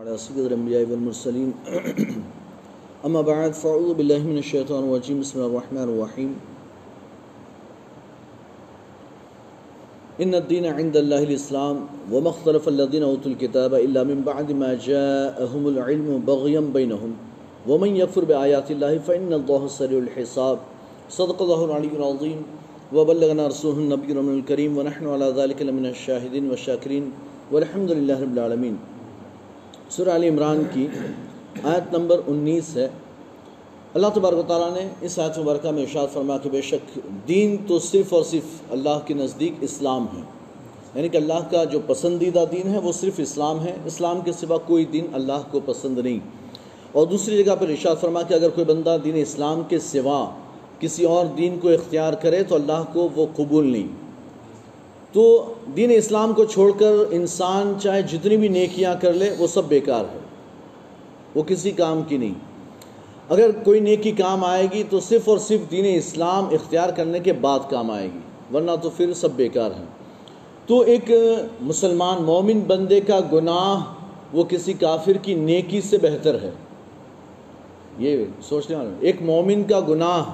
على سيد الأنبياء والمرسلين. أما بعد، فأعوذ بالله من الشيطان الرجيم. بسم الله الرحمن الرحيم. إن الدين عند الله الإسلام، وما اختلف الذين أوتوا الكتاب إلا من بعد ما جاءهم العلم بغيا بينهم. ومن يكفر بآيات الله فإن الله سريع الحساب. صدق الله العلي العظيم. وبلغنا رسوله النبي الكريم، ونحن على ذلك لمن الشاهدين والشاكرين. والحمد لله رب العالمين. سورہ علی عمران کی آیت نمبر انیس ہے۔ اللہ تبارک و تعالیٰ نے اس آیت مبارکہ میں ارشاد فرما کہ بے شک دین تو صرف اور صرف اللہ کے نزدیک اسلام ہے۔ یعنی کہ اللہ کا جو پسندیدہ دین ہے وہ صرف اسلام ہے۔ اسلام کے سوا کوئی دین اللہ کو پسند نہیں۔ اور دوسری جگہ پر ارشاد فرما کہ اگر کوئی بندہ دین اسلام کے سوا کسی اور دین کو اختیار کرے تو اللہ کو وہ قبول نہیں۔ تو دین اسلام کو چھوڑ کر انسان چاہے جتنی بھی نیکیاں کر لے، وہ سب بیکار ہے۔ وہ کسی کام کی نہیں۔ اگر کوئی نیکی کام آئے گی تو صرف اور صرف دین اسلام اختیار کرنے کے بعد کام آئے گی، ورنہ تو پھر سب بیکار ہیں۔ تو ایک مسلمان مومن بندے کا گناہ وہ کسی کافر کی نیکی سے بہتر ہے۔ یہ سوچنے والے ایک مومن کا گناہ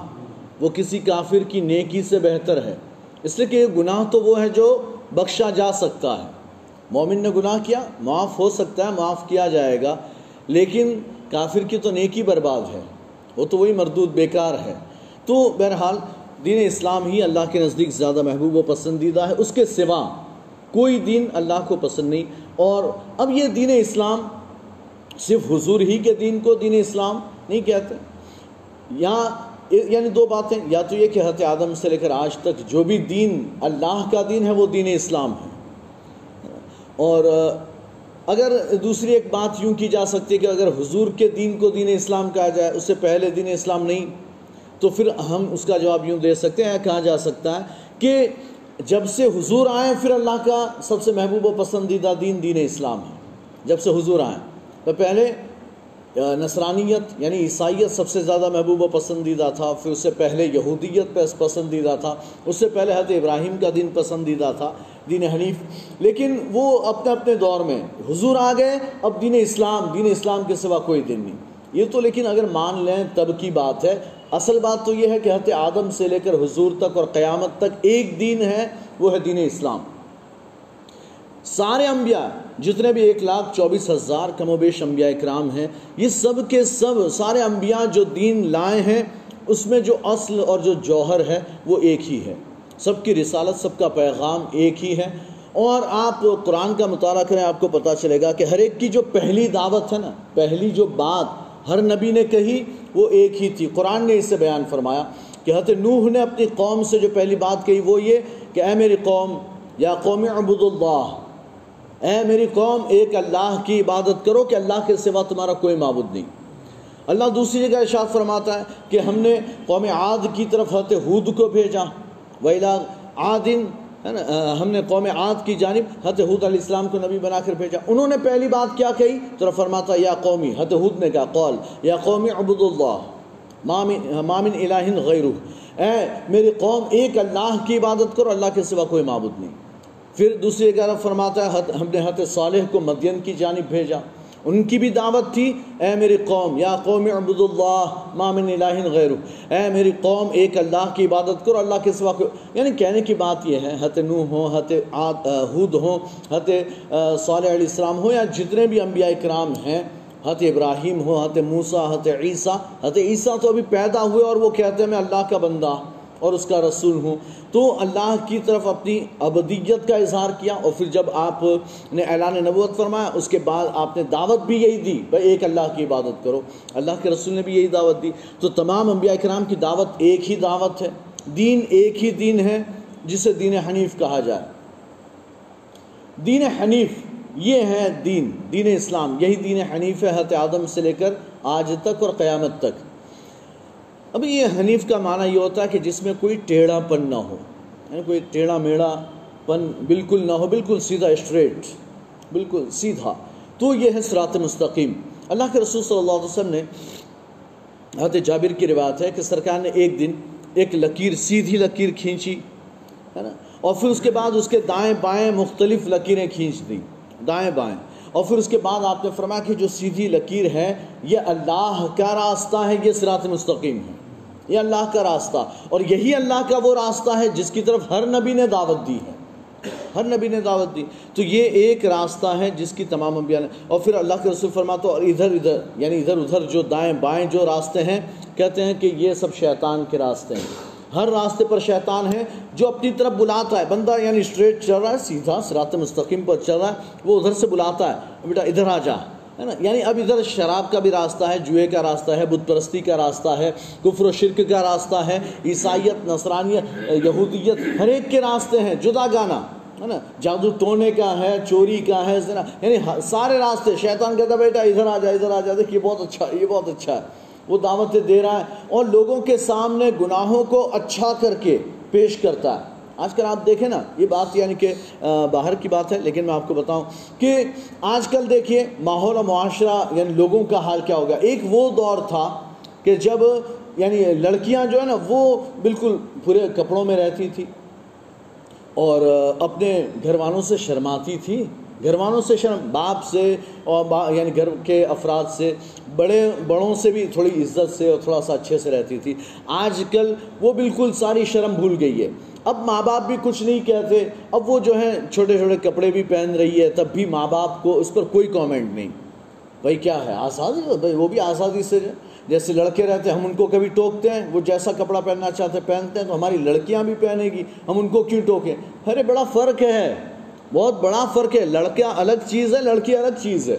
وہ کسی کافر کی نیکی سے بہتر ہے۔ اس لیے کہ گناہ تو وہ ہے جو بخشا جا سکتا ہے۔ مومن نے گناہ کیا، معاف ہو سکتا ہے، معاف کیا جائے گا، لیکن کافر کی تو نیکی برباد ہے۔ وہ تو وہی مردود بیکار ہے۔ تو بہرحال دین اسلام ہی اللہ کے نزدیک زیادہ محبوب و پسندیدہ ہے۔ اس کے سوا کوئی دین اللہ کو پسند نہیں۔ اور اب یہ دین اسلام صرف حضور ہی کے دین کو دین اسلام نہیں کہتے۔ یہاں یعنی دو باتیں، یا تو یہ کہ حضرت آدم سے لے کر آج تک جو بھی دین اللہ کا دین ہے، وہ دین اسلام ہے۔ اور اگر دوسری ایک بات یوں کی جا سکتی ہے کہ اگر حضور کے دین کو دین اسلام کہا جائے، اس سے پہلے دین اسلام نہیں، تو پھر ہم اس کا جواب یوں دے سکتے ہیں کہا جا سکتا ہے کہ جب سے حضور آئیں پھر اللہ کا سب سے محبوب و پسندیدہ دین دین اسلام ہے۔ جب سے حضور آئیں تو پہلے نصرانیت یعنی عیسائیت سب سے زیادہ محبوب و پسندیدہ تھا، پھر اس سے پہلے یہودیت پہ پسندیدہ تھا، اس سے پہلے حضرت ابراہیم کا دین پسندیدہ تھا، دین حنیف۔ لیکن وہ اپنے اپنے دور میں حضور آ گئے، اب دین اسلام دین اسلام کے سوا کوئی دین نہیں۔ یہ تو لیکن اگر مان لیں، تب کی بات ہے۔ اصل بات تو یہ ہے کہ حضرت آدم سے لے کر حضور تک اور قیامت تک ایک دین ہے، وہ ہے دین اسلام۔ سارے انبیاء، جتنے بھی ایک لاکھ چوبیس ہزار کم و بیش انبیاء اکرام ہیں، یہ سب کے سب، سارے انبیاء جو دین لائے ہیں، اس میں جو اصل اور جو جوہر ہے، وہ ایک ہی ہے۔ سب کی رسالت، سب کا پیغام ایک ہی ہے۔ اور آپ قرآن کا مطالعہ کریں، آپ کو پتہ چلے گا کہ ہر ایک کی جو پہلی دعوت ہے نا، پہلی جو بات ہر نبی نے کہی، وہ ایک ہی تھی۔ قرآن نے اس سے بیان فرمایا کہ حضرت نوح نے اپنی قوم سے جو پہلی بات کہی، وہ یہ کہ اے میری قوم، یا قوم عبد اللہ اے میری قوم، ایک اللہ کی عبادت کرو کہ اللہ کے سوا تمہارا کوئی معبود نہیں۔ اللہ دوسری جگہ ارشاد فرماتا ہے کہ ہم نے قوم عاد کی طرف حضرت حود کو بھیجا۔ ویلا عادن ہے نا ہم نے قوم عاد کی جانب حضرت حود علیہ السلام کو نبی بنا کر بھیجا۔ انہوں نے پہلی بات کیا کہی؟ تو فرماتا یا قومی، حضرت حود نے کہا قول یا قومی عبد اللہ مامن الہ غیر اے میری قوم، ایک اللہ کی عبادت کرو، اللہ کے سوا کوئی معبود نہیں۔ پھر دوسری جگہ فرماتا ہے ہم نے حضرت صالح کو مدین کی جانب بھیجا۔ ان کی بھی دعوت تھی، اے میری قوم، یا قوم عبد اللہ مامن الہ غیر اے میری قوم، ایک اللہ کی عبادت کرو، اللہ کے سوا کو یعنی کہنے کی بات یہ ہے، حضرت نوح ہوں، حضرت حود ہوں، حضرت صالح علیہ السلام ہوں، یا جتنے بھی انبیاء اکرام ہیں، حضرت ابراہیم ہو حضرت موسیٰ، حضرت عیسیٰ حضرت عیسیٰ تو ابھی پیدا ہوئے اور وہ کہتے ہیں، میں اللہ کا بندہ اور اس کا رسول ہوں۔ تو اللہ کی طرف اپنی ابدیت کا اظہار کیا اور پھر جب آپ نے اعلان نبوت فرمایا، اس کے بعد آپ نے دعوت بھی یہی دی، بھائی ایک اللہ کی عبادت کرو۔ اللہ کے رسول نے بھی یہی دعوت دی۔ تو تمام انبیاء کرام کی دعوت ایک ہی دعوت ہے۔ دین ایک ہی دین ہے جسے دین حنیف کہا جائے۔ دین حنیف یہ ہے دین دین اسلام۔ یہی دین حنیف ہے حضرت آدم سے لے کر آج تک اور قیامت تک۔ اب یہ حنیف کا معنی یہ ہوتا ہے کہ جس میں کوئی ٹیڑھا پن نہ ہو یعنی کوئی ٹیڑھا میڑھا پن بالکل نہ ہو، بالکل سیدھا اسٹریٹ بالکل سیدھا۔ تو یہ ہے سرات مستقیم۔ اللہ کے رسول صلی اللہ علیہ وسلم نے حضرت جابر کی روایت ہے کہ سرکار نے ایک دن ایک لکیر، سیدھی لکیر کھینچی، ہے نا؟ اور پھر اس کے بعد اس کے دائیں بائیں مختلف لکیریں کھینچ دیں۔ دائیں بائیں۔ اور پھر اس کے بعد آپ نے فرمایا کہ جو سیدھی لکیر ہے، یہ اللہ کا راستہ ہے، یہ صراط مستقیم ہے۔ یہ اللہ کا راستہ۔ اور یہی اللہ کا وہ راستہ ہے جس کی طرف ہر نبی نے دعوت دی ہے۔ ہر نبی نے دعوت دی۔ تو یہ ایک راستہ ہے جس کی تمام انبیاء نے اور پھر اللہ کے رسول فرماتا اور ادھر ادھر یعنی ادھر ادھر جو دائیں بائیں جو راستے ہیں، کہتے ہیں کہ یہ سب شیطان کے راستے ہیں۔ ہر راستے پر شیطان ہے جو اپنی طرف بلاتا ہے۔ بندہ یعنی اسٹریٹ چل رہا ہے، سیدھا سرات مستقیم پر چل رہا ہے، وہ ادھر سے بلاتا ہے، بیٹا ادھر آ جا۔ ہے نا؟ یعنی اب ادھر شراب کا بھی راستہ ہے، جوئے کا راستہ ہے، بت پرستی کا راستہ ہے، کفر و شرک کا راستہ ہے، عیسائیت، نصرانیت، یہودیت، ہر ایک کے راستے ہیں، جدا گانا، ہے نا؟ جادو ٹونے کا ہے، چوری کا ہے یعنی سارے راستے، شیطان کہتا ہے، بیٹا ادھر آ جا، ادھر آ جا، دیکھ یہ بہت اچھا یہ بہت اچھا ہے، وہ دعوتیں دے رہا ہے، اور لوگوں کے سامنے گناہوں کو اچھا کر کے پیش کرتا ہے۔ آج کل آپ دیکھیں نا، یہ بات یعنی کہ باہر کی بات ہے، لیکن میں آپ کو بتاؤں کہ آج کل دیکھیے، ماحول و معاشرہ یعنی لوگوں کا حال کیا ہو گیا ایک وہ دور تھا کہ جب یعنی لڑکیاں جو ہے نا، وہ بالکل پورے کپڑوں میں رہتی تھی اور اپنے گھر والوں سے شرماتی تھی گھر والوں سے شرم، باپ سے اور یعنی گھر کے افراد سے، بڑے بڑوں سے بھی تھوڑی عزت سے اور تھوڑا سا اچھے سے رہتی تھی۔ آج کل وہ بالکل ساری شرم بھول گئی ہے۔ اب ماں باپ بھی کچھ نہیں کہتے، اب وہ جو ہیں چھوٹے چھوٹے کپڑے بھی پہن رہی ہے، تب بھی ماں باپ کو اس پر کوئی کامنٹ نہیں۔ بھائی کیا ہے؟ آزادی؟ بھائی وہ بھی آزادی سے جیسے لڑکے رہتے ہیں، ہم ان کو کبھی ٹوکتے ہیں، وہ جیسا کپڑا پہننا چاہتے ہیں، پہنتے ہیں تو ہماری لڑکیاں بھی پہنے گی، ہم ان کو کیوں ٹوکیں؟ ارے بڑا فرق ہے، بہت بڑا فرق ہے۔ لڑکیاں الگ چیز ہے، لڑکی الگ چیز ہے۔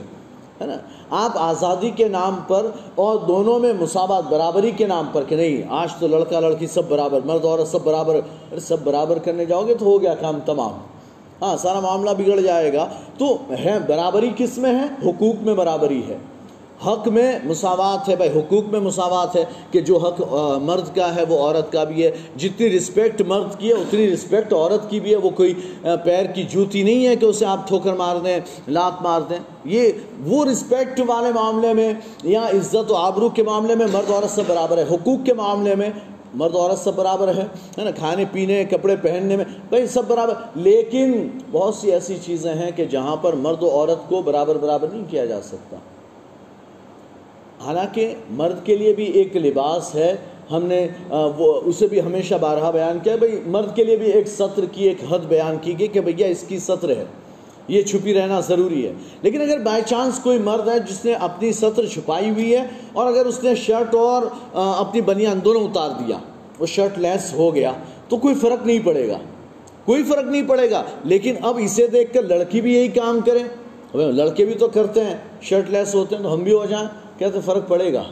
ہے نا؟ آپ آزادی کے نام پر اور دونوں میں مساوات، برابری کے نام پر کہ نہیں، آج تو لڑکا لڑکی سب برابر، مرد عورت سب برابر سب برابر کرنے جاؤ گے تو ہو گیا کام تمام۔ ہاں سارا معاملہ بگڑ جائے گا۔ تو ہے برابری کس میں ہے؟ حقوق میں برابری ہے۔ حق میں مساوات ہے، بھائی حقوق میں مساوات ہے کہ جو حق مرد کا ہے، وہ عورت کا بھی ہے۔ جتنی رسپیکٹ مرد کی ہے، اتنی رسپیکٹ عورت کی بھی ہے۔ وہ کوئی پیر کی جوتی نہیں ہے کہ اسے آپ ٹھوکر مار دیں، لات مار دیں۔ یہ، وہ رسپیکٹ والے معاملے میں یا عزت و آبرو کے معاملے میں مرد عورت سے برابر ہے۔ حقوق کے معاملے میں مرد عورت سب برابر ہے نا؟ کھانے پینے، کپڑے پہننے میں بھائی سب برابر۔ لیکن بہت سی ایسی چیزیں ہیں کہ جہاں پر مرد و عورت کو برابر برابر نہیں کیا جا سکتا۔ حالانکہ مرد کے لیے بھی ایک لباس ہے، ہم نے وہ، اسے بھی ہمیشہ بارہا بیان کیا بھائی مرد کے لیے بھی ایک سطر کی ایک حد بیان کی گئی کہ بھیا اس کی سطر ہے۔ یہ چھپی رہنا ضروری ہے۔ لیکن اگر بائی چانس کوئی مرد ہے جس نے اپنی سطر چھپائی ہوئی ہے اور اگر اس نے شرٹ اور اپنی بنیان دونوں اتار دیا، وہ شرٹ لیس ہو گیا، تو کوئی فرق نہیں پڑے گا۔ کوئی فرق نہیں پڑے گا۔ لیکن اب اسے دیکھ کر لڑکی بھی یہی کام کریں۔ لڑکے بھی تو کرتے ہیں، شرٹ لیس ہوتے ہیں تو ہم بھی ہو جائیں۔ کہتے فرق پڑے گا؟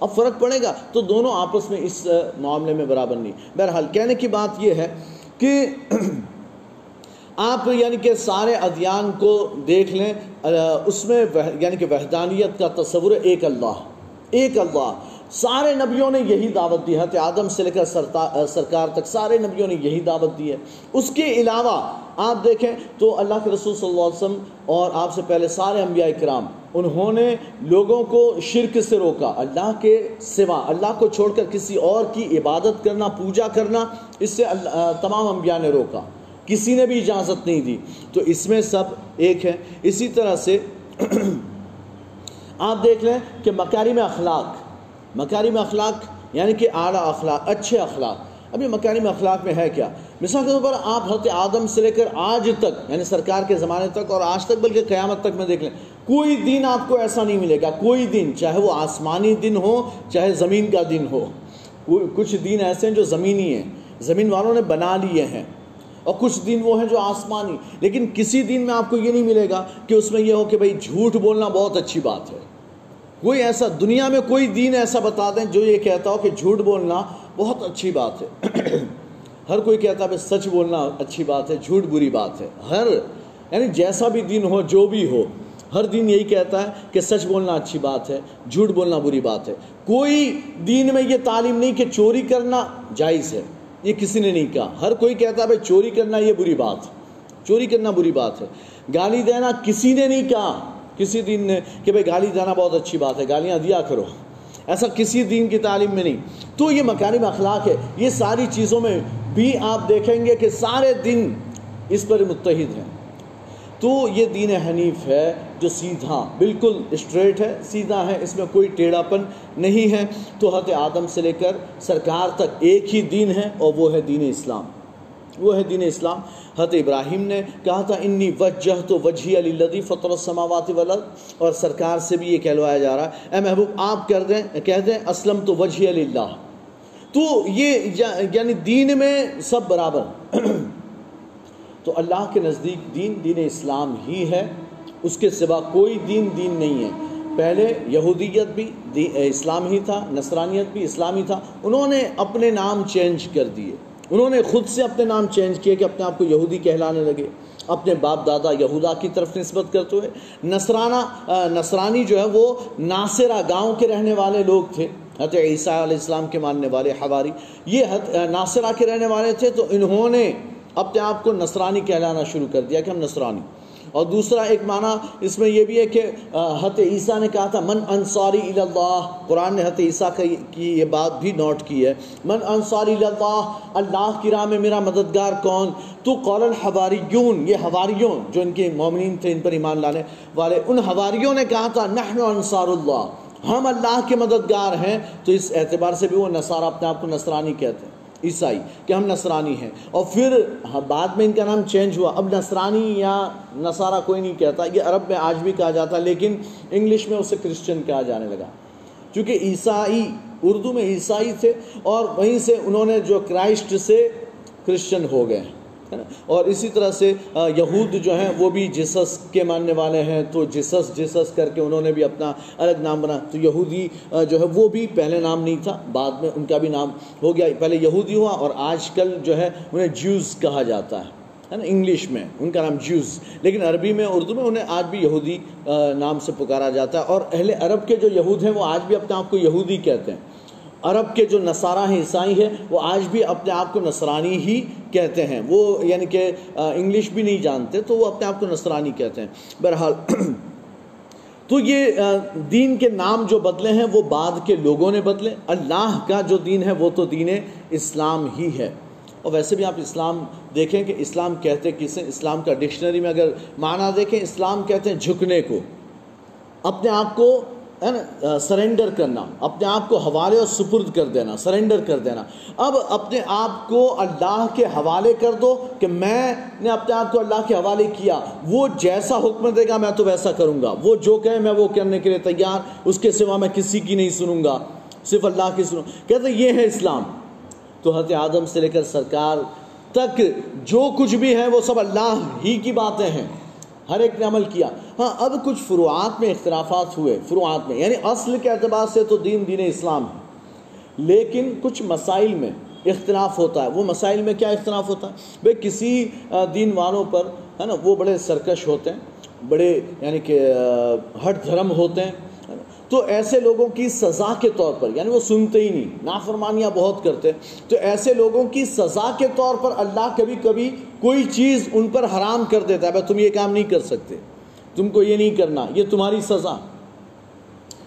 اب فرق پڑے گا تو دونوں آپس میں اس معاملے میں برابر نہیں۔ بہرحال کہنے کی بات یہ ہے کہ آپ یعنی کہ سارے ادیان کو دیکھ لیں اس میں یعنی کہ وحدانیت کا تصور ایک اللہ ایک اللہ۔ سارے نبیوں نے یہی دعوت دی ہے آدم سے لے کر سرکار تک سارے نبیوں نے یہی دعوت دی ہے۔ اس کے علاوہ آپ دیکھیں تو اللہ کے رسول صلی اللہ علیہ وسلم اور آپ سے پہلے سارے انبیاء کرام، انہوں نے لوگوں کو شرک سے روکا، اللہ کے سوا، اللہ کو چھوڑ کر کسی اور کی عبادت کرنا، پوجا کرنا، اس سے تمام انبیاء نے روکا۔ کسی نے بھی اجازت نہیں دی۔ تو اس میں سب ایک ہے اسی طرح سے آپ دیکھ لیں کہ مکاری میں اخلاق مکاری میں اخلاق یعنی کہ اعلیٰ اخلاق، اچھے اخلاق۔ ابھی مکانی میں اخلاق میں ہے کیا؟ مثال کے طور پر آپ حضرت آدم سے لے کر آج تک یعنی سرکار کے زمانے تک اور آج تک، بلکہ قیامت تک میں دیکھ لیں، کوئی دن آپ کو ایسا نہیں ملے گا۔ کوئی دن، چاہے وہ آسمانی دن ہو، چاہے زمین کا دن ہو۔ کچھ دن ایسے ہیں جو زمینی ہیں۔ زمین والوں نے بنا لیے ہیں۔ اور کچھ دن وہ ہیں جو آسمانی۔ لیکن کسی دن میں آپ کو یہ نہیں ملے گا کہ اس میں یہ ہو کہ بھائی جھوٹ بولنا بہت اچھی بات ہے۔ کوئی ایسا، دنیا میں کوئی دین ایسا بتا دیں جو یہ کہتا ہو کہ جھوٹ بولنا بہت اچھی بات ہے۔ ہر کوئی کہتا ہے سچ بولنا اچھی بات ہے، جھوٹ بری بات ہے۔ ہر یعنی جیسا بھی دن ہو، جو بھی ہو، ہر دن یہی کہتا ہے کہ سچ بولنا اچھی بات ہے، جھوٹ بولنا بری بات ہے۔ کوئی دین میں یہ تعلیم نہیں کہ چوری کرنا جائز ہے۔ یہ کسی نے نہیں کہا۔ ہر کوئی کہتا ہے بھائی چوری کرنا یہ بری بات چوری کرنا بری بات ہے۔ گالی دینا کسی نے نہیں کہا۔ کسی دن نے کہ بھائی گالی دینا بہت اچھی بات ہے۔ گالیاں دیا کرو۔ ایسا کسی دین کی تعلیم میں نہیں۔ تو یہ مکارم اخلاق ہے۔ یہ ساری چیزوں میں بھی آپ دیکھیں گے کہ سارے دن اس پر متحد ہیں۔ تو یہ دین حنیف ہے جو سیدھا، بالکل اسٹریٹ ہے، سیدھا ہے، اس میں کوئی ٹیڑھا پن نہیں ہے۔ تو حضرت آدم سے لے کر سرکار تک ایک ہی دین ہے اور وہ ہے دین اسلام۔ وہ ہے دین اسلام۔ حضرت ابراہیم نے کہا تھا، انی وجہ تو وجہ علی لدی فطر السماوات ولد اور سرکار سے بھی یہ کہلوایا جا رہا ہے، اے محبوب، آپ کر دیں، کہہ دیں اسلم تو وجہ علی اللہ۔ تو یہ یعنی دین میں سب برابر۔ تو اللہ کے نزدیک دین دین اسلام ہی ہے۔ اس کے سوا کوئی دین دین نہیں ہے۔ پہلے یہودیت بھی اسلام ہی تھا، نصرانیت بھی اسلامی تھا۔ انہوں نے اپنے نام چینج کر دیے۔ انہوں نے خود سے اپنے نام چینج کیے کہ اپنے آپ کو یہودی کہلانے لگے۔ اپنے باپ دادا یہودا کی طرف نسبت کرتے ہوئے نصرانہ نصرانی جو ہے وہ ناصرہ گاؤں کے رہنے والے لوگ تھے۔ حضرت عیسیٰ علیہ السلام کے ماننے والے حواری۔ یہ ناصرہ کے رہنے والے تھے تو انہوں نے اپنے آپ کو نصرانی کہلانا شروع کر دیا کہ ہم نصرانی۔ اور دوسرا ایک معنی اس میں یہ بھی ہے کہ حت عیسیٰ نے کہا تھا، من انصاری اللہ قرآن نے حت عیسیٰ کی یہ بات بھی نوٹ کی ہے۔ من انصاری اللہ اللہ کی راہ میں میرا مددگار کون؟ تو قول الحواریون یہ حواریوں جو ان کے مومنین تھے، ان پر ایمان لانے والے، ان حواریوں نے کہا تھا، نحن انصار اللہ ہم اللہ کے مددگار ہیں۔ تو اس اعتبار سے بھی وہ نصارہ اپنے آپ کو نصرانی کہتے ہیں۔ عیسائی کہ ہم نصرانی ہیں۔ اور پھر ہاں، بعد میں ان کا نام چینج ہوا۔ اب نصرانی یا نصارہ کوئی نہیں کہتا یہ عرب میں آج بھی کہا جاتا، لیکن انگلش میں اسے کرسچن کہا جانے لگا۔ چونکہ عیسائی، اردو میں عیسائی تھے اور وہیں سے انہوں نے جو کرائسٹ سے کرسچن ہو گئے۔ ہے نا اور اسی طرح سے یہود جو ہیں، وہ بھی جسس کے ماننے والے ہیں۔ تو جسس جسس کر کے انہوں نے بھی اپنا الگ نام بنا۔ تو یہودی جو ہے، وہ بھی پہلے نام نہیں تھا، بعد میں ان کا بھی نام ہو گیا۔ پہلے یہودی ہوا اور آج کل جو ہے، انہیں جیوز کہا جاتا ہے۔ ہے نا؟ انگلش میں، ان کا نام جیوز۔ لیکن عربی میں، اردو میں انہیں آج بھی یہودی نام سے پکارا جاتا ہے۔ اور اہل عرب کے جو یہود ہیں، وہ آج بھی اپنے آپ کو یہودی کہتے ہیں۔ عرب کے جو نصارہ ہیں، عیسائی ہیں، وہ آج بھی اپنے آپ کو نصرانی ہی کہتے ہیں۔ وہ یعنی کہ انگلش بھی نہیں جانتے، تو وہ اپنے آپ کو نصرانی کہتے ہیں۔ بہرحال تو یہ دین کے نام جو بدلے ہیں، وہ بعد کے لوگوں نے بدلے۔ اللہ کا جو دین ہے، وہ تو دین اسلام ہی ہے۔ اور ویسے بھی آپ اسلام دیکھیں کہ اسلام کہتے کسے اسلام کا ڈکشنری میں اگر معنی دیکھیں، اسلام کہتے ہیں جھکنے کو۔ اپنے آپ کو ہے نا سرنڈر کرنا، اپنے آپ کو حوالے اور سپرد کر دینا سرنڈر کر دینا. اب اپنے آپ کو اللہ کے حوالے کر دو کہ میں نے اپنے آپ کو اللہ کے حوالے کیا. وہ جیسا حکم دے گا میں تو ویسا کروں گا. وہ جو کہے میں وہ کرنے کے لیے تیار. اس کے سوا میں کسی کی نہیں سنوں گا. صرف اللہ کی سنوں. کہتے یہ ہے اسلام. تو حضرت آدم سے لے کر سرکار تک جو کچھ بھی ہے وہ سب اللہ ہی کی باتیں ہیں. ہر ایک نے عمل کیا۔ ہاں اب کچھ فروعات میں اختلافات ہوئے۔ فروعات میں یعنی اصل کے اعتبار سے تو دین دین اسلام ہے۔ لیکن کچھ مسائل میں اختلاف ہوتا ہے۔ وہ مسائل میں کیا اختلاف ہوتا ہے؟ بھائی کسی دین والوں پر، ہے نا، وہ بڑے سرکش ہوتے ہیں، بڑے یعنی کہ ہٹ دھرم ہوتے ہیں۔ تو ایسے لوگوں کی سزا کے طور پر یعنی وہ سنتے ہی نہیں، نافرمانیاں بہت کرتے تو ایسے لوگوں کی سزا کے طور پر اللہ کبھی کبھی کوئی چیز ان پر حرام کر دیتا ہے۔ بھائی، تم یہ کام نہیں کر سکتے۔ تم کو یہ نہیں کرنا، یہ تمہاری سزا۔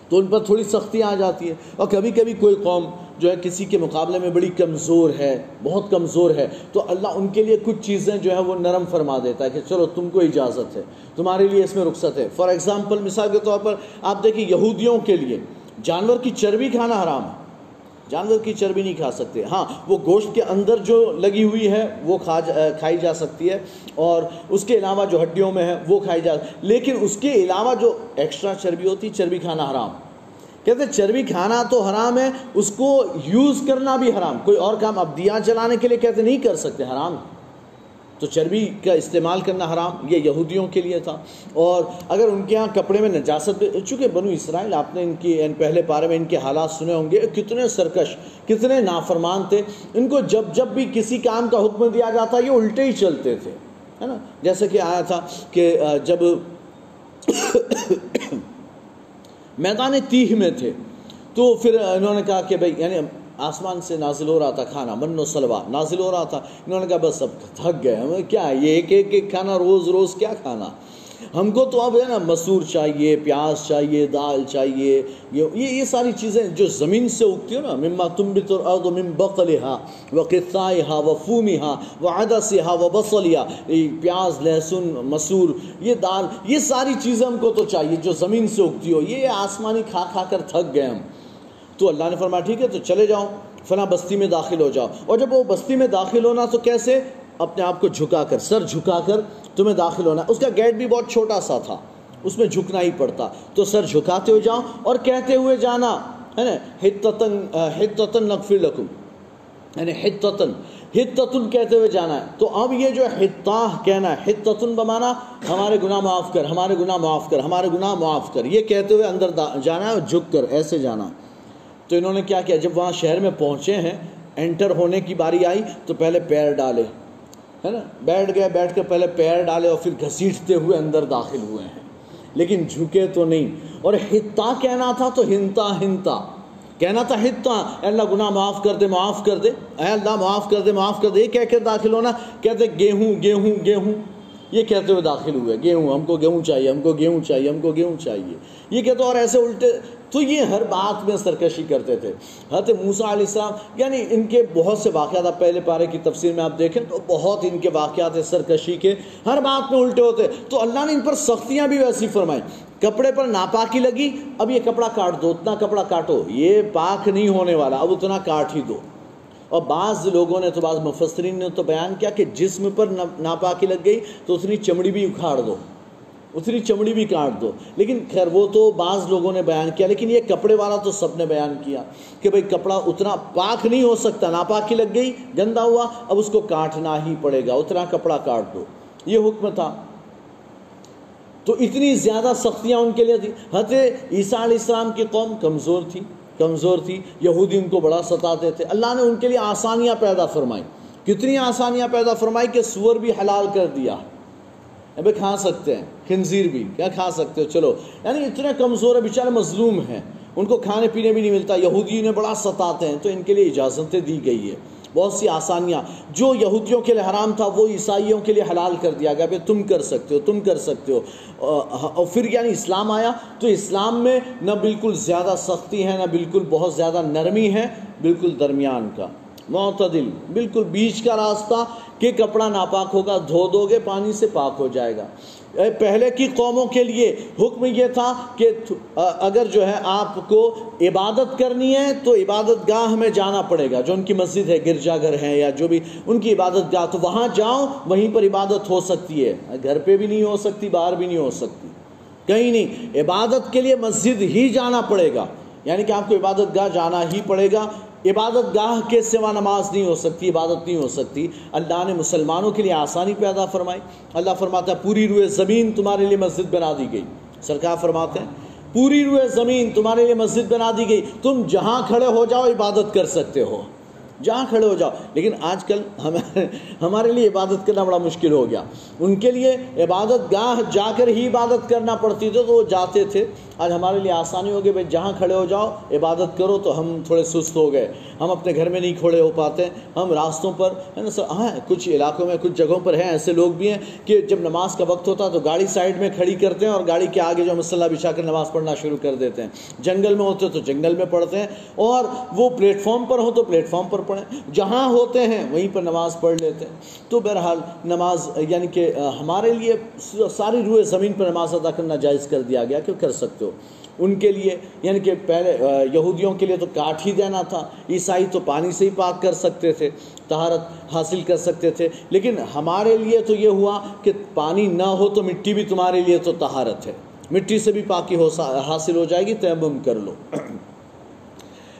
تو ان پر تھوڑی سختی آ جاتی ہے۔ اور کبھی کبھی کوئی قوم جو ہے کسی کے مقابلے میں بڑی کمزور ہے، بہت کمزور ہے، تو اللہ ان کے لیے کچھ چیزیں جو ہے وہ نرم فرما دیتا ہے کہ چلو تم کو اجازت ہے، تمہارے لیے اس میں رخصت ہے۔ فار ایگزامپل مثال کے طور پر آپ دیکھیں یہودیوں کے لیے جانور کی چربی کھانا حرام ہے۔ جانور کی چربی نہیں کھا سکتے۔ ہاں وہ گوشت کے اندر جو لگی ہوئی ہے، وہ کھا کھائی جا سکتی ہے اور اس کے علاوہ جو ہڈیوں میں ہے، وہ کھائی جا، لیکن اس کے علاوہ جو ایکسٹرا چربی ہوتی، چربی کھانا حرام۔ کہتے چربی کھانا تو حرام ہے، اس کو یوز کرنا بھی حرام۔ کوئی اور کام اب دیا جلانے کے لیے کہتے نہیں کر سکتے، حرام۔ تو چربی کا استعمال کرنا حرام، یہ یہودیوں کے لیے تھا۔ اور اگر ان کے ہاں کپڑے میں نجاست چونکہ بنو اسرائیل، آپ نے ان کی پہلے پارے میں ان کے حالات سنے ہوں گے، کتنے سرکش، کتنے نافرمان تھے۔ ان کو جب جب بھی کسی کام کا حکم دیا جاتا، یہ الٹے ہی چلتے تھے، ہے نا؟ جیسے کہ آیا تھا کہ جب میدان تیہ میں تھے۔ تو پھر انہوں نے کہا کہ بھائی یعنی آسمان سے نازل ہو رہا تھا کھانا من و سلوا، نازل ہو رہا تھا۔ انہوں نے کہا، بس اب تھک گئے کیا یہ ایک ایک ایک کھانا، روز روز کیا کھانا؟ ہم کو تو اب ہے نا مسور چاہیے، پیاز چاہیے، دال چاہیے، یہ یہ ساری چیزیں جو زمین سے اگتی ہو نا، مما تم بھی تو مم بقل ہا و ہا و فومی ہا و ہا و بسلیا پیاز، لہسن، مسور، یہ دال، یہ ساری چیزیں ہم کو تو چاہیے جو زمین سے اگتی ہو۔ یہ آسمانی کھا کھا کر تھک گئے ہم۔ تو اللہ نے فرمایا، ٹھیک ہے، تو چلے جاؤ، فلاں بستی میں داخل ہو جاؤ۔ اور جب وہ بستی میں داخل ہونا تو کیسے؟ اپنے آپ کو جھکا کر، سر جھکا کر تمہیں داخل ہونا اس کا گیٹ بھی بہت چھوٹا سا تھا۔ اس میں جھکنا ہی پڑتا۔ تو سر جھکاتے ہوئے جاؤ اور کہتے ہوئے جانا، ہے نا ہتتن ہتتن نغفر لکم۔ یعنی ہتتن ہتتن کہتے ہوئے جانا ہے۔ تو اب یہ جو ہتاہ کہنا ہے ہتتن بمانا، ہمارے گناہ معاف کر، ہمارے گناہ معاف کر، ہمارے گناہ معاف کر۔ یہ کہتے ہوئے اندر جانا ہے اور جھک کر، ایسے جانا۔ تو انہوں نے کیا کیا؟ جب وہاں شہر میں پہنچے ہیں، انٹر ہونے کی باری آئی، تو پہلے پیر ڈالے۔ ہے نا؟ بیٹھ گئے بیٹھ کے پہلے پیر ڈالے اور پھر گھسیٹتے ہوئے اندر داخل ہوئے ہیں۔ لیکن جھکے تو نہیں۔ اور ہتا کہنا تھا تو ہنتا ہنتا۔ کہنا تھا ہتا اے اللہ گناہ معاف کر دے، معاف کر دے۔ اے اللہ معاف کر دے، معاف کر دے۔ یہ کہہ کے داخل ہونا، کہتے گیہوں گیہوں گیہوں۔ یہ کہتے ہوئے داخل ہوئے، گیہوں، ہم کو گیہوں چاہیے، ہم کو گیہوں چاہیے، ہم کو گیہوں چاہیے۔ یہ کہتے اور ایسے الٹے، تو یہ ہر بات میں سرکشی کرتے تھے۔ حضرت موسیٰ علیہ السلام یعنی ان کے بہت سے واقعات، آپ پہلے پارے کی تفسیر میں آپ دیکھیں تو بہت ان کے واقعات سرکشی کے۔ ہر بات میں الٹے ہوتے۔ تو اللہ نے ان پر سختیاں بھی ویسی فرمائی کپڑے پر ناپاکی لگی، اب یہ کپڑا کاٹ دو، اتنا کپڑا کاٹو، یہ پاک نہیں ہونے والا، اب اتنا کاٹ ہی دو۔ اور بعض لوگوں نے تو بعض مفسرین نے تو بیان کیا کہ جسم پر ناپاکی لگ گئی تو اتنی چمڑی بھی اکھاڑ دو، اتنی چمڑی بھی کاٹ دو۔ لیکن خیر وہ تو بعض لوگوں نے بیان کیا، لیکن یہ کپڑے والا تو سب نے بیان کیا کہ بھئی کپڑا اتنا پاک نہیں ہو سکتا، ناپاکی لگ گئی، گندا ہوا، اب اس کو کاٹنا ہی پڑے گا، اتنا کپڑا کاٹ دو۔ یہ حکم تھا۔ تو اتنی زیادہ سختیاں ان کے لیے تھی حضرت عیسیٰ علیہ السلام کی قوم کمزور تھی۔ کمزور تھی، یہودی ان کو بڑا ستاتے تھے۔ اللہ نے ان کے لیے آسانیاں پیدا فرمائیں کتنی آسانیاں پیدا فرمائی کہ سور بھی حلال کر دیا۔ ابھی کھا سکتے ہیں، خنزیر بھی۔ کیا کھا سکتے ہو؟ چلو۔ یعنی اتنے کمزور ہے بیچارے مظلوم ہیں۔ ان کو کھانے پینے بھی نہیں ملتا۔ یہودی انہیں بڑا ستاتے ہیں، تو ان کے لیے اجازتیں دی گئی ہے بہت سی آسانیاں۔ جو یہودیوں کے لیے حرام تھا، وہ عیسائیوں کے لیے حلال کر دیا گیا۔ تم کر سکتے ہو، تم کر سکتے ہو۔ اور پھر یعنی اسلام آیا۔ تو اسلام میں نہ بالکل زیادہ سختی ہے، نہ بالکل بہت زیادہ نرمی ہے، بالکل درمیان کا۔ معتدل، بالکل بیچ کا راستہ کہ کپڑا ناپاک ہوگا، دھو دو گے، پانی سے پاک ہو جائے گا۔ پہلے کی قوموں کے لیے حکم یہ تھا کہ اگر جو ہے آپ کو عبادت کرنی ہے تو عبادت گاہ میں جانا پڑے گا۔ جو ان کی مسجد ہے، گرجا گھر ہے یا جو بھی ان کی عبادت گاہ، تو وہاں جاؤ، وہیں پر عبادت ہو سکتی ہے۔ گھر پہ بھی نہیں ہو سکتی، باہر بھی نہیں ہو سکتی۔ کہیں نہیں، عبادت کے لیے مسجد ہی جانا پڑے گا۔ یعنی کہ آپ کو عبادت گاہ جانا ہی پڑے گا۔ عبادت گاہ کے سوا نماز نہیں ہو سکتی، عبادت نہیں ہو سکتی۔ اللہ نے مسلمانوں کے لیے آسانی پیدا فرمائی۔ اللہ فرماتا ہے، پوری روئے زمین تمہارے لیے مسجد بنا دی گئی۔ سرکار فرماتے ہیں، پوری روئے زمین تمہارے لیے مسجد بنا دی گئی۔ تم جہاں کھڑے ہو جاؤ، عبادت کر سکتے ہو۔ جہاں کھڑے ہو جاؤ۔ لیکن آج کل ہمیں ہمارے لیے عبادت کرنا بڑا مشکل ہو گیا۔ ان کے لیے عبادت گاہ جا کر ہی عبادت کرنا پڑتی تھی، تو وہ جاتے تھے۔ آج ہمارے لیے آسانی ہو گئی، بھائی جہاں کھڑے ہو جاؤ، عبادت کرو تو ہم تھوڑے سست ہو گئے۔ ہم اپنے گھر میں نہیں کھڑے ہو پاتے۔ ہم راستوں پر ہے نا سر؟ ہاں کچھ علاقوں میں، کچھ جگہوں پر ہیں، ایسے لوگ بھی ہیں کہ جب نماز کا وقت ہوتا تو گاڑی سائڈ میں کھڑی کرتے ہیں اور گاڑی کے آگے جو مسلح بچھا کر نماز پڑھنا شروع کر دیتے ہیں۔ جنگل میں ہوتے تو جنگل میں پڑھتے ہیں اور وہ پلیٹ فارم پر ہو تو پلیٹ فارم پر پڑھیں جہاں ہوتے ہیں وہیں پر نماز پڑھ لیتے ہیں۔ تو بہرحال نماز یعنی کہ ہمارے لیے ساری روئے زمین پر نماز ادا کرنا جائز کر دیا گیا کہ کر سکتے ہو۔ ان کے لیے یعنی کہ پہلے یہودیوں کے لیے تو کاٹ ہی دینا تھا، عیسائی تو پانی سے ہی پاک کر سکتے تھے، طہارت حاصل کر سکتے تھے۔ لیکن ہمارے لیے تو یہ ہوا کہ پانی نہ ہو تو مٹی بھی تمہارے لیے تو طہارت ہے۔ مٹی سے بھی پاکی ہو حاصل ہو جائے گی تیمم کر لو۔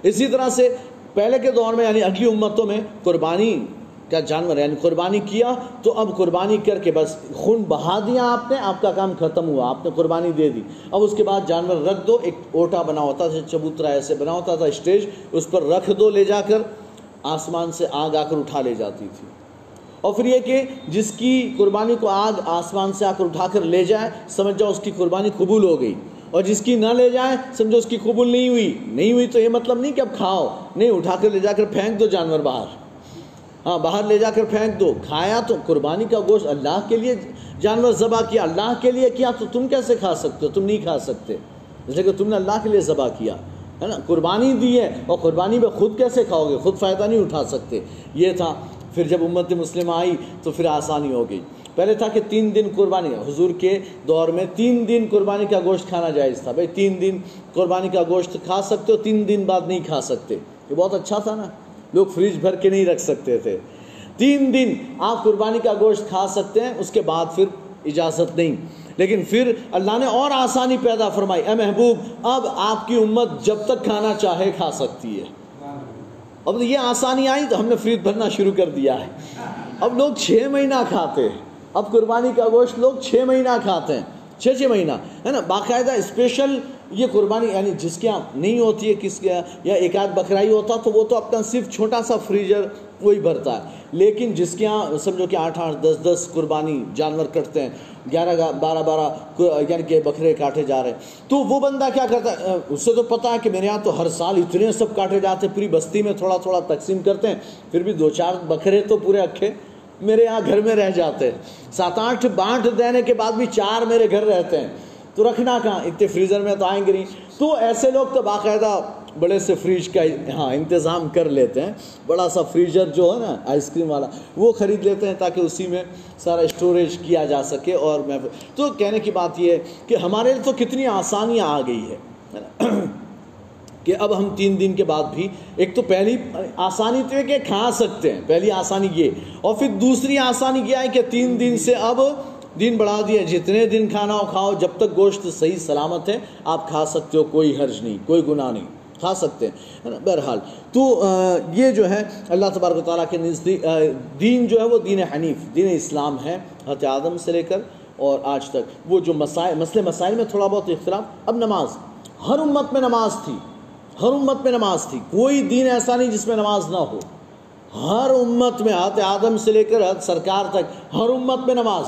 اسی طرح سے پہلے کے دور میں یعنی اگلی امتوں میں قربانی کا جانور یعنی قربانی کیا، تو اب قربانی کر کے بس خون بہا دیا آپ نے، آپ کا کام ختم ہوا، آپ نے قربانی دے دی۔ اب اس کے بعد جانور رکھ دو، ایک اوٹا بنا ہوتا تھا، چبوترا ایسے بنا ہوتا تھا، اسٹیج، اس پر رکھ دو، لے جا کر آسمان سے آگ آ کر اٹھا لے جاتی تھی۔ اور پھر یہ کہ جس کی قربانی کو آگ آسمان سے آ کر اٹھا کر لے جائے، سمجھ جاؤ اس کی قربانی قبول ہو گئی۔ اور جس کی نہ لے جائے سمجھو اس کی قبول نہیں ہوئی۔ نہیں ہوئی تو یہ مطلب نہیں کہ اب کھاؤ۔ نہیں، اٹھا کر لے جا کر پھینک دو جانور باہر۔ ہاں باہر لے جا کر پھینک دو۔ کھایا تو قربانی کا گوشت۔ اللہ کے لیے جانور ذبح کیا، اللہ کے لیے کیا؟ تو تم کیسے کھا سکتے ہو؟ تم نہیں کھا سکتے۔ اس لیے کہ تم نے اللہ کے لیے ذبح کیا، ہے نا؟ قربانی دی ہے اور قربانی میں خود کیسے کھاؤ گے؟ خود فائدہ نہیں اٹھا سکتے۔ یہ تھا۔ پھر جب امت مسلم آئی تو پھر آسانی ہو گئی۔ پہلے تھا کہ تین دن قربانی، حضور کے دور میں تین دن قربانی کا گوشت کھانا جائز تھا۔ بھائی، تین دن قربانی کا گوشت کھا سکتے ہو، تین دن بعد نہیں کھا سکتے۔ یہ بہت اچھا تھا نا۔ لوگ فریج بھر کے نہیں رکھ سکتے تھے۔ تین دن آپ قربانی کا گوشت کھا سکتے ہیں، اس کے بعد پھر اجازت نہیں۔ لیکن پھر اللہ نے اور آسانی پیدا فرمائی۔ اے محبوب، اب آپ کی امت جب تک کھانا چاہے کھا سکتی ہے۔ اب یہ آسانی آئی تو ہم نے فریج بھرنا شروع کر دیا ہے۔ اب لوگ چھ مہینہ کھاتے ہیں۔ اب قربانی کا گوشت لوگ چھ مہینہ کھاتے ہیں، چھ چھ مہینہ، ہے نا؟ باقاعدہ اسپیشل یہ قربانی یعنی جس کے یہاں نہیں ہوتی ہے، کس کے یا ایک آدھ بکرائی ہوتا تو وہ تو اپنا صرف چھوٹا سا فریجر وہی بھرتا ہے۔ لیکن جس کے یہاں سمجھو کہ آٹھ آٹھ، دس دس قربانی جانور کٹتے ہیں، گیارہ بارہ بارہ یعنی کہ بکرے کاٹے جا رہے ہیں۔ تو وہ بندہ کیا کرتا ہے؟ اس سے تو پتا ہے کہ میرے یہاں تو ہر سال اتنے سب کاٹے جاتے ہیں، پوری بستی میں تھوڑا تھوڑا تقسیم کرتے ہیں، پھر بھی دو چار بکرے تو پورے اکھے۔ میرے یہاں گھر میں رہ جاتے ہیں۔ سات آٹھ بانٹ دینے کے بعد بھی چار میرے گھر رہتے ہیں۔ تو رکھنا کہاں؟ اتنے فریزر میں تو آئیں گے نہیں۔ تو ایسے لوگ تو باقاعدہ بڑے سے فریج کا ہاں انتظام کر لیتے ہیں۔ بڑا سا فریجر جو ہے نا، آئس کریم والا، وہ خرید لیتے ہیں تاکہ اسی میں سارا اسٹوریج کیا جا سکے اور میں تو کہنے کی بات یہ ہے کہ ہمارے لیے تو کتنی آسانیاں آ گئی ہے۔ کہ اب ہم تین دن کے بعد بھی ایک تو پہلی آسانی تو ہے کہ کھا سکتے ہیں، پہلی آسانی یہ۔ اور پھر دوسری آسانی یہ ہے کہ تین دن سے اب دن بڑھا دیا جتنے دن کھانا ہو کھاؤ، جب تک گوشت صحیح سلامت ہے، آپ کھا سکتے ہو، کوئی حرج نہیں، کوئی گناہ نہیں، کھا سکتے ہیں۔ بہرحال، تو یہ جو ہے، اللہ تبارک و تعالیٰ کے نزدیک دین جو ہے وہ دین حنیف، دین اسلام ہے حت آدم سے لے کر اور آج تک۔ وہ جو مسائل، مسئلے مسائل میں تھوڑا بہت اختلاف، اب نماز، ہر امت میں نماز تھی۔ ہر امت میں نماز تھی۔ کوئی دین ایسا نہیں جس میں نماز نہ ہو۔ ہر امت میں حت آدم سے لے کر حت سرکار تک ہر امت میں نماز۔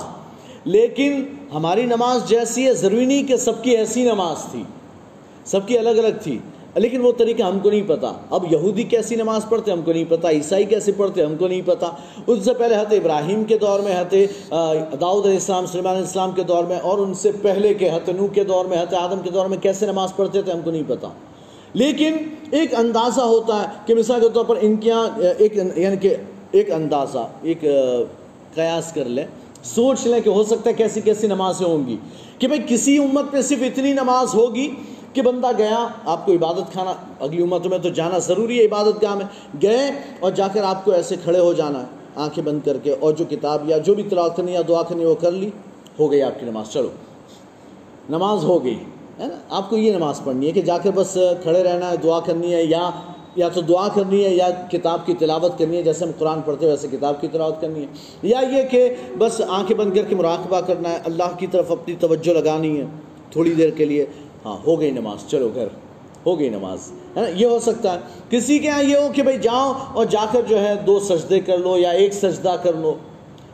لیکن ہماری نماز جیسی ہے، ضروری نہیں کہ سب کی ایسی نماز تھی۔ سب کی الگ الگ تھی۔ لیکن وہ طریقہ ہم کو نہیں پتا۔ اب یہودی کیسی نماز پڑھتے ہم کو نہیں پتا۔ عیسائی کیسے پڑھتے ہم کو نہیں پتا۔ اس سے پہلے حت ابراہیم کے دور میں حت داؤد علیہ السلام سلمان علیہ السلام کے دور میں اور ان سے پہلے کے حت نو کے دور میں حت آدم کے دور میں کیسے نماز پڑھتے تھے ہم کو نہیں پتا۔ لیکن ایک اندازہ ہوتا ہے کہ مثال کے طور پر ان کے یہاں ایک یعنی کہ ایک اندازہ، ایک قیاس کر لیں۔ سوچ لیں کہ ہو سکتا ہے کیسی کیسی نمازیں ہوں گی۔ کہ بھئی کسی امت میں صرف اتنی نماز ہوگی کہ بندہ گیا، آپ کو عبادت کھانا، اگلی امت میں تو جانا ضروری ہے، عبادت گاہ میں گئے اور جا کر آپ کو ایسے کھڑے ہو جانا ہے، آنکھیں بند کر کے اور جو کتاب یا جو بھی تلاوت کرنی یا دعا کرنی وہ کر لی، ہو گئی آپ کی نماز۔ چلو، نماز ہو گئی۔ ہے نا؟ آپ کو یہ نماز پڑھنی ہے کہ جا کے بس کھڑے رہنا ہے، دعا کرنی ہے، یا یا تو دعا کرنی ہے، یا کتاب کی تلاوت کرنی ہے، جیسے ہم قرآن پڑھتے ہیں، ویسے کتاب کی تلاوت کرنی ہے۔ یا یہ کہ بس آنکھیں بند کر کے مراقبہ کرنا ہے، اللہ کی طرف اپنی توجہ لگانی ہے تھوڑی دیر کے لیے۔ ہاں ہو گئی نماز، چلو گھر، ہو گئی نماز۔ ہے نا؟ یہ ہو سکتا ہے۔ کسی کے یہاں یہ ہو کہ بھائی جاؤ اور جا کر جو ہے دو سجدے کر لو یا ایک سجدہ کر لو۔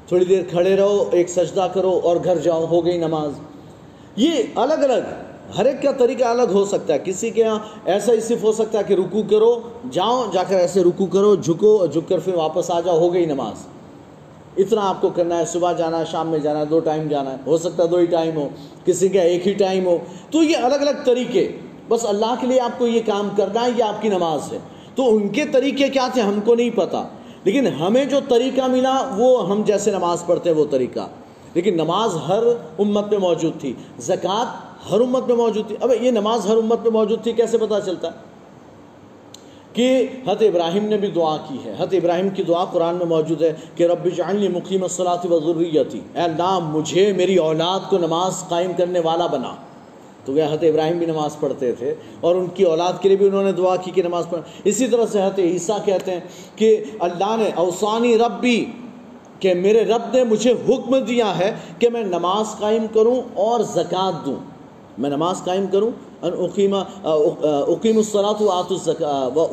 تھوڑی دیر کھڑے رہو، ایک سجدہ کرو اور گھر جاؤ، ہو گئی نماز۔ یہ الگ الگ ہر ایک کا طریقہ الگ ہو سکتا ہے۔ کسی کے یہاں ایسا ہی صرف ہو سکتا ہے کہ رکو کرو، جاؤ، جا کر ایسے رکو کرو، جھکو، جھک کر پھر واپس آ جاؤ، ہو گئی نماز۔ اتنا آپ کو کرنا ہے، صبح جانا ہے، شام میں جانا ہے، دو ٹائم جانا ہے۔ ہو سکتا ہے دو ہی ٹائم ہو، کسی کا ایک ہی ٹائم ہو۔ تو یہ الگ الگ طریقے، بس اللہ کے لیے آپ کو یہ کام کرنا ہے، یہ آپ کی نماز ہے۔ تو ان کے طریقے کیا تھے، ہم کو نہیں پتا۔ لیکن ہمیں جو طریقہ ملا، وہ ہم جیسے نماز پڑھتے ہیں، وہ طریقہ۔ لیکن نماز ہر امت میں موجود تھی۔ زکوٰۃ ہر امت میں موجود تھی۔ اب یہ نماز ہر امت میں موجود تھی، کیسے پتا چلتا؟ ہے کہ حت ابراہیم نے بھی دعا کی ہے۔ حت ابراہیم کی دعا قرآن میں موجود ہے کہ رب جعلنی مقیم الصلاۃ و ضروریتی اے اللہ، مجھے میری اولاد کو نماز قائم کرنے والا بنا۔ تو وہ حت ابراہیم بھی نماز پڑھتے تھے اور ان کی اولاد کے لیے بھی انہوں نے دعا کی کہ نماز پڑھ اسی طرح سے حت عیسیٰ کہتے ہیں کہ اللہ نے اوسانی ربی کہ میرے رب نے مجھے حکم دیا ہے کہ میں نماز قائم کروں اور زکوٰۃ دوں۔ میں نماز قائم کروں، ان اقیم اقیم الصلاۃ و آت الزکا، و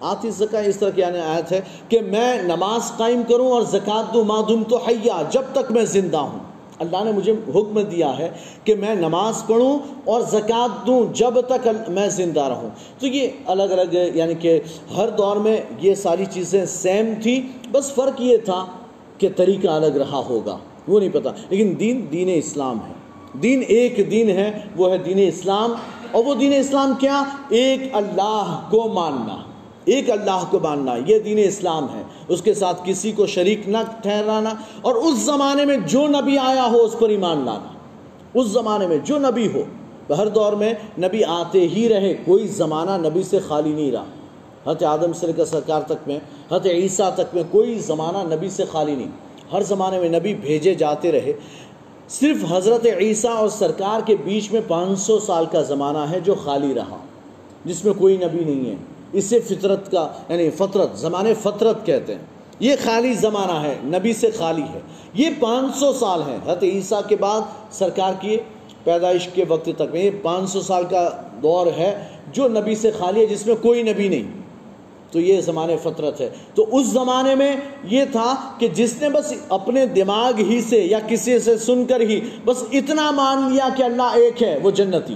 آت الزکا اس طرح کی یعنی آیت ہے کہ میں نماز قائم کروں اور زکوٰۃ دوں معدوم تو حیا، جب تک میں زندہ ہوں۔ اللہ نے مجھے حکم دیا ہے کہ میں نماز پڑھوں اور زکوٰۃ دوں جب تک میں زندہ رہوں۔ تو یہ الگ الگ یعنی کہ ہر دور میں یہ ساری چیزیں سیم تھی بس فرق یہ تھا کہ طریقہ الگ رہا ہوگا، وہ نہیں پتہ لیکن دین دین اسلام ہے۔ دین ایک دین ہے، وہ ہے دین اسلام۔ اور وہ دین اسلام کیا؟ ایک اللہ کو ماننا۔ ایک اللہ کو ماننا، یہ دین اسلام ہے۔ اس کے ساتھ کسی کو شریک نہ ٹھہرانا۔ اور اس زمانے میں جو نبی آیا ہو، اس پر ایمان لانا۔ اس زمانے میں جو نبی ہو، ہر دور میں نبی آتے ہی رہے۔ کوئی زمانہ نبی سے خالی نہیں رہا۔ حضرت آدم سے لے کر سرکار تک میں، حضرت عیسیٰ تک میں کوئی زمانہ نبی سے خالی نہیں۔ ہر زمانے میں نبی بھیجے جاتے رہے۔ صرف حضرت عیسیٰ اور سرکار کے بیچ میں پانچ سو سال کا زمانہ ہے جو خالی رہا، جس میں کوئی نبی نہیں ہے۔ اسے فطرت کا یعنی فطرت، زمانے فطرت کہتے ہیں۔ یہ خالی زمانہ ہے، نبی سے خالی ہے۔ یہ پانچ سو سال ہے حضرت عیسیٰ کے بعد سرکار کی پیدائش کے وقت تک میں یہ پانچ سو سال کا دور ہے جو نبی سے خالی ہے، جس میں کوئی نبی نہیں۔ تو یہ زمانے فطرت ہے۔ تو اس زمانے میں یہ تھا کہ جس نے بس اپنے دماغ ہی سے یا کسی سے سن کر ہی بس اتنا مان لیا کہ اللہ ایک ہے، وہ جنتی۔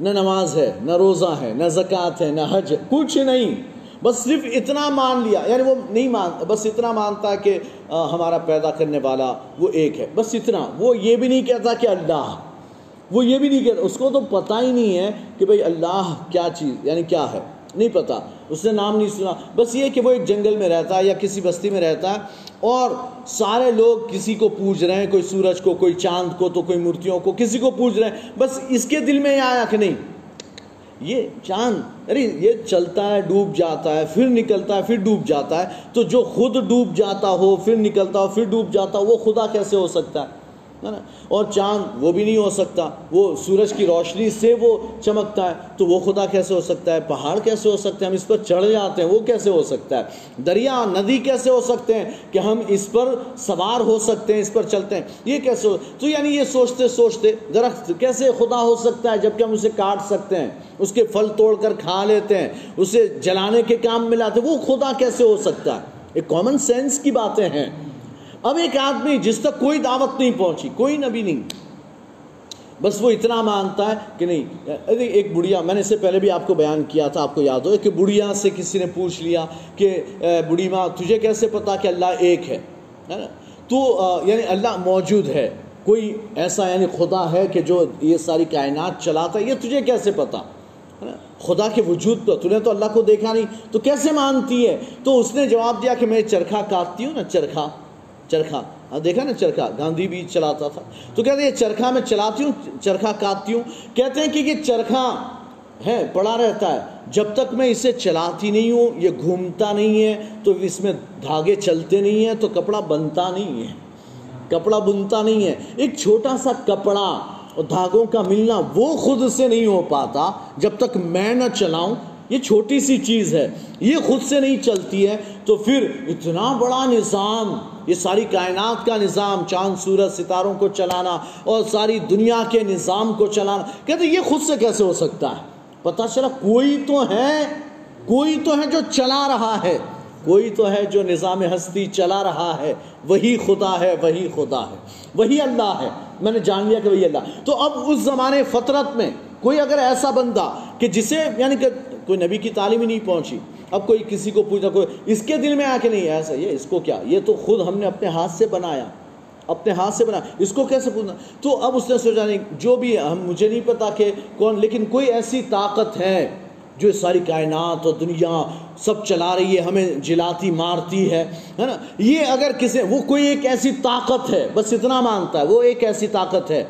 نہ نماز ہے، نہ روزہ ہے، نہ زکوٰۃ ہے، نہ حج ہے، کچھ نہیں۔ بس صرف اتنا مان لیا یعنی وہ نہیں مان، بس اتنا مانتا کہ ہمارا پیدا کرنے والا وہ ایک ہے۔ بس اتنا، وہ یہ بھی نہیں کہتا کہ اللہ۔ وہ یہ بھی نہیں کہتا، اس کو تو پتہ ہی نہیں ہے کہ بھئی اللہ کیا چیز یعنی کیا ہے۔ نہیں پتا، اس نے نام نہیں سنا۔ بس یہ کہ وہ ایک جنگل میں رہتا ہے یا کسی بستی میں رہتا ہے اور سارے لوگ کسی کو پوچھ رہے ہیں، کوئی سورج کو، کوئی چاند کو، تو کوئی مورتیوں کو، کسی کو پوچھ رہے ہیں۔ بس اس کے دل میں یہ آیا کہ نہیں، یہ چاند، ارے یہ چلتا ہے، ڈوب جاتا ہے، پھر نکلتا ہے، پھر ڈوب جاتا ہے۔ تو جو خود ڈوب جاتا ہو، پھر نکلتا ہو، پھر ڈوب جاتا ہو، وہ خدا کیسے ہو سکتا ہے؟ اور چاند وہ بھی نہیں ہو سکتا، وہ سورج کی روشنی سے وہ چمکتا ہے، تو وہ خدا کیسے ہو سکتا ہے؟ پہاڑ کیسے ہو سکتے ہیں؟ ہم اس پر چڑھ جاتے ہیں، وہ کیسے ہو سکتا ہے؟ دریا، ندی کیسے ہو سکتے ہیں کہ ہم اس پر سوار ہو سکتے ہیں، اس پر چلتے ہیں؟ یہ کیسے ہو؟ تو یعنی یہ سوچتے سوچتے درخت کیسے خدا ہو سکتا ہے جبکہ ہم اسے کاٹ سکتے ہیں؟ اس کے پھل توڑ کر کھا لیتے ہیں، اسے جلانے کے کام میں لاتے ہیں، وہ خدا کیسے ہو سکتا ہے؟ ایک کامن سینس کی باتیں ہیں۔ اب ایک آدمی جس تک کوئی دعوت نہیں پہنچی، کوئی نبی نہیں۔ بس وہ اتنا مانتا ہے کہ نہیں، ارے ایک بڑھیا، میں نے اس سے پہلے بھی آپ کو بیان کیا تھا، آپ کو یاد ہو کہ بڑھیا سے کسی نے پوچھ لیا کہ بڑھی ماں، تجھے کیسے پتا کہ اللہ ایک ہے؟ تو یعنی اللہ موجود ہے۔ کوئی ایسا یعنی خدا ہے کہ جو یہ ساری کائنات چلاتا ہے، یہ تجھے کیسے پتا؟ خدا کے وجود پر نے تو اللہ کو دیکھا نہیں، تو کیسے مانتی ہے؟ تو اس نے جواب دیا کہ میں چرخا کاٹتی ہوں نا چرخا چرخا دیکھا نا چرخا گاندھی بھی چلاتا تھا۔ تو کہتے ہیں یہ چرخا میں چلاتی ہوں چرخا کاٹتی ہوں۔ کہتے ہیں کہ یہ چرخا ہے، پڑا رہتا ہے۔ جب تک میں اسے چلاتی نہیں ہوں، یہ گھومتا نہیں ہے، تو اس میں دھاگے چلتے نہیں ہیں، تو کپڑا بنتا نہیں ہے۔ کپڑا بنتا نہیں ہے۔ ایک چھوٹا سا کپڑا اور دھاگوں کا ملنا وہ خود سے نہیں ہو پاتا جب تک میں نہ چلاؤں۔ یہ چھوٹی سی چیز ہے۔ یہ خود سے نہیں چلتی ہے، تو پھر اتنا بڑا نظام یہ ساری کائنات کا نظام، چاند، سورج، ستاروں کو چلانا اور ساری دنیا کے نظام کو چلانا۔ کہتے یہ خود سے کیسے ہو سکتا ہے؟ پتا چلا، کوئی تو ہے، کوئی تو ہے جو چلا رہا ہے۔ کوئی تو ہے جو نظام ہستی چلا رہا ہے۔ وہی خدا ہے، وہی خدا ہے۔ وہی اللہ ہے۔ میں نے جان لیا کہ وہی اللہ۔ تو اب اس زمانے فطرت میں کوئی اگر ایسا بندہ کہ جسے یعنی کہ کوئی نبی کی تعلیم ہی نہیں پہنچی، اب کوئی کسی کو پوچھا کوئی اس کے دل میں آ کے نہیں، ایسا یہ اس کو کیا؟ یہ تو خود ہم نے اپنے ہاتھ سے بنایا، اپنے ہاتھ سے بنا اس کو کیسے پوچھنا؟ تو اب اس نے سوچا نہیں، جو بھی ہم، مجھے نہیں پتا کہ کون، لیکن کوئی ایسی طاقت ہے جو ساری کائنات اور دنیا سب چلا رہی ہے، ہمیں جلاتی، مارتی ہے نا؟ یہ اگر کسی، وہ کوئی ایک ایسی طاقت ہے، بس اتنا مانتا ہے، وہ ایک ایسی طاقت ہے۔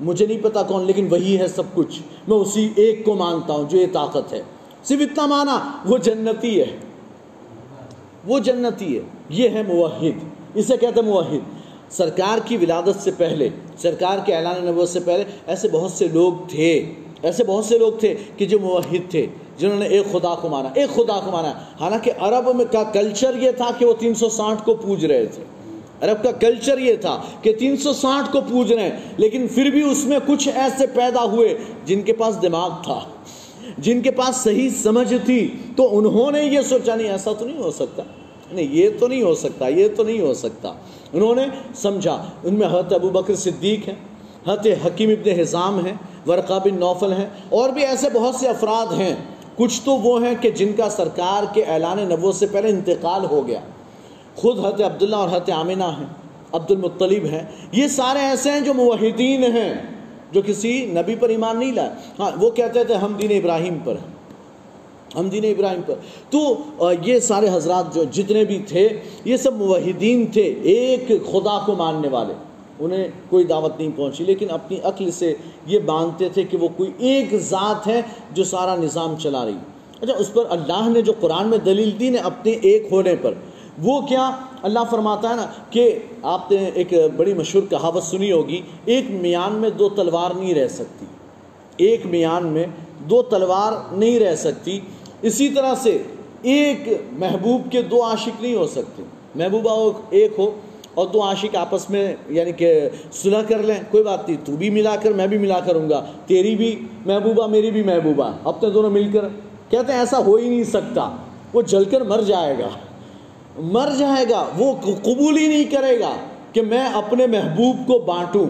مجھے نہیں پتا کون، لیکن وہی ہے سب کچھ۔ میں اسی ایک کو مانتا ہوں جو یہ طاقت ہے۔ صرف اتنا مانا، وہ جنتی ہے۔ وہ جنتی ہے۔ یہ ہے موحد۔ اسے کہتے ہیں موحد۔ سرکار کی ولادت سے پہلے، سرکار کے اعلان نبوت سے پہلے ایسے بہت سے لوگ تھے۔ ایسے بہت سے لوگ تھے کہ جو موحد تھے، جنہوں نے ایک خدا کو مانا۔ ایک خدا کو مانا۔ حالانکہ عرب میں کا کلچر یہ تھا کہ وہ تین سو ساٹھ کو پوج رہے تھے۔ عرب کا کلچر یہ تھا کہ تین سو ساٹھ کو پوج رہے ہیں، لیکن پھر بھی اس میں کچھ ایسے پیدا ہوئے جن کے پاس دماغ تھا، جن کے پاس صحیح سمجھ تھی۔ تو انہوں نے یہ سوچا، نہیں، ایسا تو نہیں ہو سکتا۔ نہیں، یہ تو نہیں ہو سکتا، یہ تو نہیں ہو سکتا۔ انہوں نے سمجھا، ان میں حضرت ابو بکر صدیق ہیں، حضرت حکیم ابن حزام ہیں، ورقہ بن نوفل ہیں، اور بھی ایسے بہت سے افراد ہیں۔ کچھ تو وہ ہیں کہ جن کا سرکار کے اعلان نبوت سے پہلے انتقال ہو گیا۔ خود حضرت عبداللہ اور حضرت آمینہ ہیں عبد المطلب ہیں۔ یہ سارے ایسے ہیں جو موحدین ہیں، جو کسی نبی پر ایمان نہیں لائے۔ ہاں وہ کہتے تھے، ہم دین ابراہیم پر ہیں۔ ہم دین ابراہیم پر۔ تو یہ سارے حضرات جو جتنے بھی تھے، یہ سب موحدین تھے، ایک خدا کو ماننے والے۔ انہیں کوئی دعوت نہیں پہنچی، لیکن اپنی عقل سے یہ مانتے تھے کہ وہ کوئی ایک ذات ہے جو سارا نظام چلا رہی۔ اچھا اس پر اللہ نے جو قرآن میں دلیل دی نے اپنے ایک ہونے پر وہ کیا اللہ فرماتا ہے نا کہ آپ نے ایک بڑی مشہور کہاوت سنی ہوگی، ایک میان میں دو تلوار نہیں رہ سکتی۔ ایک میان میں دو تلوار نہیں رہ سکتی۔ اسی طرح سے ایک محبوب کے دو عاشق نہیں ہو سکتے۔ محبوبہ ایک ہو اور دو عاشق آپس میں یعنی کہ صلح کر لیں، کوئی بات نہیں، تو بھی ملا کر میں بھی ملا کروں گا، تیری بھی محبوبہ، میری بھی محبوبہ۔ اپنے دونوں مل کر کہتے ہیں، ایسا ہو ہی نہیں سکتا، وہ جل کر مر جائے گا۔ مر جائے گا، وہ قبول ہی نہیں کرے گا کہ میں اپنے محبوب کو بانٹوں۔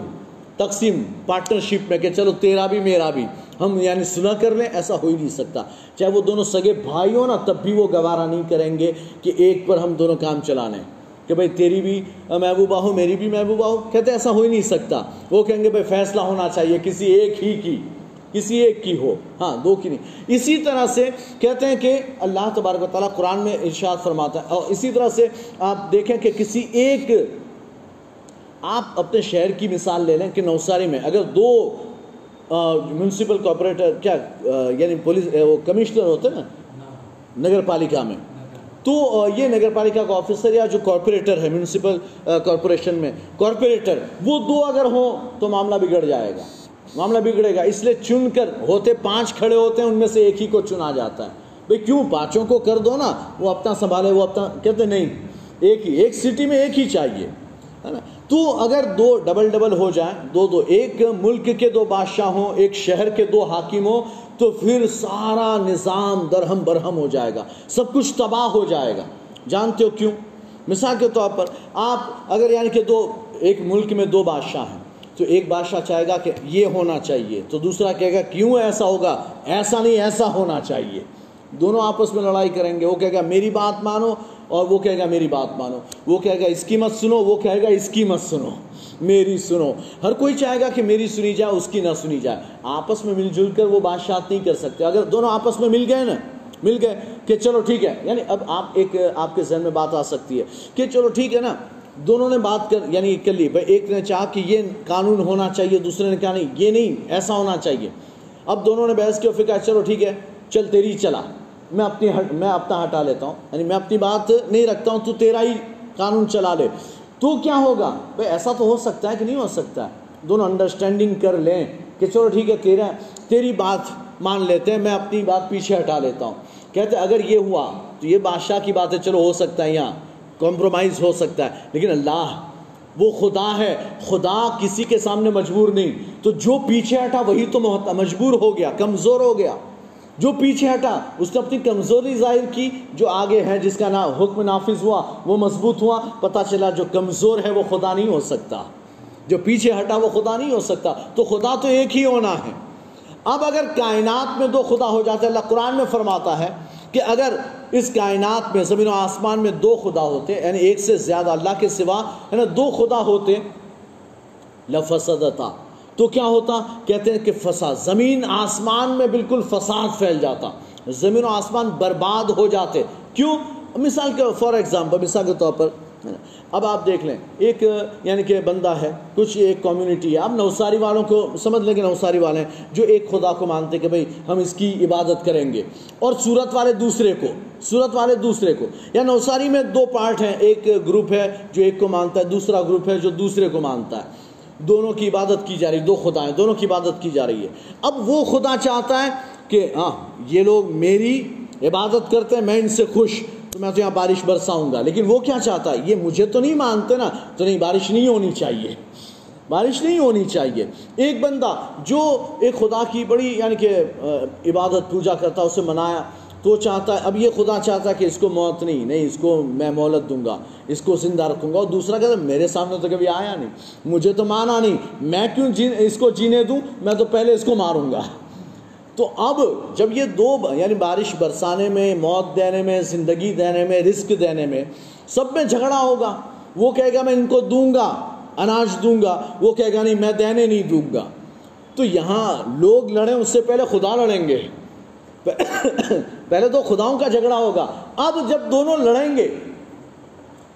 تقسیم پارٹنرشپ میں کہ چلو تیرا بھی، میرا بھی۔ ہم یعنی سنا کر لیں، ایسا ہو ہی نہیں سکتا۔ چاہے وہ دونوں سگے بھائی ہو نا، تب بھی وہ گوارا نہیں کریں گے کہ ایک پر ہم دونوں کام چلانے۔ کہ بھائی تیری بھی محبوبہ ہو، میری بھی محبوبہ ہو، کہتے ایسا ہو ہی نہیں سکتا۔ وہ کہیں گے، بھائی فیصلہ ہونا چاہیے، کسی ایک ہی کی۔ کسی ایک کی ہو۔ ہاں دو کی نہیں۔ اسی طرح سے کہتے ہیں کہ اللہ تبارک و تعالیٰ قرآن میں ارشاد فرماتا ہے۔ اور اسی طرح سے آپ دیکھیں کہ کسی ایک، آپ اپنے شہر کی مثال لے لیں کہ نوساری میں اگر دو میونسپل کارپوریٹر کیا یعنی پولیس، وہ کمشنر ہوتے نا؟ نگر پالیکا میں۔ تو یہ نگر پالیکا کا آفیسر یا جو کارپوریٹر ہے میونسپل کارپوریشن میں کارپوریٹر وہ دو اگر ہوں تو معاملہ بگڑ جائے گا۔ معاملہ بگڑے گا۔ اس لیے چن کر ہوتے پانچ کھڑے ہوتے ہیں، ان میں سے ایک ہی کو چنا جاتا ہے۔ بھئی کیوں پانچوں کو کر دو نا؟ وہ اپنا سنبھالے، وہ اپنا، کہتے نہیں، ایک ہی، ایک سٹی میں ایک ہی چاہیے، ہے نا؟ تو اگر دو ڈبل ڈبل ہو جائیں، دو دو، ایک ملک کے دو بادشاہ ہوں، ایک شہر کے دو حاکم ہوں، تو پھر سارا نظام درہم برہم ہو جائے گا، سب کچھ تباہ ہو جائے گا۔ جانتے ہو کیوں؟ مثال کے طور پر آپ، اگر یعنی کہ دو، ایک ملک میں دو بادشاہ ہیں تو ایک بادشاہ چاہے گا کہ یہ ہونا چاہیے۔ تو دوسرا کہے گا، کیوں ایسا ہوگا؟ ایسا نہیں، ایسا ہونا چاہیے۔ دونوں آپس میں لڑائی کریں گے۔ وہ کہے گا، میری بات مانو اور وہ کہے گا، میری بات مانو۔ وہ کہے گا، اس کی مت سنو، وہ کہے گا، اس کی مت سنو۔ میری سنو۔ ہر کوئی چاہے گا کہ میری سنی جائے، اس کی نہ سنی جائے۔ آپس میں مل جل کر وہ بادشاہت نہیں کر سکتے۔ اگر دونوں آپس میں مل گئے نا، مل گئے کہ چلو ٹھیک ہے۔ یعنی اب آپ ایک، آپ کے ذہن میں بات آ سکتی ہے کہ چلو ٹھیک ہے نا دونوں نے بات کر یعنی کر لی، بھائی ایک نے چاہا کہ یہ قانون ہونا چاہیے، دوسرے نے کہا نہیں، یہ نہیں، ایسا ہونا چاہیے۔ اب دونوں نے بحث کیا پھر کہا چلو ٹھیک ہے، چل تیری چلا۔ میں اپنی ہٹ میں اپنا ہٹا لیتا ہوں۔ یعنی میں اپنی بات نہیں رکھتا ہوں، تو تیرا ہی قانون چلا لے۔ تو کیا ہوگا؟ بھائی ایسا تو ہو سکتا ہے کہ نہیں ہو سکتا ہے۔ دونوں انڈرسٹینڈنگ کر لیں کہ چلو ٹھیک ہے، تیرا تیری بات مان لیتے ہیں، میں اپنی بات پیچھے ہٹا لیتا ہوں۔ کہتے اگر یہ ہوا تو یہ بادشاہ کی بات ہے، چلو ہو سکتا ہے یہاں۔ کمپرومائز ہو سکتا ہے۔ لیکن اللہ، وہ خدا ہے۔ خدا کسی کے سامنے مجبور نہیں۔ تو جو پیچھے ہٹا، وہی تو مجبور ہو گیا، کمزور ہو گیا۔ جو پیچھے ہٹا، اس نے اپنی کمزوری ظاہر کی۔ جو آگے ہے، جس کا نام حکم نافذ ہوا، وہ مضبوط ہوا۔ پتہ چلا، جو کمزور ہے، وہ خدا نہیں ہو سکتا۔ جو پیچھے ہٹا، وہ خدا نہیں ہو سکتا۔ تو خدا تو ایک ہی ہونا ہے۔ اب اگر کائنات میں دو خدا ہو جاتے، اللہ قرآن میں فرماتا ہے کہ اگر اس کائنات میں، زمین و آسمان میں دو خدا ہوتے یعنی ایک سے زیادہ اللہ کے سوا یعنی دو خدا ہوتے، لفسدتا۔ تو کیا ہوتا؟ کہتے ہیں کہ فساد۔ زمین آسمان میں بالکل فساد پھیل جاتا۔ زمین و آسمان برباد ہو جاتے۔ کیوں؟ مثال کے، فار ایگزامپل، مثال کے طور پر اب آپ دیکھ لیں، ایک یعنی کہ بندہ ہے، کچھ ایک کمیونٹی ہے۔ اب نوساری والوں کو سمجھ لیں کہ نوساری والے ہیں، جو ایک خدا کو مانتے کہ بھئی ہم اس کی عبادت کریں گے۔ اور صورت والے دوسرے کو، صورت والے دوسرے کو۔ یا نوساری میں دو پارٹ ہیں، ایک گروپ ہے جو ایک کو مانتا ہے، دوسرا گروپ ہے جو دوسرے کو مانتا ہے۔ دونوں کی عبادت کی جا رہی ہے، دو خدا ہیں دونوں کی عبادت کی جا رہی ہے۔ اب وہ خدا چاہتا ہے کہ ہاں یہ لوگ میری عبادت کرتے ہیں، میں ان سے خوش۔ تو میں تو یہاں بارش برساؤں گا۔ لیکن وہ کیا چاہتا ہے؟ یہ مجھے تو نہیں مانتے نا، تو نہیں، بارش نہیں ہونی چاہیے۔ بارش نہیں ہونی چاہیے۔ ایک بندہ جو ایک خدا کی بڑی یعنی کہ عبادت پوجا کرتا، اسے منایا، تو چاہتا ہے، اب یہ خدا چاہتا ہے کہ اس کو موت نہیں نہیں، اس کو میں مولت دوں گا، اس کو زندہ رکھوں گا۔ اور دوسرا کہتا ہے، میرے سامنے تو کبھی آیا نہیں، مجھے تو مانا نہیں، میں کیوں جین اس کو جینے دوں؟ میں تو پہلے اس کو ماروں گا۔ تو اب جب یہ دو یعنی بارش برسانے میں، موت دینے میں، زندگی دینے میں، رزق دینے میں سب میں جھگڑا ہوگا۔ وہ کہے گا، میں ان کو دوں گا، اناج دوں گا۔ وہ کہے گا، نہیں، میں دینے نہیں دوں گا۔ تو یہاں لوگ لڑیں، اس سے پہلے خدا لڑیں گے۔ پہلے تو خداؤں کا جھگڑا ہوگا۔ اب جب دونوں لڑیں گے،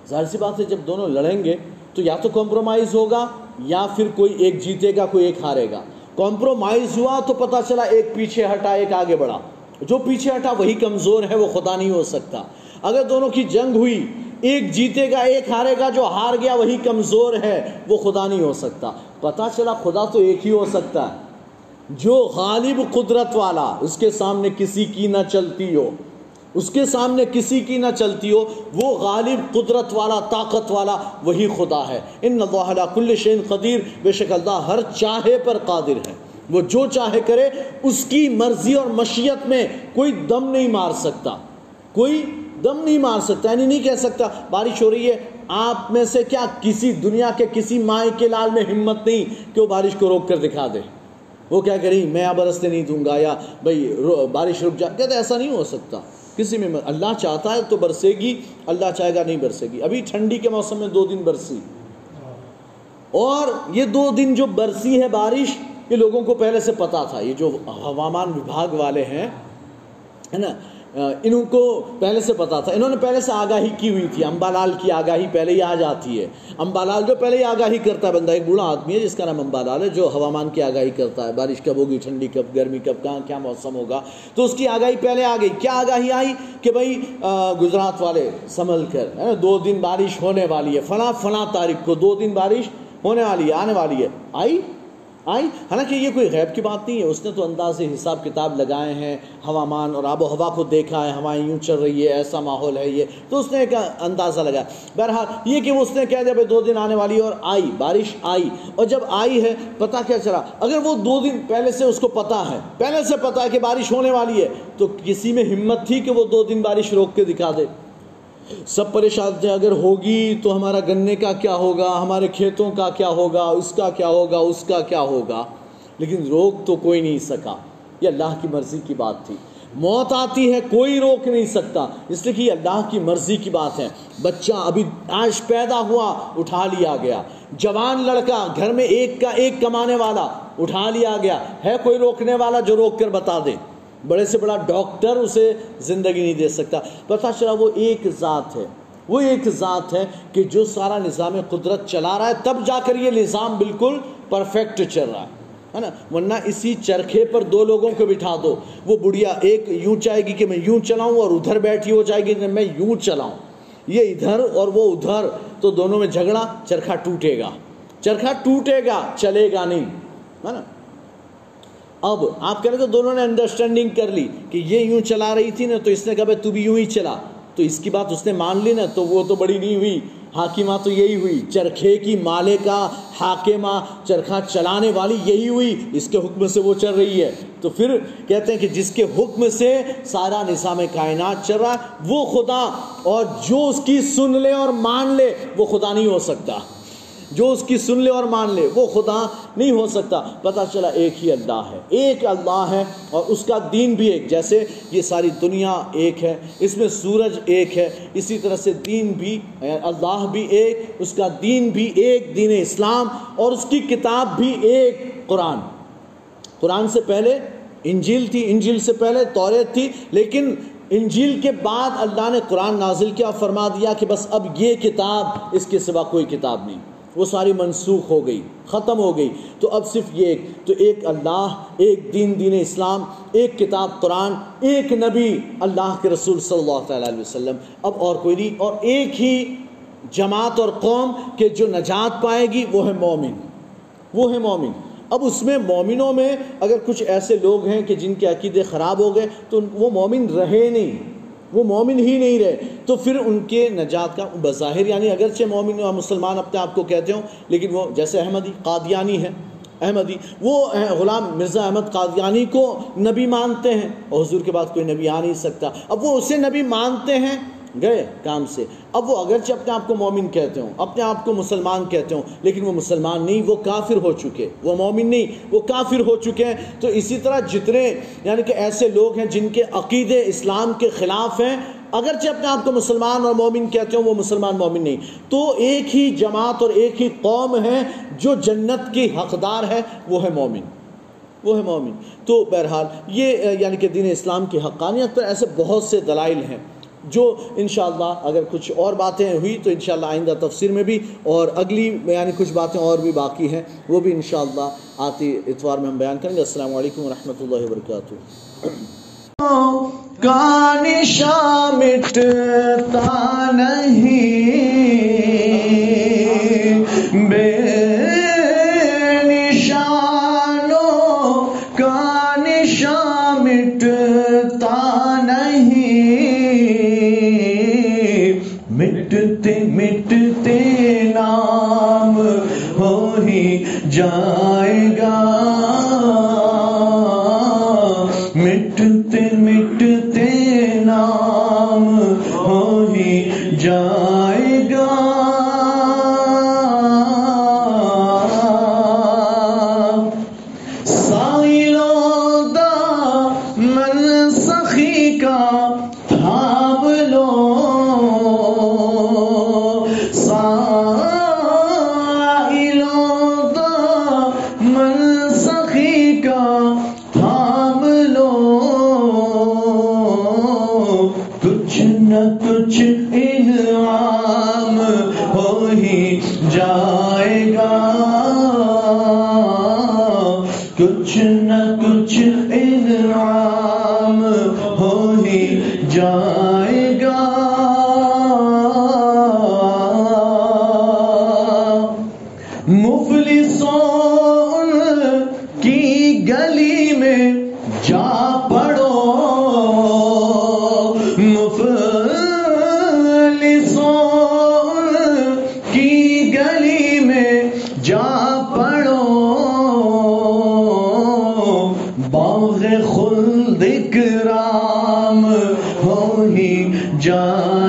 ظاہر سی بات ہے، جب دونوں لڑیں گے تو یا تو کمپرومائز ہوگا یا پھر کوئی ایک جیتے گا، کوئی ایک ہارے گا۔ کمپرومائز ہوا تو پتا چلا ایک پیچھے ہٹا، ایک آگے بڑھا۔ جو پیچھے ہٹا، وہی کمزور ہے، وہ خدا نہیں ہو سکتا۔ اگر دونوں کی جنگ ہوئی، ایک جیتے گا، ایک ہارے گا، جو ہار گیا، وہی کمزور ہے، وہ خدا نہیں ہو سکتا۔ پتا چلا خدا تو ایک ہی ہو سکتا ہے۔ جو غالب قدرت والا، اس کے سامنے کسی کی نہ چلتی ہو۔ اس کے سامنے کسی کی نہ چلتی ہو، وہ غالب قدرت والا، طاقت والا، وہی خدا ہے۔ ان اللہ کل شین قدیر، بے شک اللہ ہر چاہے پر قادر ہے۔ وہ جو چاہے کرے، اس کی مرضی اور مشیت میں کوئی دم نہیں مار سکتا۔ کوئی دم نہیں مار سکتا یعنی نہیں کہہ سکتا، بارش ہو رہی ہے، آپ میں سے کیا کسی دنیا کے کسی مائیں کے لال میں ہمت نہیں کہ وہ بارش کو روک کر دکھا دے؟ وہ کیا کریں، میں یہاں برستے نہیں دوں گا یا بھائی بارش رک جا، کہتے ایسا نہیں ہو سکتا۔ کسی میں اللہ چاہتا ہے تو برسے گی، اللہ چاہے گا نہیں برسے گی۔ ابھی ٹھنڈی کے موسم میں دو دن برسی۔ اور یہ دو دن جو برسی ہے بارش، یہ لوگوں کو پہلے سے پتا تھا۔ یہ جو ہوامان وبھاگ والے ہیں، ہے نا؟ انہوں کو پہلے سے پتا تھا، انہوں نے پہلے سے آگاہی کی ہوئی تھی، امبالال کی آگاہی پہلے ہی آ جاتی ہے۔ امبالال جو پہلے ہی آگاہی کرتا ہے، بندہ ایک بوڑھا آدمی ہے جس کا نام امبالال ہے، جو ہوامان کی آگاہی کرتا ہے۔ بارش کب ہوگی، ٹھنڈی کب، گرمی کب، کہاں کیا موسم ہوگا۔ تو اس کی آگاہی پہلے آ گئی۔ کیا آگاہی آئی؟ کہ بھائی گجرات والے سنبھل کر دو دن بارش ہونے والی ہے، فلاں فلاں تاریخ کو دو دن بارش ہونے والی ہے، آنے والی ہے۔ آئی؟ آئی حالانکہ یہ کوئی غیب کی بات نہیں ہے، اس نے تو انداز حساب کتاب لگائے ہیں ہوامان اور آب و ہوا کو دیکھا ہے، ہوائیں یوں چل رہی ہے، ایسا ماحول ہے یہ۔ تو اس نے ایک اندازہ لگایا۔ بہرحال یہ کہ وہ اس نے کہہ دیا، بھائی دو دن آنے والی اور آئی، بارش آئی۔ اور جب آئی ہے، پتہ کیا چلا؟ اگر وہ دو دن پہلے سے اس کو پتا ہے، پہلے سے پتا ہے کہ بارش ہونے والی ہے، تو کسی میں ہمت تھی کہ وہ دو دن بارش روک کے دکھا دے۔ سب پریشان تھے، اگر ہوگی تو ہمارا گنے کا کیا ہوگا؟ ہمارے کھیتوں کا کیا ہوگا؟ اس کا کیا ہوگا؟ اس کا کیا ہوگا؟ لیکن روک تو کوئی نہیں سکا۔ یہ اللہ کی مرضی کی بات تھی۔ موت آتی ہے، کوئی روک نہیں سکتا۔ اس لیے کہ یہ اللہ کی مرضی کی بات ہے۔ بچہ ابھی آج پیدا ہوا، اٹھا لیا گیا۔ جوان لڑکا، گھر میں ایک کا ایک کمانے والا، اٹھا لیا گیا۔ ہے کوئی روکنے والا جو روک کر بتا دے؟ بڑے سے بڑا ڈاکٹر اسے زندگی نہیں دے سکتا۔ پتا چلا وہ ایک ذات ہے۔ وہ ایک ذات ہے کہ جو سارا نظام قدرت چلا رہا ہے، تب جا کر یہ نظام بالکل پرفیکٹ چل رہا ہے۔ ہے نا؟ ورنہ اسی چرخے پر دو لوگوں کو بٹھا دو۔ وہ بڑھیا، ایک یوں چاہے گی کہ میں یوں چلاؤں اور ادھر بیٹھی ہو جائے گی کہ میں یوں چلاؤں۔ یہ ادھر اور وہ ادھر، تو دونوں میں جھگڑا چرخا ٹوٹے گا۔ چرخا ٹوٹے گا، چلے گا نہیں۔ ہے نا؟ اب آپ کہہ رہے تو دونوں نے انڈرسٹینڈنگ کر لی کہ یہ یوں چلا رہی تھی نا، تو اس نے کہا تو بھی یوں ہی چلا۔ تو اس کی بات اس نے مان لی نا، تو وہ تو بڑی نہیں ہوئی۔ حاکمہ تو یہی ہوئی، چرخے کی مالکہ حاکمہ، چرخہ چلانے والی یہی ہوئی، اس کے حکم سے وہ چل رہی ہے۔ تو پھر کہتے ہیں کہ جس کے حکم سے سارا نظام کائنات چل رہا ہے وہ خدا، اور جو اس کی سن لے اور مان لے، وہ خدا نہیں ہو سکتا۔ جو اس کی سن لے اور مان لے، وہ خدا نہیں ہو سکتا۔ پتہ چلا، ایک ہی اللہ ہے۔ ایک اللہ ہے اور اس کا دین بھی ایک۔ جیسے یہ ساری دنیا ایک ہے، اس میں سورج ایک ہے، اسی طرح سے دین بھی، اللہ بھی ایک، اس کا دین بھی ایک، دین اسلام اور اس کی کتاب بھی ایک۔ قرآن۔ قرآن سے پہلے انجیل تھی، انجیل سے پہلے توریت تھی، لیکن انجیل کے بعد اللہ نے قرآن نازل کیا، فرما دیا کہ بس اب یہ کتاب، اس کے سوا کوئی کتاب نہیں۔ وہ ساری منسوخ ہو گئی، ختم ہو گئی۔ تو اب صرف یہ ایک، تو ایک اللہ، ایک دین دین اسلام، ایک کتاب قرآن، ایک نبی اللہ کے رسول صلی اللہ تعالیٰ علیہ وسلم۔ اب اور کوئی نہیں، اور ایک ہی جماعت اور قوم کہ جو نجات پائے گی، وہ ہے مومن۔ وہ ہے مومن۔ اب اس میں مومنوں میں اگر کچھ ایسے لوگ ہیں کہ جن کے عقیدے خراب ہو گئے، تو وہ مومن رہے نہیں۔ وہ مومن ہی نہیں رہے۔ تو پھر ان کے نجات کا بظاہر یعنی اگرچہ مومن و مسلمان اپنے آپ کو کہتے ہوں، لیکن وہ جیسے احمدی قادیانی ہے احمدی، وہ غلام مرزا احمد قادیانی کو نبی مانتے ہیں۔ اور حضور کے بعد کوئی نبی آ نہیں سکتا۔ اب وہ اسے نبی مانتے ہیں گئے کام سے۔ اب وہ اگرچہ اپنے آپ کو مومن کہتے ہوں، اپنے آپ کو مسلمان کہتے ہوں، لیکن وہ مسلمان نہیں، وہ کافر ہو چکے۔ وہ مومن نہیں، وہ کافر ہو چکے ہیں۔ تو اسی طرح جتنے یعنی کہ ایسے لوگ ہیں جن کے عقیدے اسلام کے خلاف ہیں، اگرچہ اپنے آپ کو مسلمان اور مومن کہتے ہوں، وہ مسلمان مومن نہیں۔ تو ایک ہی جماعت اور ایک ہی قوم ہے جو جنت کی حقدار ہے، وہ ہے مومن۔ وہ ہے مومن۔ تو بہرحال، یہ یعنی کہ دین اسلام کی حقانیت پر ایسے بہت سے دلائل ہیں۔ جو انشاءاللہ اگر کچھ اور باتیں ہوئی تو انشاءاللہ آئندہ تفسیر میں بھی اور اگلی یعنی کچھ باتیں اور بھی باقی ہیں، وہ بھی انشاءاللہ آتی اتوار میں ہم بیان کریں گے۔ السلام علیکم ورحمۃ اللہ وبرکاتہ۔ نہیں۔ بے جائے گا ہی جان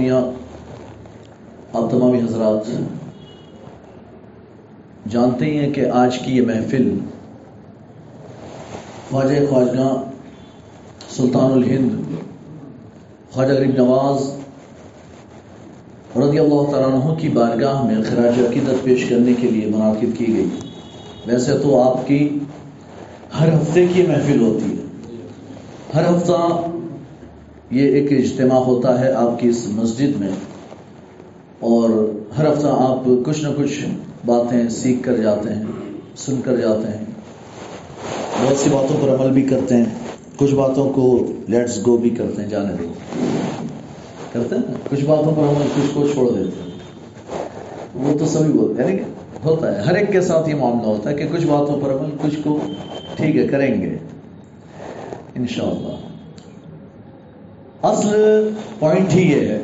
اسلامیہ آپ تمامی حضرات جانتے ہی ہیں کہ آج کی یہ محفل خواجہ خواجگاں سلطان الہند، خواجہ غریب نواز رضی اللہ تعالیٰ عنہ کی بارگاہ میں خراج عقیدت پیش کرنے کے لیے منعقد کی گئی۔ ویسے تو آپ کی ہر ہفتے کی محفل ہوتی ہے۔ ہر ہفتہ یہ ایک اجتماع ہوتا ہے آپ کی اس مسجد میں اور ہر ہفتہ آپ کچھ نہ کچھ باتیں سیکھ کر جاتے ہیں، سن کر جاتے ہیں۔ بہت سی باتوں پر عمل بھی کرتے ہیں۔ کچھ باتوں کو لیٹس گو بھی کرتے ہیں، جانے دو۔ کرتے ہیں کچھ باتوں پر عمل کچھ کو چھوڑ دیتے ہیں۔ وہ تو سبھی بولتے یعنی ہیں ہوتا ہے، ہر ایک کے ساتھ یہ معاملہ ہوتا ہے کہ کچھ باتوں پر عمل کچھ کو ٹھیک ہے، کریں گے۔ انشاءاللہ۔ اصل پوائنٹ ہی یہ ہے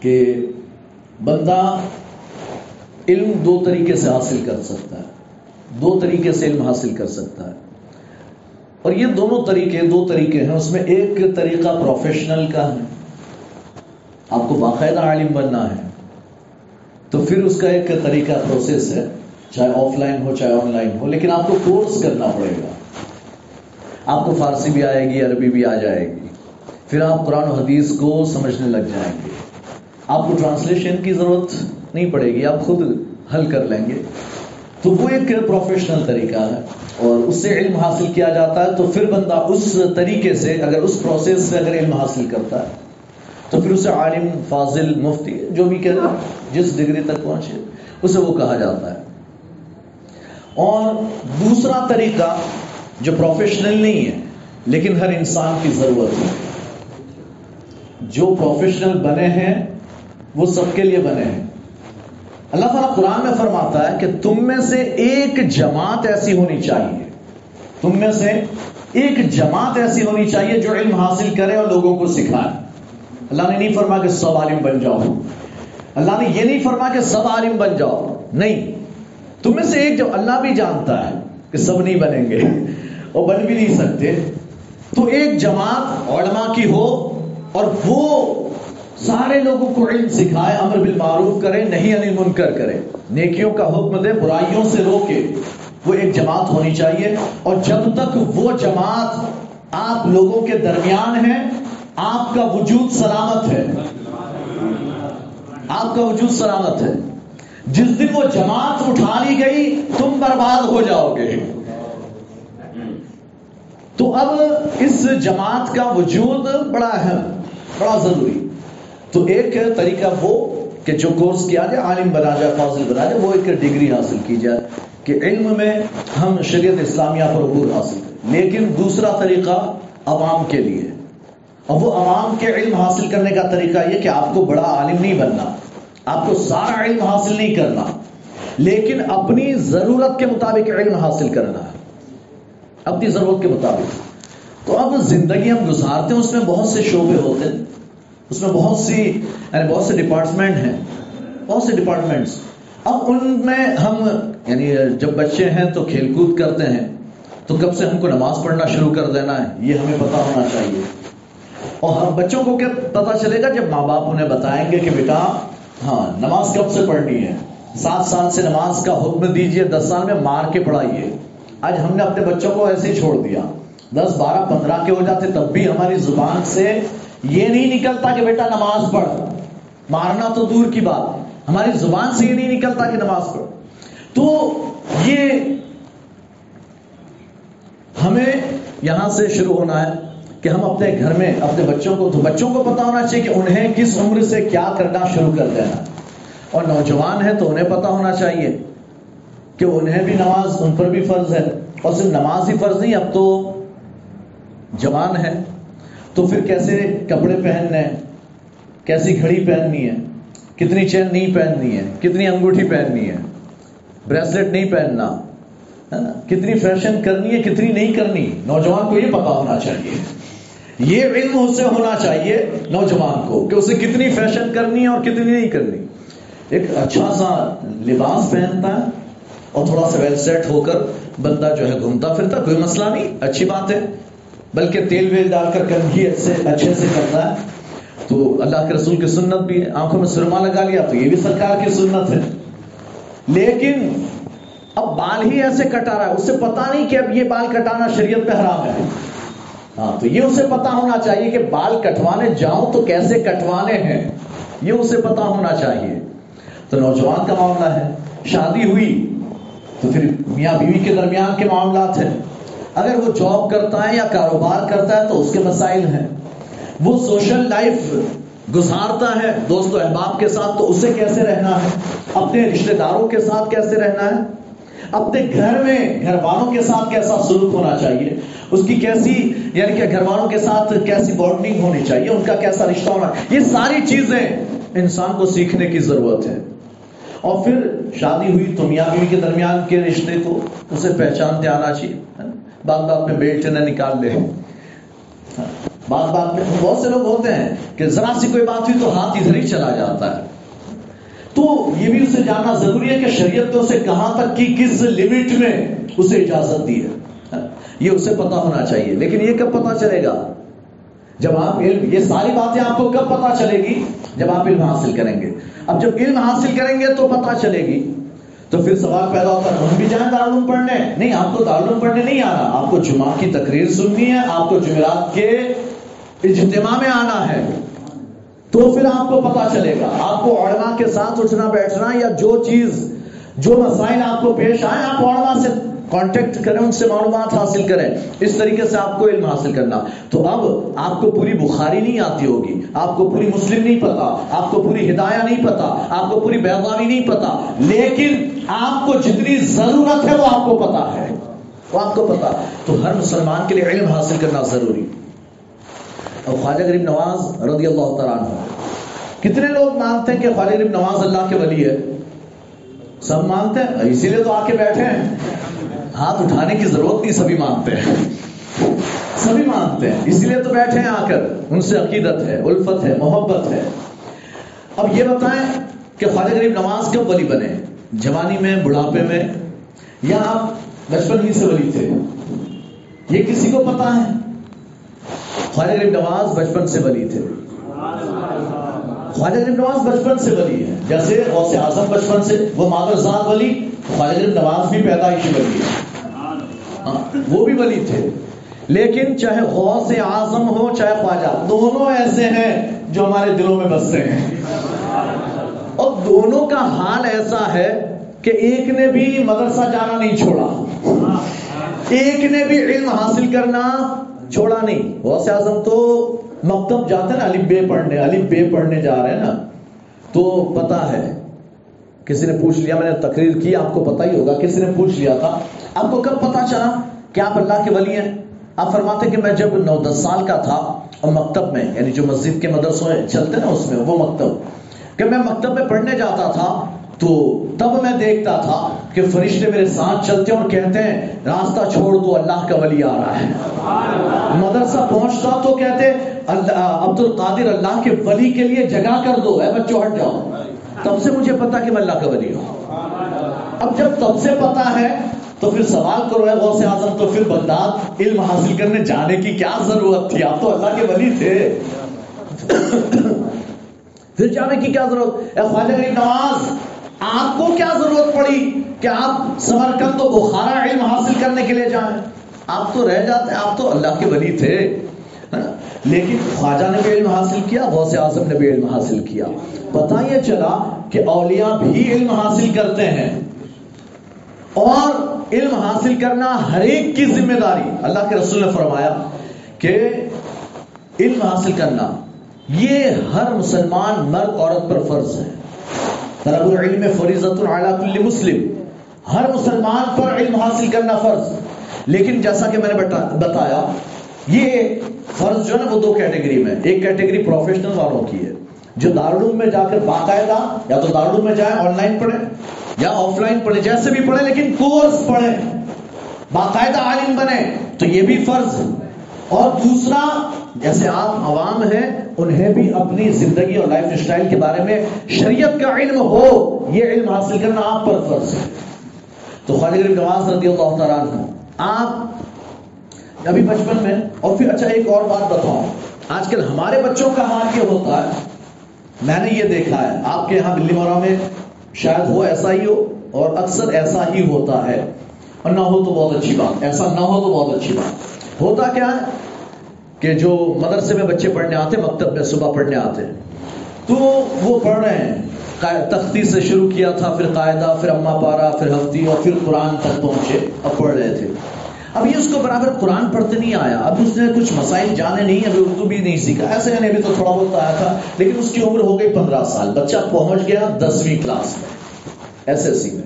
کہ بندہ علم دو طریقے سے حاصل کر سکتا ہے۔ دو طریقے سے علم حاصل کر سکتا ہے۔ اور یہ دونوں طریقے دو طریقے ہیں، اس میں ایک طریقہ پروفیشنل کا ہے۔ آپ کو باقاعدہ عالم بننا ہے۔ تو پھر اس کا ایک طریقہ پروسیس ہے، چاہے آف لائن ہو، چاہے آن لائن ہو، لیکن آپ کو کورس کرنا پڑے گا۔ آپ کو فارسی بھی آئے گی، عربی بھی آ جائے گی۔ پھر آپ قرآن و حدیث کو سمجھنے لگ جائیں گے۔ آپ کو ٹرانسلیشن کی ضرورت نہیں پڑے گی، آپ خود حل کر لیں گے۔ تو وہ ایک پروفیشنل طریقہ ہے اور اس سے علم حاصل کیا جاتا ہے، تو پھر بندہ اس طریقے سے اگر اس پروسیس سے اگر علم حاصل کرتا ہے، تو پھر اسے عالم، فاضل، مفتی، جو بھی کہ جس ڈگری تک پہنچے، اسے وہ کہا جاتا ہے۔ اور دوسرا طریقہ جو پروفیشنل نہیں ہے، لیکن ہر انسان کی ضرورت ہے۔ جو پروفیشنل بنے ہیں، وہ سب کے لیے بنے ہیں۔ اللہ تعالیٰ قرآن میں فرماتا ہے کہ تم میں سے ایک جماعت ایسی ہونی چاہیے۔ تم میں سے ایک جماعت ایسی ہونی چاہیے جو علم حاصل کرے اور لوگوں کو سکھائے۔ اللہ نے نہیں فرما کہ سب عالم بن جاؤ۔ اللہ نے یہ نہیں فرما کہ سب عالم بن جاؤ۔ نہیں۔ تم میں سے ایک جو اللہ بھی جانتا ہے کہ سب نہیں بنیں گے۔ اور بن بھی نہیں سکتے۔ تو ایک جماعت علماء کی ہو اور وہ سارے لوگوں کو علم سکھائے، امر بالمعروف کرے نہیں انل منکر کرے۔ نیکیوں کا حکم دے، برائیوں سے روکے۔ وہ ایک جماعت ہونی چاہیے۔ اور جب تک وہ جماعت آپ لوگوں کے درمیان ہے، آپ کا وجود سلامت ہے۔ آپ کا وجود سلامت ہے۔ جس دن وہ جماعت اٹھا لی گئی، تم برباد ہو جاؤ گے۔ تو اب اس جماعت کا وجود بڑا اہم، بڑا ضروری۔ تو ایک طریقہ وہ کہ جو کورس کیا جائے، عالم بنا جائے، فاضل بنا جائے، وہ ایک ڈگری حاصل کی جائے کہ علم میں ہم شریعت اسلامیہ پر عبور حاصل کریں۔ لیکن دوسرا طریقہ عوام کے لیے۔ اور وہ عوام کے علم حاصل کرنے کا طریقہ یہ کہ آپ کو بڑا عالم نہیں بننا، آپ کو سارا علم حاصل نہیں کرنا، لیکن اپنی ضرورت کے مطابق علم حاصل کرنا۔ ہے اپنی ضرورت کے مطابق۔ تو اب زندگی ہم گزارتے ہیں، اس میں بہت سے شعبے ہوتے ہیں۔ اس میں بہت سی یعنی بہت سے ڈپارٹمنٹ ہیں۔ بہت سے ڈپارٹمنٹس اب ان میں ہم یعنی جب بچے ہیں تو کھیل کود کرتے ہیں۔ تو کب سے ہم کو نماز پڑھنا شروع کر دینا ہے، یہ ہمیں پتا ہونا چاہیے۔ اور ہم بچوں کو کیا پتا چلے گا؟ جب ماں باپ انہیں بتائیں گے کہ بیٹا ہاں نماز کب سے پڑھنی ہے؟ سات سال سے نماز کا حکم دیجیے، دس سال میں مار کے پڑھائیے۔ آج ہم نے اپنے بچوں کو ایسے ہی چھوڑ دیا۔ دس، بارہ، پندرہ کے ہو جاتے، تب بھی ہماری زبان سے یہ نہیں نکلتا کہ بیٹا نماز پڑھ۔ مارنا تو دور کی بات۔ ہماری زبان سے یہ نہیں نکلتا کہ نماز پڑھ۔ تو یہ ہمیں یہاں سے شروع ہونا ہے کہ ہم اپنے گھر میں اپنے بچوں کو، تو بچوں کو پتا ہونا چاہیے کہ انہیں کس عمر سے کیا کرنا شروع کر دینا۔ اور نوجوان ہے تو انہیں پتا ہونا چاہیے۔ کہ انہیں بھی نماز ان پر بھی فرض ہے اور صرف نماز ہی فرض نہیں، اب تو جوان ہے تو پھر کیسے کپڑے پہننے ہیں؟ کیسی گھڑی پہننی ہے؟ کتنی چین نہیں پہننی ہے؟ کتنی انگوٹھی پہننی ہے؟ بریسلٹ نہیں پہننا، ہے نا؟ کتنی فیشن کرنی ہے، کتنی نہیں کرنی، نوجوان کو یہ پتا ہونا چاہیے۔ یہ علم اس سے ہونا چاہیے نوجوان کو کہ اسے کتنی فیشن کرنی ہے اور کتنی نہیں کرنی۔ ایک اچھا سا لباس پہنتا ہے اور تھوڑا سا ویل سیٹ ہو کر بندہ جو ہے گھومتا پھرتا، کوئی مسئلہ نہیں، اچھی بات ہے۔ بلکہ تیل ویل ڈال کر کنگھی اچھے اچھے سے کرتا ہے۔ تو اللہ کے رسول کی سنت بھی ہے۔ آنکھوں میں سرما لگا لیا تو یہ بھی سرکار کی سنت ہے۔ لیکن اب بال ہی ایسے کٹا رہا ہے اسے پتا نہیں کہ اب یہ بال کٹانا شریعت پہ حرام ہے۔ ہاں تو یہ اسے پتا ہونا چاہیے کہ بال کٹوانے جاؤں تو کیسے کٹوانے ہیں۔ یہ اسے پتا ہونا چاہیے۔ تو نوجوان کا معاملہ ہے، شادی ہوئی۔ تو پھر میاں بیوی کے درمیان کے معاملات ہیں۔ اگر وہ جاب کرتا ہے یا کاروبار کرتا ہے تو اس کے مسائل ہیں۔ وہ سوشل لائف گزارتا ہے دوست و احباب کے ساتھ تو اسے کیسے رہنا ہے؟ اپنے رشتہ داروں کے ساتھ کیسے رہنا ہے؟ اپنے گھر میں گھر والوں کے ساتھ کیسا سلوک ہونا چاہیے؟ اس کی کیسی یعنی کہ گھر والوں کے ساتھ کیسی بانڈنگ ہونی چاہیے؟ ان کا کیسا رشتہ ہونا؟ یہ ساری چیزیں انسان کو سیکھنے کی ضرورت ہے۔ اور پھر شادی ہوئی تو میاں بیوی کے درمیان کے رشتے کو اسے پہچانتے آنا چاہیے بعد بعد میں بیلٹ نہ نکال لے۔ بات بات میں بہت سے لوگ ہوتے ہیں کہ ذرا سی کوئی بات ہوئی تو ہاتھ ادھر ہی چلا جاتا ہے۔ تو یہ بھی اسے جاننا ضروری ہے کہ شریعت نے اسے کہاں تک کی کس لمٹ میں اسے اجازت دی ہے۔ یہ اسے پتا ہونا چاہیے۔ لیکن یہ کب پتا چلے گا؟ جب آپ یہ ساری باتیں آپ کو کب پتا چلے گی؟ جب آپ علم حاصل کریں گے۔ اب جب علم حاصل کریں گے تو پتا چلے گی۔ تو پھر سوال پیدا ہوتا ہے، ہم بھی جائیں دارالعلوم پڑھنے؟ نہیں، آپ کو دارالعلوم پڑھنے نہیں آنا۔ آپ کو جمعہ کی تقریر سننی ہے، آپ کو جمعرات کے اجتماع میں آنا ہے۔ تو پھر آپ کو پتا چلے گا۔ آپ کو علماء کے ساتھ اٹھنا، بیٹھنا یا جو چیز، جو مسائل آپ کو پیش آئے، آپ علماء سے کانٹیکٹ کریں، ان سے معلومات حاصل کریں۔ اس طریقے سے آپ کو علم حاصل کرنا۔ تو اب آپ کو پوری بخاری نہیں آتی ہوگی، آپ کو پوری مسلم نہیں پتا، آپ کو پوری ہدایہ نہیں پتا، آپ کو پوری بیضاوی نہیں پتا، لیکن آپ کو جتنی ضرورت ہے وہ آپ کو پتا ہے۔ وہ آپ کو پتا۔ تو ہر مسلمان کے لیے علم حاصل کرنا ضروری۔ اور خواجہ غریب نواز رضی اللہ تعالیٰ عنہ۔ کتنے لوگ مانتے ہیں کہ خواجہ غریب نواز اللہ کے ولی ہے؟ سب مانتے ہیں، اسی لیے تو آ کے بیٹھے ہیں۔ ہاتھ اٹھانے کی ضرورت نہیں، سبھی مانتے ہیں۔ سبھی مانتے ہیں۔ اسی لیے تو بیٹھے ہیں آ کر۔ ان سے عقیدت ہے، الفت ہے، محبت ہے۔ اب یہ بتائیں کہ خواجہ غریب نواز کب ولی بنے؟ جوانی میں، بڑھاپے میں؟ یا آپ بچپن ہی سے ولی تھے؟ یہ کسی کو پتا ہے؟ خواجہ غریب نواز بچپن سے ولی تھے۔ خواجہ غریب نواز بچپن سے ولی ہے جیسے غوث اعظم بچپن سے، وہ مادر زاد ولی، خواجہ غریب نواز بھی پیدائشی ولی ہے ہاں، وہ بھی ولی تھے۔ لیکن چاہے غوث اعظم ہو، چاہے خواجہ، دونوں ایسے ہیں جو ہمارے دلوں میں بستے ہیں۔ اور دونوں کا حال ایسا ہے کہ ایک نے بھی مدرسہ جانا نہیں چھوڑا۔ ایک نے بھی علم حاصل کرنا چھوڑا نہیں۔ غوث اعظم تو مکتب جاتے ہیں نا علی بے پڑھنے علی بے پڑھنے جا رہے ہیں نا۔ تو پتا ہے کسی نے پوچھ لیا، میں نے تقریر کی، آپ کو پتا ہی ہوگا کسی نے پوچھ لیا تھا۔ آپ کو کب پتا چلا کہ آپ اللہ کے ولی ہیں؟ آپ فرماتے کہ میں جب نو دس سال کا تھا اور مکتب میں یعنی جو مسجد کے مدرسوں چلتے نا اس میں، وہ مکتب، کہ میں مکتب میں پڑھنے جاتا تھا، تو تب میں دیکھتا تھا کہ فرشتے میرے ساتھ چلتے اور کہتے ہیں، راستہ چھوڑ دو اللہ کا ولی آ رہا ہے۔ مدرسہ پہنچتا تو کہتے عبد القادر اللہ کے ولی کے لیے جگہ کر دو، اے بچوں، ہٹ جاؤ۔ تب سے مجھے پتا کہ میں اللہ کا ولی ہوں۔ اب جب تب سے پتا ہے، تو پھر سوال کرو ہے غوث اعظم، تو پھر بغداد علم حاصل کرنے جانے کی کیا ضرورت تھی؟ آپ تو اللہ کے ولی تھے۔ پھر جانے کی کیا ضرورت؟ اے خواجہ غریب نواز، آپ کو کیا ضرورت پڑی کہ آپ سمرکند و بخارا علم حاصل کرنے کے لیے جائیں؟ آپ تو رہ جاتے ہیں آپ تو اللہ کے ولی تھے لیکن خواجہ نے بھی علم حاصل کیا، غوث اعظم نے بھی علم حاصل کیا۔ پتا یہ چلا کہ اولیاء بھی علم حاصل کرتے ہیں اور علم حاصل کرنا ہر ایک کی ذمہ داری۔ اللہ کے رسول نے فرمایا کہ علم حاصل کرنا یہ ہر مسلمان مرد عورت پر فرض ہے۔ طلب العلم فریضت کل مسلم۔ ہر مسلمان پر علم حاصل کرنا فرض۔ لیکن جیسا کہ میں نے بتایا، یہ فرض جو ہے نا وہ دو کیٹیگری میں ایک کیٹیگری پروفیشنل والوں کی ہے۔ جو دارالعلوم میں جا کر باقاعدہ، یا تو دارالعلوم میں جائیں آن لائن پڑھیں، یا آف لائن پڑھیں، جیسے بھی پڑھیں، لیکن کورس پڑھیں، باقاعدہ عالم بنے تو یہ بھی فرض اور دوسرا، جیسے آپ عوام ہیں، انہیں بھی اپنی زندگی اور لائف اسٹائل کے بارے میں شریعت کا علم ہو، یہ علم حاصل کرنا آپ پر فرض ہے۔ تو خالد نواز رضی اللہ تعالیٰ عنہ، آپ ابھی بچپن میں، اور پھر اچھا ایک اور بات بتاؤں۔ آج کل ہمارے بچوں کا حال یہ ہوتا ہے میں نے یہ دیکھا ہے۔ آپ کے یہاں بلی مورا میں شاید ہو ایسا ہی ہو اور اکثر ایسا ہی ہوتا ہے۔ اور نہ ہو تو بہت اچھی بات۔ ایسا نہ ہو تو بہت اچھی بات۔ ہوتا کیا ہے کہ جو مدرسے میں بچے پڑھنے آتے، مکتب میں صبح پڑھنے آتے۔ تو وہ پڑھ رہے ہیں۔ تختی سے شروع کیا تھا، پھر قاعدہ، پھر اما پارا پھر ہفتی اور پھر قرآن تک پہنچے۔ اب پڑھ رہے تھے۔ اب یہ اس کو برابر قرآن پڑھتے نہیں آیا، اب اس نے کچھ مسائل جانے نہیں، ابھی اردو بھی نہیں سیکھا۔ ایسے یعنی ابھی تو تھوڑا بہت آیا تھا، لیکن اس کی عمر ہو گئی پندرہ سال۔ بچہ پہنچ گیا دسویں کلاس میں ایس ایس سی میں۔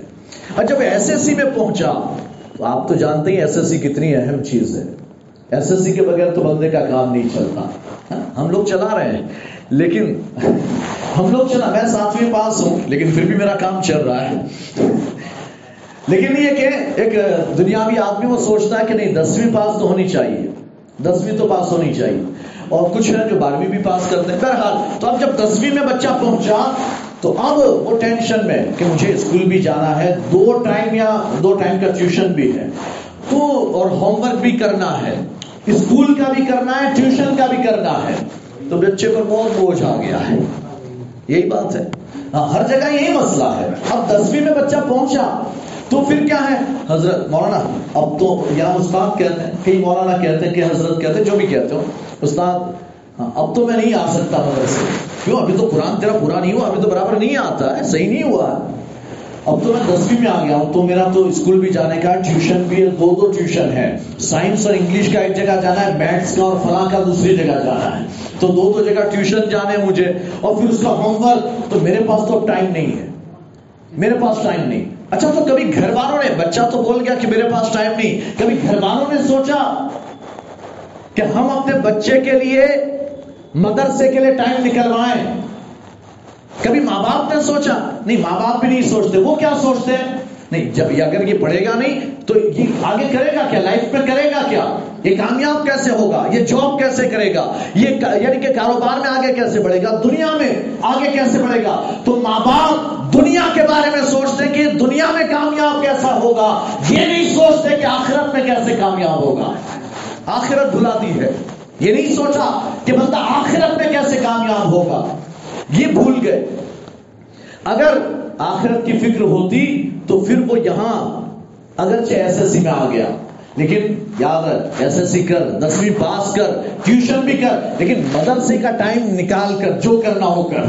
اور جب ایس ایس سی میں پہنچا، تو آپ تو جانتے ہیں ایس ایس سی کتنی اہم چیز ہے۔ ایس ایس سی کے بغیر تو بندے کا کام نہیں چلتا۔ ہاں، ہم لوگ چلا رہے ہیں، لیکن ہم لوگ چلا، میں ساتویں پاس ہوں، لیکن پھر بھی میرا کام چل رہا ہے۔ لیکن یہ کہ ایک دنیاوی آدمی وہ سوچتا ہے کہ نہیں، دسویں پاس تو ہونی چاہیے۔ دسویں تو پاس ہونی چاہیے۔ اور کچھ ہیں جو بارہویں بھی پاس کرتے ہیں۔ بہرحال، تو اب جب دسویں میں بچہ پہنچا، تو اب وہ ٹینشن میں کہ مجھے اسکول بھی جانا ہے، دو ٹائم یا دو ٹائم کا ٹیوشن بھی ہے۔ تو اور ہوم ورک بھی کرنا ہے، اسکول کا بھی کرنا ہے، ٹیوشن کا بھی کرنا ہے۔ تو بچے پر بہت بوجھ آ گیا ہے۔ یہی بات ہے۔ ہاں، ہر جگہ یہی مسئلہ ہے۔ اب دسویں میں بچہ پہنچا تو پھر کیا ہے؟ حضرت مولانا، اب تو یہاں استاد کہتے ہیں کئی مولانا کہتے ہیں کہ حضرت کہتے ہیں، جو بھی کہتے ہو۔ استاد ہاں، اب تو میں نہیں آ سکتا مدرسے۔ کیوں؟ ابھی تو قرآن تیرا پورا نہیں ہوا، ابھی تو برابر نہیں آتا ہے، صحیح نہیں ہوا ہے۔ اب تو میں دسویں میں آ گیا ہوں، تو میرا تو اسکول بھی جانے کا ٹیوشن بھی ہے، دو دو ٹیوشن ہے سائنس اور انگلش کا ایک جگہ جانا ہے، میتھس کا اور فلاں کا دوسری جگہ جانا ہے۔ تو دو دو جگہ ٹیوشن جانے مجھے، اور پھر اس کا ہوم ورک، تو میرے پاس تو ٹائم نہیں ہے۔ میرے پاس ٹائم نہیں۔ اچھا تو کبھی گھر والوں نے، بچہ تو بول گیا کہ میرے پاس ٹائم نہیں، کبھی گھر والوں نے سوچا کہ ہم اپنے بچے کے لیے مدرسے کے لیے ٹائم نکلوائیں؟ کبھی ماں باپ نے سوچا؟ نہیں، ماں باپ بھی نہیں سوچتے، وہ کیا سوچتے ہیں؟ نہیں، جب یہ اگر یہ پڑھے گا نہیں، تو یہ آگے کرے گا کیا؟ لائف میں کرے گا کیا؟ یہ کامیاب کیسے ہوگا؟ یہ جاب کیسے کرے گا؟ یہ یعنی کہ کاروبار میں آگے کیسے بڑھے گا؟ دنیا میں آگے کیسے بڑھے گا؟ تو ماں باپ دنیا کے بارے میں سوچتے کہ دنیا میں کامیاب کیسا ہوگا؟ یہ نہیں سوچتے کہ آخرت میں کیسے کامیاب ہوگا۔ آخرت بھلاتی ہے۔ یہ نہیں سوچا کہ بندہ آخرت میں کیسے کامیاب ہوگا۔ یہ بھول گئے۔ اگر آخرت کی فکر ہوتی تو پھر وہ یہاں اگرچہ ایس ایس سی میں آ گیا۔ لیکن یاد رکھ ایس ایس سی کر دسویں پاس کر، ٹیوشن بھی کر، لیکن مدرسے کا ٹائم نکال کر، جو کرنا ہو کر۔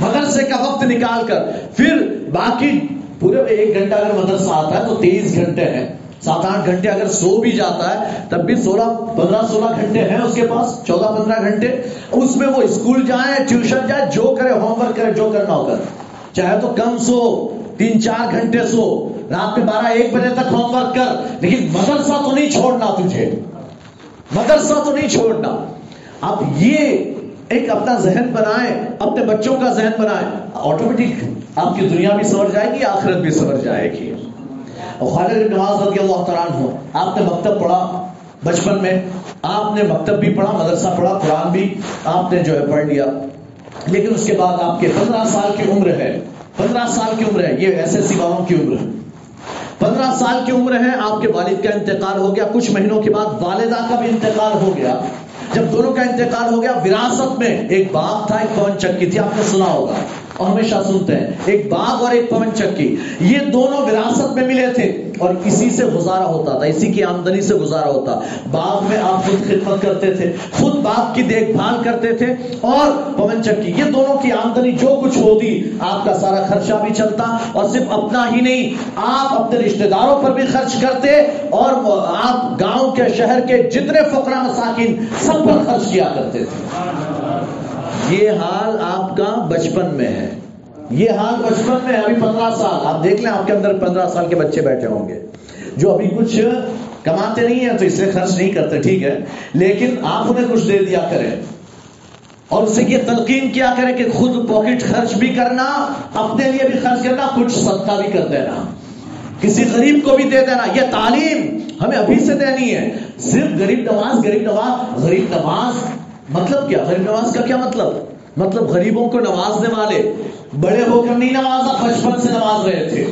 مدرسے کا وقت نکال کر۔ پھر باقی پورے ایک گھنٹہ اگر مدرسہ آتا ہے تو تیئیس گھنٹے ہیں۔ سات آٹھ گھنٹے اگر سو بھی جاتا ہے، تب بھی سولہ، پندرہ، سولہ گھنٹے ہیں اس کے پاس، چودہ، پندرہ گھنٹے۔ اس میں وہ اسکول جائیں، ٹیوشن جائیں، جو کرے، ہوم ورک کرے، جو کرنا ہو کر۔ چاہے تو کم سو تین چار گھنٹے سو، رات میں بارہ ایک بجے تک ہوم ورک کر، لیکن مدرسہ تو نہیں چھوڑنا تجھے۔ مدرسہ تو نہیں چھوڑنا۔ اب یہ ایک اپنا ذہن بنائیں، اپنے بچوں کا ذہن بنائیں۔ آٹومیٹک آپ کی دنیا بھی سمجھ جائے گی، آخرت بھی سمجھ جائے گی۔ خالد نواز رضی اللہ تعالیٰ ہو آپ نے مکتب پڑھا بچپن میں۔ آپ نے مکتب بھی پڑھا، مدرسہ پڑھا، قرآن بھی آپ نے جو ہے پڑھ لیا۔ لیکن اس کے بعد آپ کے پندرہ سال کی عمر ہے۔ پندرہ سال کی عمر ہے، یہ ایس ایس سی والوں کی عمر ہے۔ پندرہ سال کی عمر ہے، آپ کے والد کا انتقال ہو گیا، کچھ مہینوں کے بعد والدہ کا بھی انتقال ہو گیا۔ جب دونوں کا انتقال ہو گیا، وراثت میں ایک باپ تھا، ایک پون چکی تھی، آپ نے سنا ہوگا۔ اور ہمیشہ سنتے ہیں، ایک باغ اور ایک پون چکی۔ یہ دونوں وراثت میں ملے تھے اور اسی سے گزارا ہوتا تھا، اسی کی آمدنی سے گزارا ہوتا۔ باغ میں آپ خود خدمت کرتے تھے، خود باغ کی دیکھ بھال کرتے تھے اور پون چکی۔ یہ دونوں کی آمدنی جو کچھ ہوتی، آپ کا سارا خرچہ بھی چلتا اور صرف اپنا ہی نہیں، آپ اپنے رشتہ داروں پر بھی خرچ کرتے اور آپ گاؤں کے، شہر کے جتنے فقرا مساکین، سب پر خرچ کیا کرتے تھے۔ یہ حال آپ کا بچپن میں ہے۔ یہ حال بچپن میں ابھی پندرہ سال۔ آپ دیکھ لیں آپ کے اندر پندرہ سال کے بچے بیٹھے ہوں گے۔ جو ابھی کچھ کماتے نہیں ہیں تو اس سے خرچ نہیں کرتے، ٹھیک ہے۔ لیکن آپ انہیں کچھ دے دیا کریں۔ اور اس سے یہ تلقین کیا کریں کہ خود پاکٹ خرچ بھی کرنا، اپنے لیے بھی خرچ کرنا، کچھ صدقہ بھی کر دینا۔ کسی غریب کو بھی دے دینا۔ یہ تعلیم ہمیں ابھی سے دینی ہے۔ صرف غریب نواز غریب نواز غریب نواز۔ مطلب کیا؟ غریب نواز کا کیا مطلب؟ مطلب غریبوں کو نوازنے والے، بڑے ہو کر نہیں نوازا بچپن سے نواز رہے تھے۔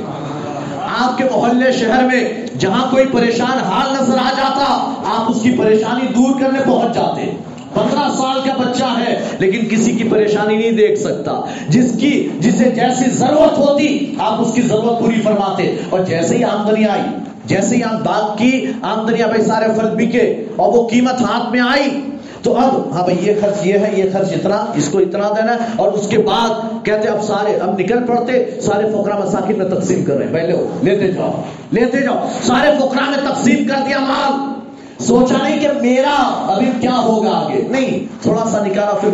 آپ کے محلے شہر میں جہاں کوئی پریشان حال نظر آ جاتا، آپ اس کی پریشانی دور کرنے پہنچ جاتے۔ پندرہ سال کا بچہ ہے، لیکن کسی کی پریشانی نہیں دیکھ سکتا۔ جس کی، جسے جیسی ضرورت ہوتی، آپ اس کی ضرورت پوری فرماتے۔ اور جیسے ہی آمدنی آئی، جیسے ہی آپ باغ کی آمدنیاں بھائی سارے فرد بکے اور وہ قیمت ہاتھ میں آئی تو اب ہاں بھائی، یہ خرچ یہ ہے، یہ خرچ اتنا، اس کو اتنا دینا ہے اور اس کے بعد کہتے اب سارے اب نکل پڑتے، سارے فقرا مساکین میں تقسیم کر رہے ہیں۔ پہلے لیتے جاؤ لیتے جاؤ۔ سارے فقرا میں تقسیم کر دیا مال۔ سوچا نہیں کہ میرا ابھی کیا ہوگا آگے؟ نہیں، تھوڑا سا نکالا پھر۔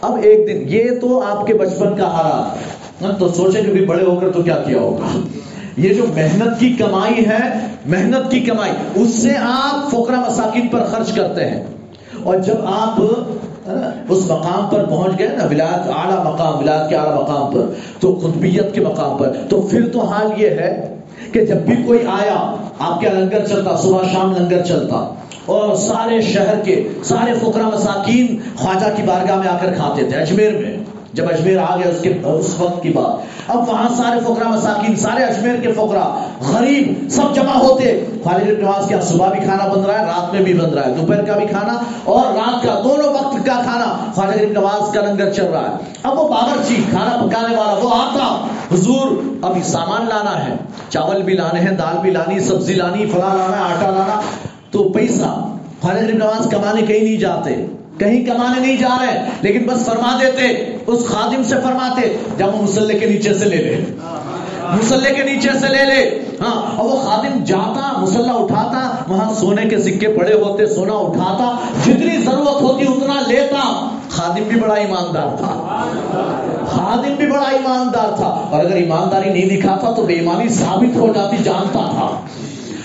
اب ایک دن، یہ تو آپ کے بچپن کا حالات۔ تو سوچے کہ بھی بڑے ہو کر تو کیا کیا ہوگا۔ یہ جو محنت کی کمائی ہے، محنت کی کمائی، اس سے آپ فقرا مساکین پر خرچ کرتے ہیں۔ اور جب آپ اس مقام پر پہنچ گئے نا، ولاد، اعلیٰ مقام، ولاد کے اعلیٰ مقام پر، تو خطبیت کے مقام پر، تو پھر تو حال یہ ہے کہ جب بھی کوئی آیا، آپ کے لنگر چلتا، صبح شام لنگر چلتا، اور سارے شہر کے، سارے فقرا مساکین خواجہ کی بارگاہ میں آ کر کھاتے تھے، اجمیر میں۔ جب اجمیر آ گیا اس کے اس وقت کی بات۔ اب وہاں سارے فقرا مساکین، سارے اجمیر کے فقرا غریب، سب جمع ہوتے۔ خالد نواز کے صبح بھی کھانا بن رہا ہے، رات میں بھی بن رہا ہے، دوپہر کا بھی کھانا اور رات کا دونوں وقت کا کھانا۔ خالد نواز کا لنگر چل رہا ہے۔ اب وہ باورچی کھانا پکانے والا، وہ آتا۔ حضور، ابھی سامان لانا ہے۔ چاول بھی لانے ہیں، دال بھی لانی، سبزی لانی، فلاں لانا، آٹا لانا۔ تو پیسہ خالد نواز کمانے کہیں نہیں جاتے۔ کہیں کمانے نہیں جا رہے، لیکن بس فرما دیتے، اس خادم سے فرماتے جب وہ مسلح کے نیچے سے لے لے۔ مسلح کے نیچے سے لے لے۔ ہاں اور وہ خادم جاتا، مسلح اٹھاتا، وہاں سونے کے سکے پڑے ہوتے، سونا اٹھاتا، جتنی ضرورت ہوتی اتنا لیتا۔ خادم بھی بڑا ایماندار تھا۔ خادم بھی بڑا ایماندار تھا۔ اور اگر ایمانداری نہیں دکھاتا تو بے ایمانی ثابت ہو جاتی، جانتا تھا۔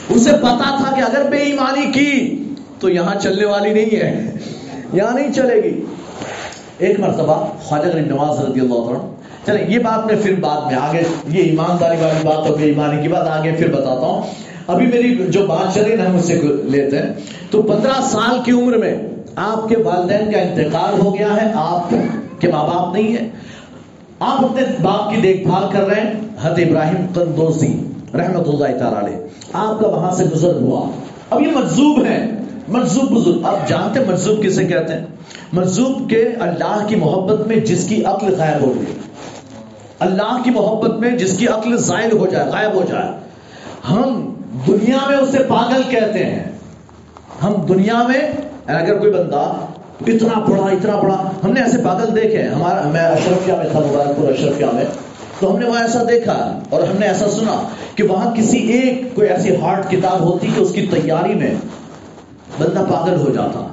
اسے پتا تھا کہ اگر بے ایمانی کی، تو یہاں چلنے والی نہیں ہے۔ یہاں نہیں چلے گی؟ ایک مرتبہ خواجہ غریب نواز رضی اللہ عنہ چلیں، یہ بات میں پھر بعد میں آگے، یہ ایمانداری والی بات اور بے ایمانی کی بات آگے پھر بتاتا ہوں۔ ابھی میری جو بات چلی نا ہم اس سے لیتے ہیں۔ تو پندرہ سال کی عمر میں آپ کے والدین کا انتقال ہو گیا ہے، آپ کے ماں باپ نہیں ہے آپ اپنے باپ کی دیکھ بھال کر رہے ہیں حد ابراہیم قندوسی رحمت اللہ تعالی آپ کا وہاں سے گزر ہوا۔ اب یہ مجذوب ہے مجذوب بزرگ۔ آپ جانتے مجذوب کسے کہتے ہیں؟ مجذوب کے اللہ کی محبت میں جس کی عقل غائب ہو گئی۔ اللہ کی محبت میں جس کی عقل زائل ہو جائے، غائب ہو جائے۔ ہم دنیا میں اسے پاگل کہتے ہیں۔ ہم دنیا میں، اگر کوئی بندہ اتنا پڑھا اتنا پڑھا ہم نے ایسے پاگل دیکھے ہمارا، میں اشرفیہ میں تھا مبارک پور اشرفیہ میں۔ تو ہم نے وہاں ایسا دیکھا اور ہم نے ایسا سنا کہ وہاں کسی ایک، کوئی ایسی ہارڈ کتاب ہوتی کہ اس کی تیاری میں بندہ پاگل ہو جاتا،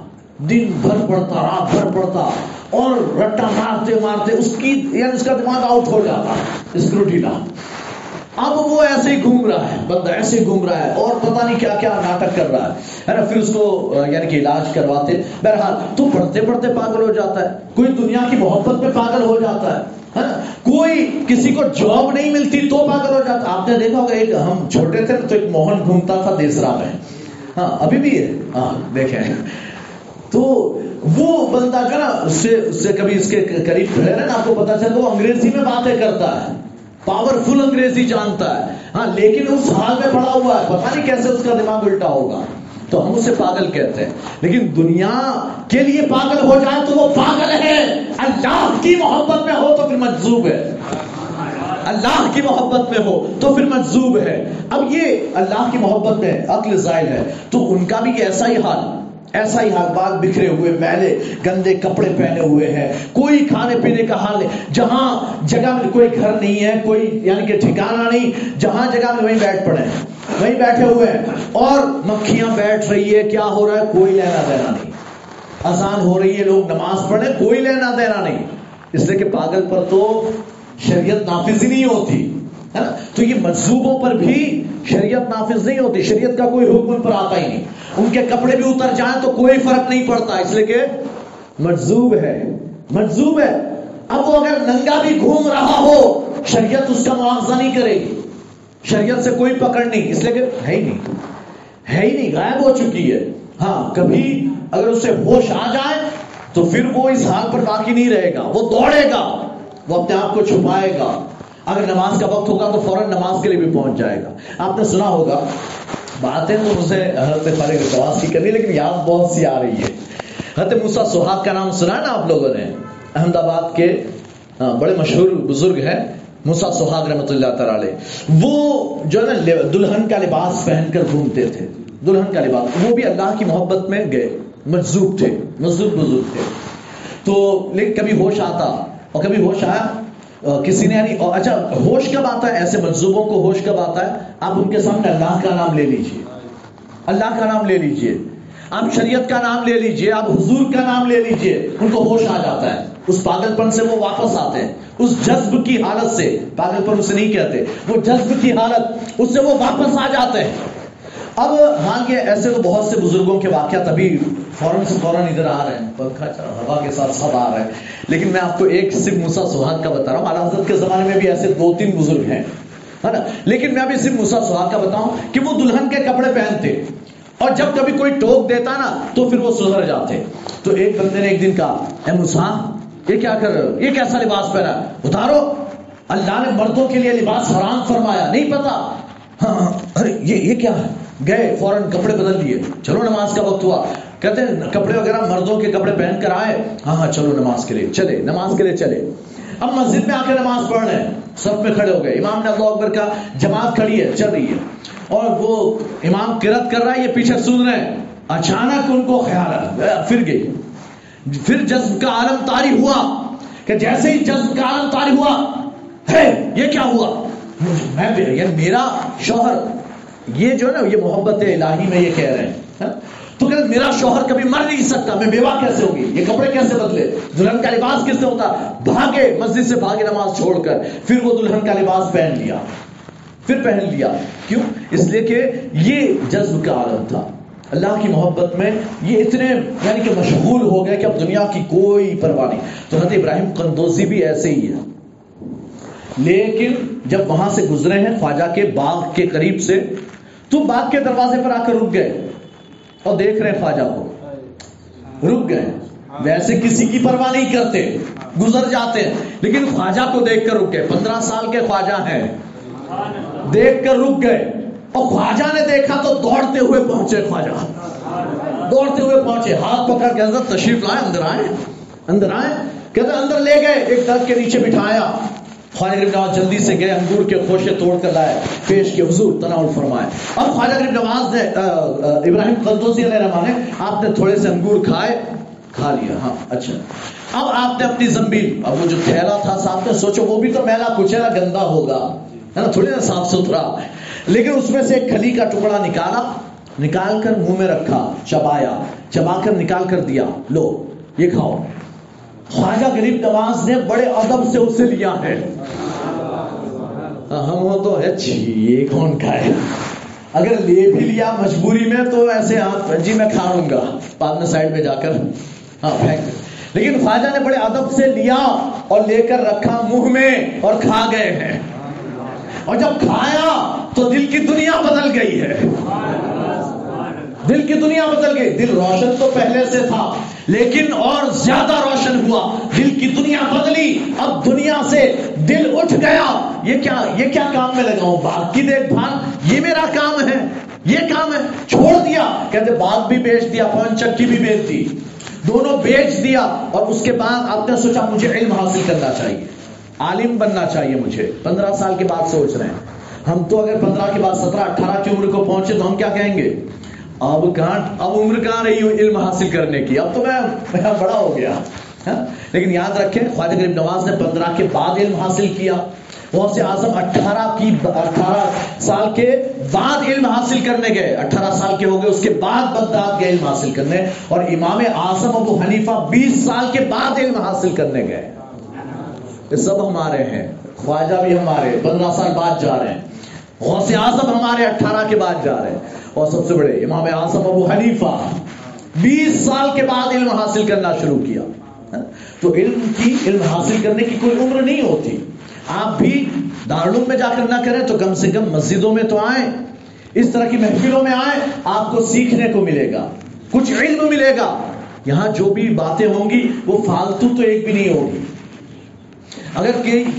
دن بھر پڑتا رات بھر پڑتا اور رٹا مارتے مارتے اس کی یعنی اس کا دماغ آؤٹ ہو جاتا اسکروٹینا اب وہ ایسے ہی گھوم رہا ہے، بندہ ایسے ہی گھوم رہا ہے، اور پتہ نہیں کیا کیا ناٹک کر رہا ہے۔ نا پھر اس کو یعنی کہ علاج کرواتے۔ بہرحال تو پڑھتے پڑھتے پاگل ہو جاتا ہے۔ کوئی دنیا کی محبت میں پاگل ہو جاتا ہے کوئی کسی کو جاب نہیں ملتی تو پاگل ہو جاتا۔ آپ نے دیکھا ہوگا، ایک ہم چھوٹے تھے تو ایک موہن گھومتا تھا دیسرا میں۔ ہاں ابھی بھی ہے۔ ہاں دیکھیں۔ تو وہ بندہ جو نا، اس سے اس سے کبھی اس کے قریب کھڑے رہے نا، آپ کو پتا چلتا وہ انگریزی میں باتیں کرتا ہے۔ پاور فل انگریزی جانتا ہے۔ ہاں لیکن اس حال میں پڑا ہوا ہے۔ پتا نہیں کیسے اس کا دماغ الٹا ہوگا۔ تو ہم اسے پاگل کہتے ہیں۔ لیکن دنیا کے لیے پاگل ہو جائے تو وہ پاگل ہے۔ اللہ کی محبت میں ہو تو پھر مجذوب ہے۔ اللہ کی محبت میں ہو تو پھر مجذوب ہے۔ اب یہ اللہ کی محبت میں عقل زائل ہے۔ تو ان کا بھی ایسا ہی حال، ایسا ہی حال بال بکھرے ہوئے، میلے، گندے کپڑے پہنے ہوئے ہیں۔ کوئی کھانے پینے کا حال نہیں جہاں جگہ میں کوئی گھر نہیں ہے، کوئی یعنی کہ ٹھکانا نہیں، جہاں جگہ میں وہیں بیٹھ پڑے وہیں بیٹھے ہوئے ہیں۔ اور مکھیاں بیٹھ رہی ہے، کیا ہو رہا ہے؟ کوئی لینا دینا نہیں۔ آسان ہو رہی ہے، لوگ نماز پڑھے کوئی لینا دینا نہیں۔ اس لیے کہ پاگل پر تو شریعت نافذ ہی نہیں ہوتی تو یہ مجذوبوں پر بھی شریعت نافذ نہیں ہوتی، شریعت کا کوئی حکم پر آتا ہی نہیں۔ ان کے کپڑے بھی اتر جائیں تو کوئی فرق نہیں پڑتا، اس لیے کہ مجذوب ہے مجذوب ہے۔ اب وہ اگر ننگا بھی گھوم رہا ہو، شریعت اس کا معاوضہ نہیں کرے گی۔ شریعت سے کوئی پکڑ نہیں، اس لیے کہ ہے ہی نہیں، ہے ہی نہیں، غائب ہو چکی ہے۔ ہاں کبھی اگر اسے ہوش آ جائے تو پھر وہ اس حال پر باقی نہیں رہے گا، وہ دوڑے گا۔ وہ اپنے آپ کو چھپائے گا۔ اگر نماز کا وقت ہوگا تو فوراً نماز کے لیے بھی پہنچ جائے گا۔ آپ نے سنا ہوگا، باتیں تو مجھے حضرت فارغ نواز کی کرنی، لیکن یاد بہت سی آ رہی ہے۔ حضرت موسا سہاگ کا نام سنا نا آپ لوگوں نے؟ احمد آباد کے بڑے مشہور بزرگ ہیں موسا سہاگ رحمۃ اللہ تعالی۔ وہ جو ہے نا دلہن کا لباس پہن کر گھومتے تھے۔ دلہن کا لباس، وہ بھی اللہ کی محبت میں گئے۔ مجذوب تھے، مجذوب بزرگ تھے۔ تو لیکن کبھی ہوش آتا۔ اور کبھی ہوش آیا؟ کسی نے یعنی اچھا ہوش کب آتا ہے؟ ایسے منصوبوں کو ہوش کب آتا ہے؟ آپ ان کے سامنے اللہ کا نام لے لیجیے۔ اللہ کا نام لے لیجیے۔ آپ شریعت کا نام لے لیجیے، آپ حضور کا نام لے لیجیے، ان کو ہوش آ جاتا ہے۔ اس پاگل پن سے وہ واپس آتے ہیں۔ اس جذب کی حالت سے پاگل پن اسے نہیں کہتے۔ وہ جذب کی حالت، اس سے وہ واپس آ جاتے ہیں۔ اب ہاں یہ ایسے تو بہت سے بزرگوں کے واقعات ابھی فوراً سے فوراً ادھر آ رہے ہیں پنکھا ہوا کے ساتھ سب آ رہے ہیں۔ لیکن میں آپ کو ایک صرف موسا سہاگ کا بتا رہا ہوں اعلیٰ حضرت کے زمانے میں بھی ایسے دو تین بزرگ ہیں ہے نا؟ لیکن میں ابھی صرف موسا سہاگ کا بتاؤں کہ وہ دلہن کے کپڑے پہنتے اور جب کبھی کوئی ٹوک دیتا نا تو پھر وہ سدھر جاتے۔ تو ایک بندے نے ایک دن کہا اے موسیٰ یہ کیا کر رہے ہو؟ یہ کیسا لباس پہنا ہے؟ اتارو۔ اللہ نے مردوں کے لیے لباس حرام فرمایا نہیں پتا۔ ہاں ہاں،, ہاں، ارے یہ یہ کیا ہے؟ گئے، فوراً کپڑے بدل لیے چلو نماز کا وقت ہوا۔ کہتے ہیں، کپڑے وغیرہ مردوں کے کپڑے پہن کر آئے۔ ہاں ہاں چلو نماز کے لیے۔ چلے، نماز کے لیے چلے۔ اب مسجد میں آ کے نماز پڑھ رہے ہیں۔ سب میں کھڑے ہو گئے۔ امام نے اللہ اکبر کا جماعت کھڑی ہے، چل رہی ہے۔ اور وہ امام کرت کر رہا ہے، یہ پیچھے سن رہے ہیں۔ اچانک ان کو خیال پھر گئی پھر جذب کا عالم طاری ہوا۔ کہ جیسے ہی جذب کا عالم طاری ہوا، ہے، یہ کیا ہوا؟ میں یعنی میرا شوہر یہ جو ہے نا، یہ محبت الہی میں یہ کہہ رہے ہیں ہاں؟ تو کہ میرا شوہر کبھی مر نہیں سکتا، میں بیوہ کیسے ہوگی؟ یہ کپڑے کیسے بدلے؟ دلہن کا لباس کس سے ہوتا؟ بھاگے، مسجد سے بھاگے نماز چھوڑ کر، پھر وہ دلہن کا لباس پہن لیا۔ پھر پہن لیا۔ کیوں؟ اس لیے کہ یہ جذب کا عالم تھا۔ اللہ کی محبت میں یہ اتنے یعنی کہ مشغول ہو گئے کہ اب دنیا کی کوئی پرواہ نہیں۔ تو حضرت ابراہیم قندوزی بھی ایسے ہی ہے لیکن جب وہاں سے گزرے ہیں، خواجہ کے باغ کے قریب سے تو باغ کے دروازے پر آ کر رک گئے اور دیکھ رہے خواجہ کو۔ رک گئے۔ ویسے کسی کی پرواہ نہیں کرتے، گزر جاتے لیکن خواجہ کو دیکھ کر رک گئے۔ پندرہ سال کے خواجہ ہیں۔ دیکھ کر رک گئے۔ اور خواجہ نے دیکھا تو دوڑتے ہوئے پہنچے خواجہ۔ دوڑتے ہوئے پہنچے۔ ہاتھ پکڑ کے اندر تشریف لائے، اندر آئے۔ اندر آئے۔ کہتے اندر لے گئے۔ ایک درخت کے نیچے بٹھایا۔ خواجہ غریب نواز جلدی سے گئے، انگور کے خوشے توڑ کر لائے، پیش کے حضور تناول فرمائے۔ اب خواجہ غریب نواز نے ابراہیم قدوسی علیہ رحمان نے آپ نے تھوڑے سے انگور کھائے، کھا لیا۔ ہاں اچھا۔ اب آپ نے اپنی زمبیل اب وہ جو تھیلا تھا صاحب نے سوچو وہ بھی تو میلا کچیلا گندا ہوگا۔ ہے نا، تھوڑی نا صاف ستھرا۔ لیکن اس میں سے ایک کھلی کا ٹکڑا نکالا، نکال کر منہ میں رکھا، چبایا، چبا کر نکال کر دیا۔ لو، یہ کھاؤ۔ خواجہ غریب نواز نے بڑے ادب سے اسے لیا ہے۔ ہم ہو تو اچھی یہ کون کھائے اگر لے بھی لیا مجبوری میں تو ایسے آپ جی میں کھا لوں گا۔ بعد میں سائڈ میں جا کر۔ ہاں پھینک لیکن خواجہ نے بڑے ادب سے لیا اور لے کر رکھا منہ میں اور کھا گئے ہیں۔ اور جب کھایا تو دل کی دنیا بدل گئی ہے۔ دل کی دنیا بدل گئی۔ دل روشن تو پہلے سے تھا۔ لیکن اور زیادہ روشن ہوا۔ دل کی دنیا بدلی۔ اب دنیا سے دل اٹھ گیا۔ یہ کیا یہ کیا کام میں لگاؤں باغ کی دیکھ بھال۔ یہ میرا کام ہے۔ یہ کام ہے۔ چھوڑ دیا۔ کہتے باغ بھی بیچ دیا پون چکی بھی بیچ دی۔ دونوں بیچ دیا۔ اور اس کے بعد آپ نے سوچا مجھے علم حاصل کرنا چاہیے۔ عالم بننا چاہیے مجھے۔ پندرہ سال کے بعد سوچ رہے ہیں۔ ہم تو اگر پندرہ کے بعد سترہ، اٹھارہ کی عمر کو پہنچے تو ہم کیا کہیں گے؟ اب کہاں اب عمر کہاں رہی ہوں علم حاصل کرنے کی؟ اب تو میں بڑا ہو گیا ہاں؟ لیکن یاد رکھیں، خواجہ غریب نواز نے پندرہ کے بعد علم حاصل کیا۔ غوث اعظم اٹھارہ کی اٹھارہ سال کے بعد علم حاصل کرنے گئے۔ اٹھارہ سال کے ہو گئے، اس کے بعد بغداد گئے علم حاصل کرنے۔ اور امام اعظم ابو حنیفہ بیس سال کے بعد علم حاصل کرنے گئے۔ یہ سب ہمارے ہیں، خواجہ بھی ہمارے، پندرہ سال بعد جا رہے ہیں۔ غوث اعظم ہمارے اٹھارہ کے بعد جا رہے ہیں۔ اور سب سے بڑے امام اعظم ابو حنیفہ بیس سال کے بعد علم حاصل کرنا شروع کیا۔ تو علم کی علم حاصل کرنے کی کوئی عمر نہیں ہوتی۔ آپ بھی دارالعلوم میں جا کر نہ کریں تو کم سے کم مسجدوں میں تو آئیں۔ اس طرح کی محفلوں میں آئیں، آپ کو سیکھنے کو ملے گا۔ کچھ علم ملے گا۔ یہاں جو بھی باتیں ہوں گی، وہ فالتو تو ایک بھی نہیں ہوگی۔ اگر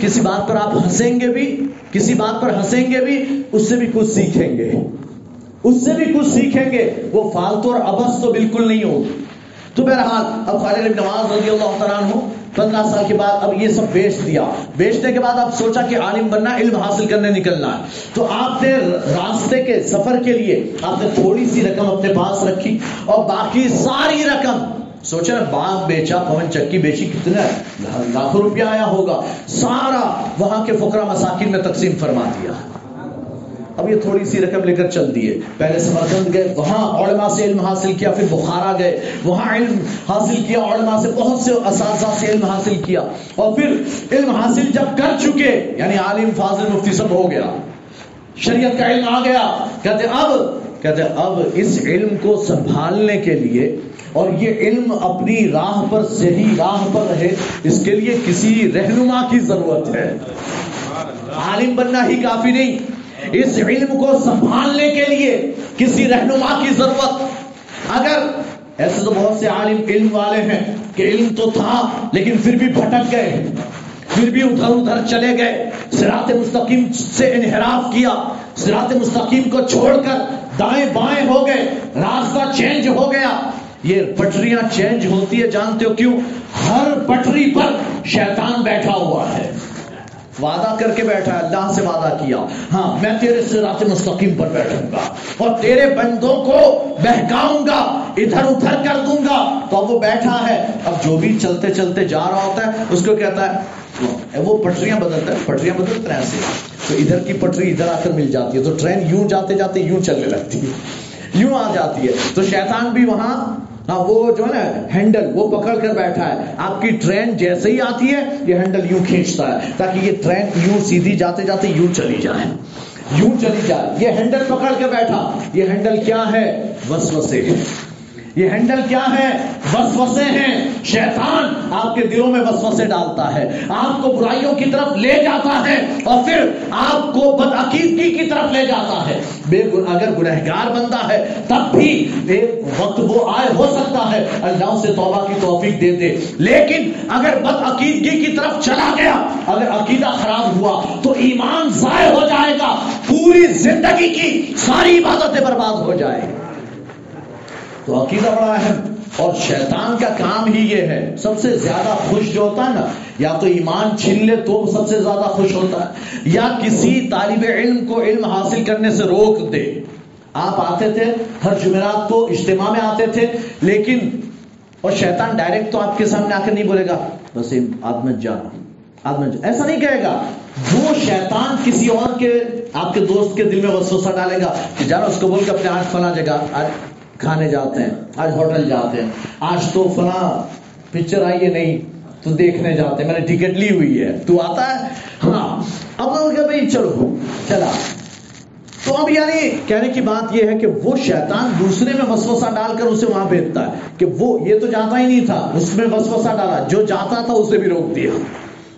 کسی بات پر آپ ہنسیں گے بھی، کسی بات پر ہنسیں گے بھی، اس سے بھی کچھ سیکھیں گے۔ اس سے بھی کچھ سیکھیں گے۔ وہ فالتو اور ابس تو بالکل نہیں ہوگی۔ تو بہرحال، اب خالد نواز رضی اللہ تعالیٰ عنہ پندرہ سال کے بعد اب یہ سب بیچ دیا۔ بیچنے کے بعد اب سوچا کہ عالم بننا، علم حاصل کرنے نکلنا ہے۔ تو آپ نے راستے کے سفر کے لیے آپ نے تھوڑی سی رقم اپنے پاس رکھی اور باقی ساری رقم سوچا نا باغ بیچا، پون چکی بیچی، کتنا لاکھوں روپیہ آیا ہوگا۔ سارا وہاں کے فقرا مساکین میں تقسیم فرما دیا۔ اب یہ تھوڑی سی رقم لے کر چل دیے۔ پہلے سمرکند گئے، وہاں علماء سے علم حاصل کیا، پھر بخارا گئے۔ وہاں علم حاصل کیا، علماء سے بہت سے اساتذہ سے علم حاصل کیا۔ اور پھر علم حاصل جب کر چکے یعنی عالم فاضل مفتی سب ہو گیا۔ شریعت کا علم آ گیا۔ کہتے اب کہتے اب اس علم کو سنبھالنے کے لیے اور یہ علم اپنی راہ پر، صحیح راہ پر رہے اس کے لیے کسی رہنما کی ضرورت ہے۔ عالم بننا ہی کافی نہیں۔ اس علم کو سنبھالنے کے لیے کسی رہنما کی ضرورت۔ اگر ایسے تو بہت سے عالم علم والے ہیں کہ علم تو تھا لیکن پھر بھی بھٹک گئے، پھر بھی ادھر ادھر چلے گئے۔ سرات مستقیم سے انحراف کیا۔ سرات مستقیم کو چھوڑ کر دائیں بائیں ہو گئے۔ راستہ چینج ہو گیا۔ یہ پٹریاں چینج ہوتی ہے جانتے ہو کیوں؟ ہر پٹری پر شیطان بیٹھا ہوا ہے۔ وعدہ کر کے بیٹھا ہے، اللہ سے وعدہ کیا۔ ہاں میں تیرے سرات مستقیم پر بیٹھوں گا اور تیرے بندوں کو بہکاؤں گا، ادھر ادھر کر دوں گا۔ تو اب وہ بیٹھا ہے۔ اب جو بھی چلتے چلتے جا رہا ہوتا ہے، اس کو کہتا ہے وہ پٹریاں بدلتا ہے، پٹریاں بدلتے ہیں ایسے تو ادھر کی پٹری ادھر آ کر مل جاتی ہے۔ تو ٹرین یوں جاتے جاتے یوں چلنے لگتی ہے، یوں آ جاتی ہے۔ تو شیطان بھی وہاں ہاں وہ جو ہے نا، ہینڈل، وہ پکڑ کر بیٹھا ہے۔ آپ کی ٹرین جیسے ہی آتی ہے، یہ ہینڈل یوں کھینچتا ہے، تاکہ یہ ٹرین یوں سیدھی جاتے جاتے یوں چلی جائے۔ یوں چلی جائے۔ یہ ہینڈل پکڑ کے بیٹھا۔ یہ ہینڈل کیا ہے؟ وسوسے۔ یہ ہینڈل کیا ہے؟ وسوسے ہیں۔ شیطان آپ کے دلوں میں وسوسے ڈالتا ہے۔ آپ کو برائیوں کی طرف لے جاتا ہے اور پھر آپ کو بدعقیدگی کی طرف لے جاتا ہے۔ بے گر اگر گنہگار بندہ ہے، تب بھی ایک وقت وہ آئے ہو سکتا ہے۔ اللہ سے توبہ کی توفیق دے دے۔ لیکن اگر بدعقیدگی کی طرف چلا گیا، اگر عقیدہ خراب ہوا، تو ایمان ضائع ہو جائے گا۔ پوری زندگی کی ساری عبادتیں برباد ہو جائے گی۔ تو عقیدہ بڑا اہم اور شیطان کا کام ہی یہ ہے، سب سے زیادہ خوش جو ہوتا ہے نا، یا تو ایمان چھین لے تو سب سے زیادہ خوش ہوتا ہے، یا کسی طالب علم کو علم حاصل کرنے سے روک دے۔ آپ آتے تھے، ہر جمعرات کو اجتماع میں آتے تھے، لیکن اور شیطان ڈائریکٹ تو آپ کے سامنے آ کر نہیں بولے گا، بس آدمت جانا آدمت جا ایسا نہیں کہے گا، وہ شیطان کسی اور کے، آپ کے دوست کے دل میں وسوسہ ڈالے گا کہ جانا اس کو بول کے اپنے آج فلاں جگہ آج کھانے جاتے ہیں، آج ہوٹل جاتے ہیں، آج تو فلاں پکچر آئی ہے نہیں، تو دیکھنے جاتے ہیں، میں نے ٹکٹ لی ہوئی ہے، تو آتا ہے ہاں اب کہ بھائی چلو، چلا۔ تو اب یعنی کہنے کی بات یہ ہے کہ وہ شیطان دوسرے میں وسوسہ ڈال کر اسے وہاں بھیجتا ہے کہ وہ، یہ تو جاتا ہی نہیں تھا، اس میں وسوسہ ڈالا، جو جاتا تھا اسے بھی روک دیا۔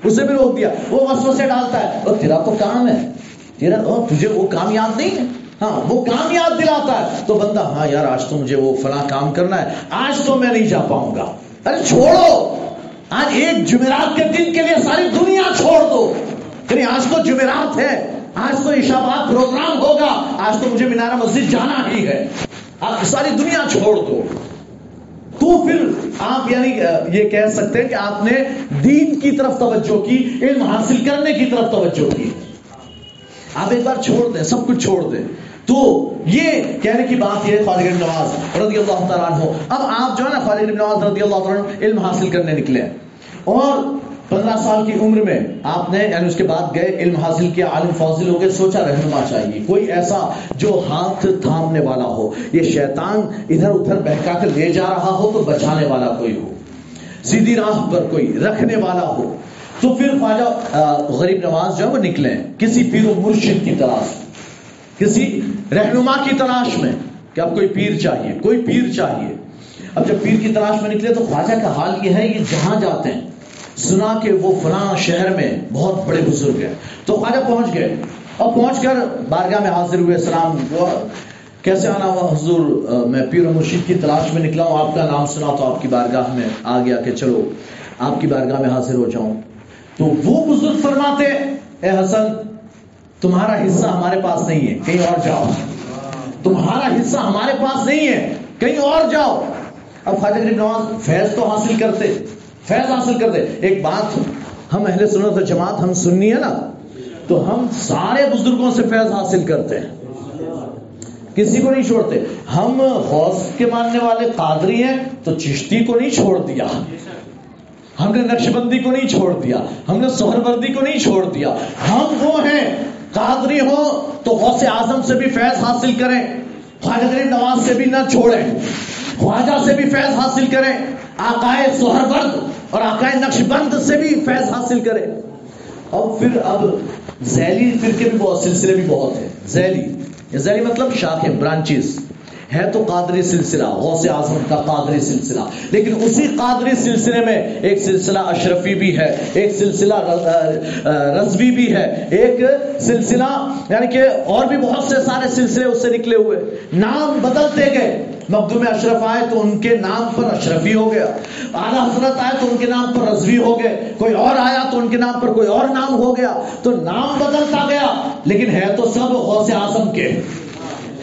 اسے بھی روک دیا، وہ وسوسے ڈالتا ہے۔ اور تیرا تو کام ہے، تیرا تجھے وہ کام یاد نہیں ہے؟ ہاں وہ کام یاد دلاتا ہے۔ تو بندہ ہاں یار، آج تو مجھے وہ فلاں کام کرنا ہے۔ آج تو میں نہیں جا پاؤں گا۔ ارے، چھوڑو۔ آج ایک جمعرات کے دن کے لیے ساری دنیا چھوڑ دو۔ یعنی آج تو جمعرات ہے۔ آج تو عشاباد پروگرام ہوگا۔ آج تو مجھے مینارا مسجد جانا ہی ہے۔ آپ ساری دنیا چھوڑ دو۔ تو پھر آپ یعنی یہ کہہ سکتے ہیں کہ آپ نے دین کی طرف توجہ کی، علم حاصل کرنے کی طرف توجہ کی۔ آپ ایک بار چھوڑ دیں، سب کچھ چھوڑ دیں۔ تو یہ کہنے کی بات یہ خالد بن نواز رضی اللہ تعالیٰ عنہ۔ اب آپ جو ہے نا خالد بن نواز رضی اللہ تعالیٰ عنہ علم حاصل کرنے نکلے ہیں۔ اور پندرہ سال کی عمر میں آپ نے یعنی اس کے بعد گئے، علم حاصل کیا، عالم فاضل ہو گئے، سوچا رہنما چاہیے۔ کوئی ایسا جو ہاتھ تھامنے والا ہو، یہ شیطان ادھر ادھر بہکا کر لے جا رہا ہو تو بچانے والا کوئی ہو۔ سیدھی راہ پر کوئی رکھنے والا ہو۔ تو پھر خواجہ غریب نواز جو ہے وہ نکلے کسی پیر و مرشد کی تلاش کسی رہنما کی تلاش میں کہ اب کوئی پیر چاہیے، کوئی پیر چاہیے۔ اب جب پیر کی تلاش میں نکلے تو خواجہ کا حال یہ ہے کہ جہاں جاتے ہیں، سنا کہ وہ فلاں شہر میں بہت بڑے بزرگ ہیں۔ تو خواجہ پہنچ گئے۔ اور پہنچ کر بارگاہ میں حاضر ہوئے سلام کیسے آنا ہوا؟ حضور میں پیر و مرشید کی تلاش میں نکلا ہوں۔ آپ کا نام سنا تو آپ کی بارگاہ میں آ گیا کہ چلو، آپ کی بارگاہ میں حاضر ہو جاؤں۔ تو وہ بزرگ فرماتے، اے حسن تمہارا حصہ ہمارے پاس نہیں ہے۔ کہیں اور جاؤ۔ تمہارا حصہ ہمارے پاس نہیں ہے۔ کہیں اور جاؤ۔ اب خواجہ غریب نواز فیض تو حاصل کرتے۔ فیض حاصل کرتے۔ ایک بات، ہم اہل سنت و جماعت، ہم سننی ہے نا؟ تو ہم سارے بزرگوں سے فیض حاصل کرتے ہیں۔ کسی کو نہیں چھوڑتے۔ ہم غوث کے ماننے والے قادری ہیں، تو چشتی کو نہیں چھوڑ دیا۔ ہم نے نقش بندی کو نہیں چھوڑ دیا۔ ہم نے سہر وردی کو نہیں چھوڑ دیا۔ ہم وہ ہیں قادری ہوں تو غوث اعظم سے بھی فیض حاصل کریں، خواجہ غریب نواز سے بھی نہ چھوڑیں، خواجہ سے بھی فیض حاصل کریں، آقائے سہر ورد اور آقائے نقش بند سے بھی فیض حاصل کریں۔ اور پھر اب زیلی فرقے بھی بہت، سلسلے بھی بہت ہیں۔ زیلی زیلی مطلب شاخیں برانچز ہے تو قادری سلسلہ، غوث اعظم کا قادری سلسلہ۔ لیکن اسی قادری سلسلے میں ایک سلسلہ اشرفی بھی ہے، ایک سلسلہ رضوی بھی ہے۔ ایک سلسلہ یعنی کہ اور بھی بہت سے سارے سلسلے اس سے نکلے ہوئے۔ نام بدلتے گئے۔ مخدوم اشرف آئے تو ان کے نام پر اشرفی ہو گیا۔ اعلیٰ حضرت آئے تو ان کے نام پر رضوی ہو گئے۔ کوئی اور آیا تو ان کے نام پر کوئی اور نام ہو گیا۔ تو نام بدلتا گیا، لیکن ہے تو سب غوث اعظم کے۔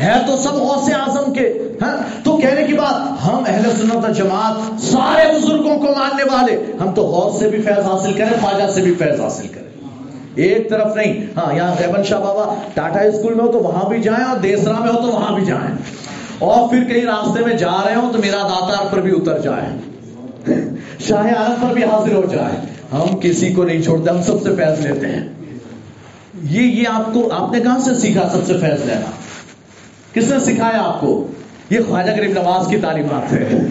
ہے تو سب غوث اعظم کے ہاں؟ تو کہنے کی بات، ہم اہل سنت جماعت سارے بزرگوں کو ماننے والے، ہم تو غوث سے بھی فیض حاصل کریں، خواجہ سے بھی فیض حاصل کریں۔ ایک طرف نہیں ہاں یہاں غیبن شاہ بابا ٹاٹا اسکول میں ہو تو وہاں بھی جائیں اور دیسرا میں ہو تو وہاں بھی جائیں۔ اور پھر کہیں راستے میں جا رہے ہوں تو میرا داتار پر بھی اتر جائے شاہ عالم پر بھی حاضر ہو جائے ہم کسی کو نہیں چھوڑتے، ہم سب سے فیض لیتے ہیں۔ یہ یہ آپ کو، آپ نے کہاں سے سیکھا سب سے فیض لینا؟ کس نے سکھایا آپ کو؟ یہ خواجہ غریب نواز کی تعلیمات ہے۔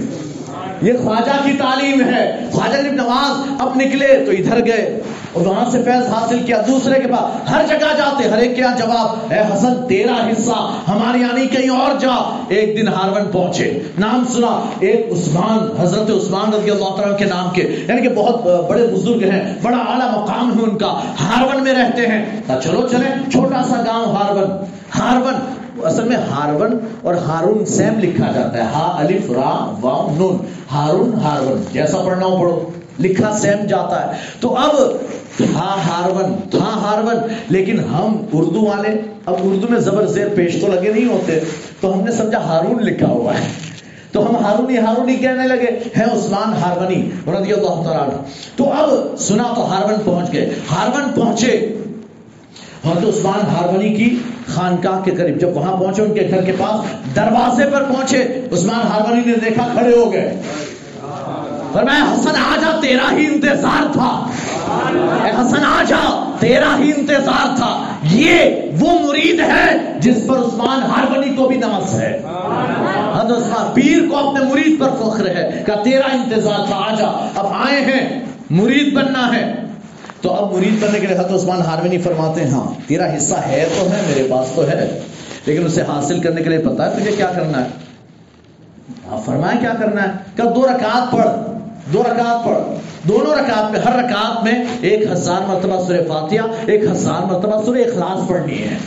یہ خواجہ کی تعلیم ہے۔ خواجہ غریب نواز اب نکلے تو ادھر گئے اور وہاں سے فیض حاصل کیا دوسرے کے پاس۔ ہر جگہ جاتے، ہر ایک کیا جواب، اے حسن، تیرا حصہ ہماری یعنی کہیں اور جا۔ ایک دن ہارون پہنچے۔ نام سنا، ایک عثمان، حضرت عثمان رضی اللہ تعالیٰ کے نام کے۔ یعنی کہ بہت بڑے بزرگ ہیں، بڑا اعلیٰ مقام ہے ان کا۔ ہارون میں رہتے ہیں۔ چلو چلیں، چھوٹا سا گاؤں ہارون۔ ہارون اصل میں ہارون اور ہارون سیم لکھا جاتا ہے۔ ہا، الف، را، واو، نون۔ ہارون ہارون، جیسا پڑھنا ہو پڑھو۔ لکھا سیم جاتا ہے۔ تو اب تھا ہارون تھا، ہارون، لیکن ہم اردو والے اب اردو میں زبر زیر پیش تو لگے نہیں ہوتے۔ تو ہم نے سمجھا ہارون لکھا ہوا ہے۔ تو ہم ہارونی ہارونی کہنے لگے، ہیں عثمان ہارونی رضی اللہ تعالیٰ تو اب سنا تو ہارون پہنچ گئے۔ ہارون پہنچے۔ حضرت عثمان ہارونی کی خانقاہ کے قریب، جب وہاں پہنچے، ان کے گھر کے پاس دروازے پر پہنچے، عثمان ہارونی نے دیکھا کھڑے ہو گئے۔ فرمایا، حسن آجا تیرا ہی انتظار تھا۔ اے حسن آجا تیرا ہی انتظار تھا۔ یہ وہ مرید ہے جس پر عثمان ہارونی کو بھی ناز ہے۔ حضرت عثمان پیر کو اپنے مرید پر فخر ہے کہ تیرا انتظار تھا آجا اب آئے ہیں، مرید بننا ہے۔ تو اب مرید بننے کے لیے حضرت عثمان ہارونی فرماتے ہیں ہاں تیرا حصہ ہے تو ہے، میرے پاس تو ہے، لیکن اسے حاصل کرنے کے لیے پتا ہے تجھے کیا کرنا ہے۔ ہاں کیا کرنا ہے؟ کہ دو رکعت پڑھ، دو رکعت پڑھ۔ دونوں رکعت میں، ہر رکعت میں ایک ہزار مرتبہ سورہ فاتحہ، ایک ہزار مرتبہ سورہ اخلاص پڑھنی ہے۔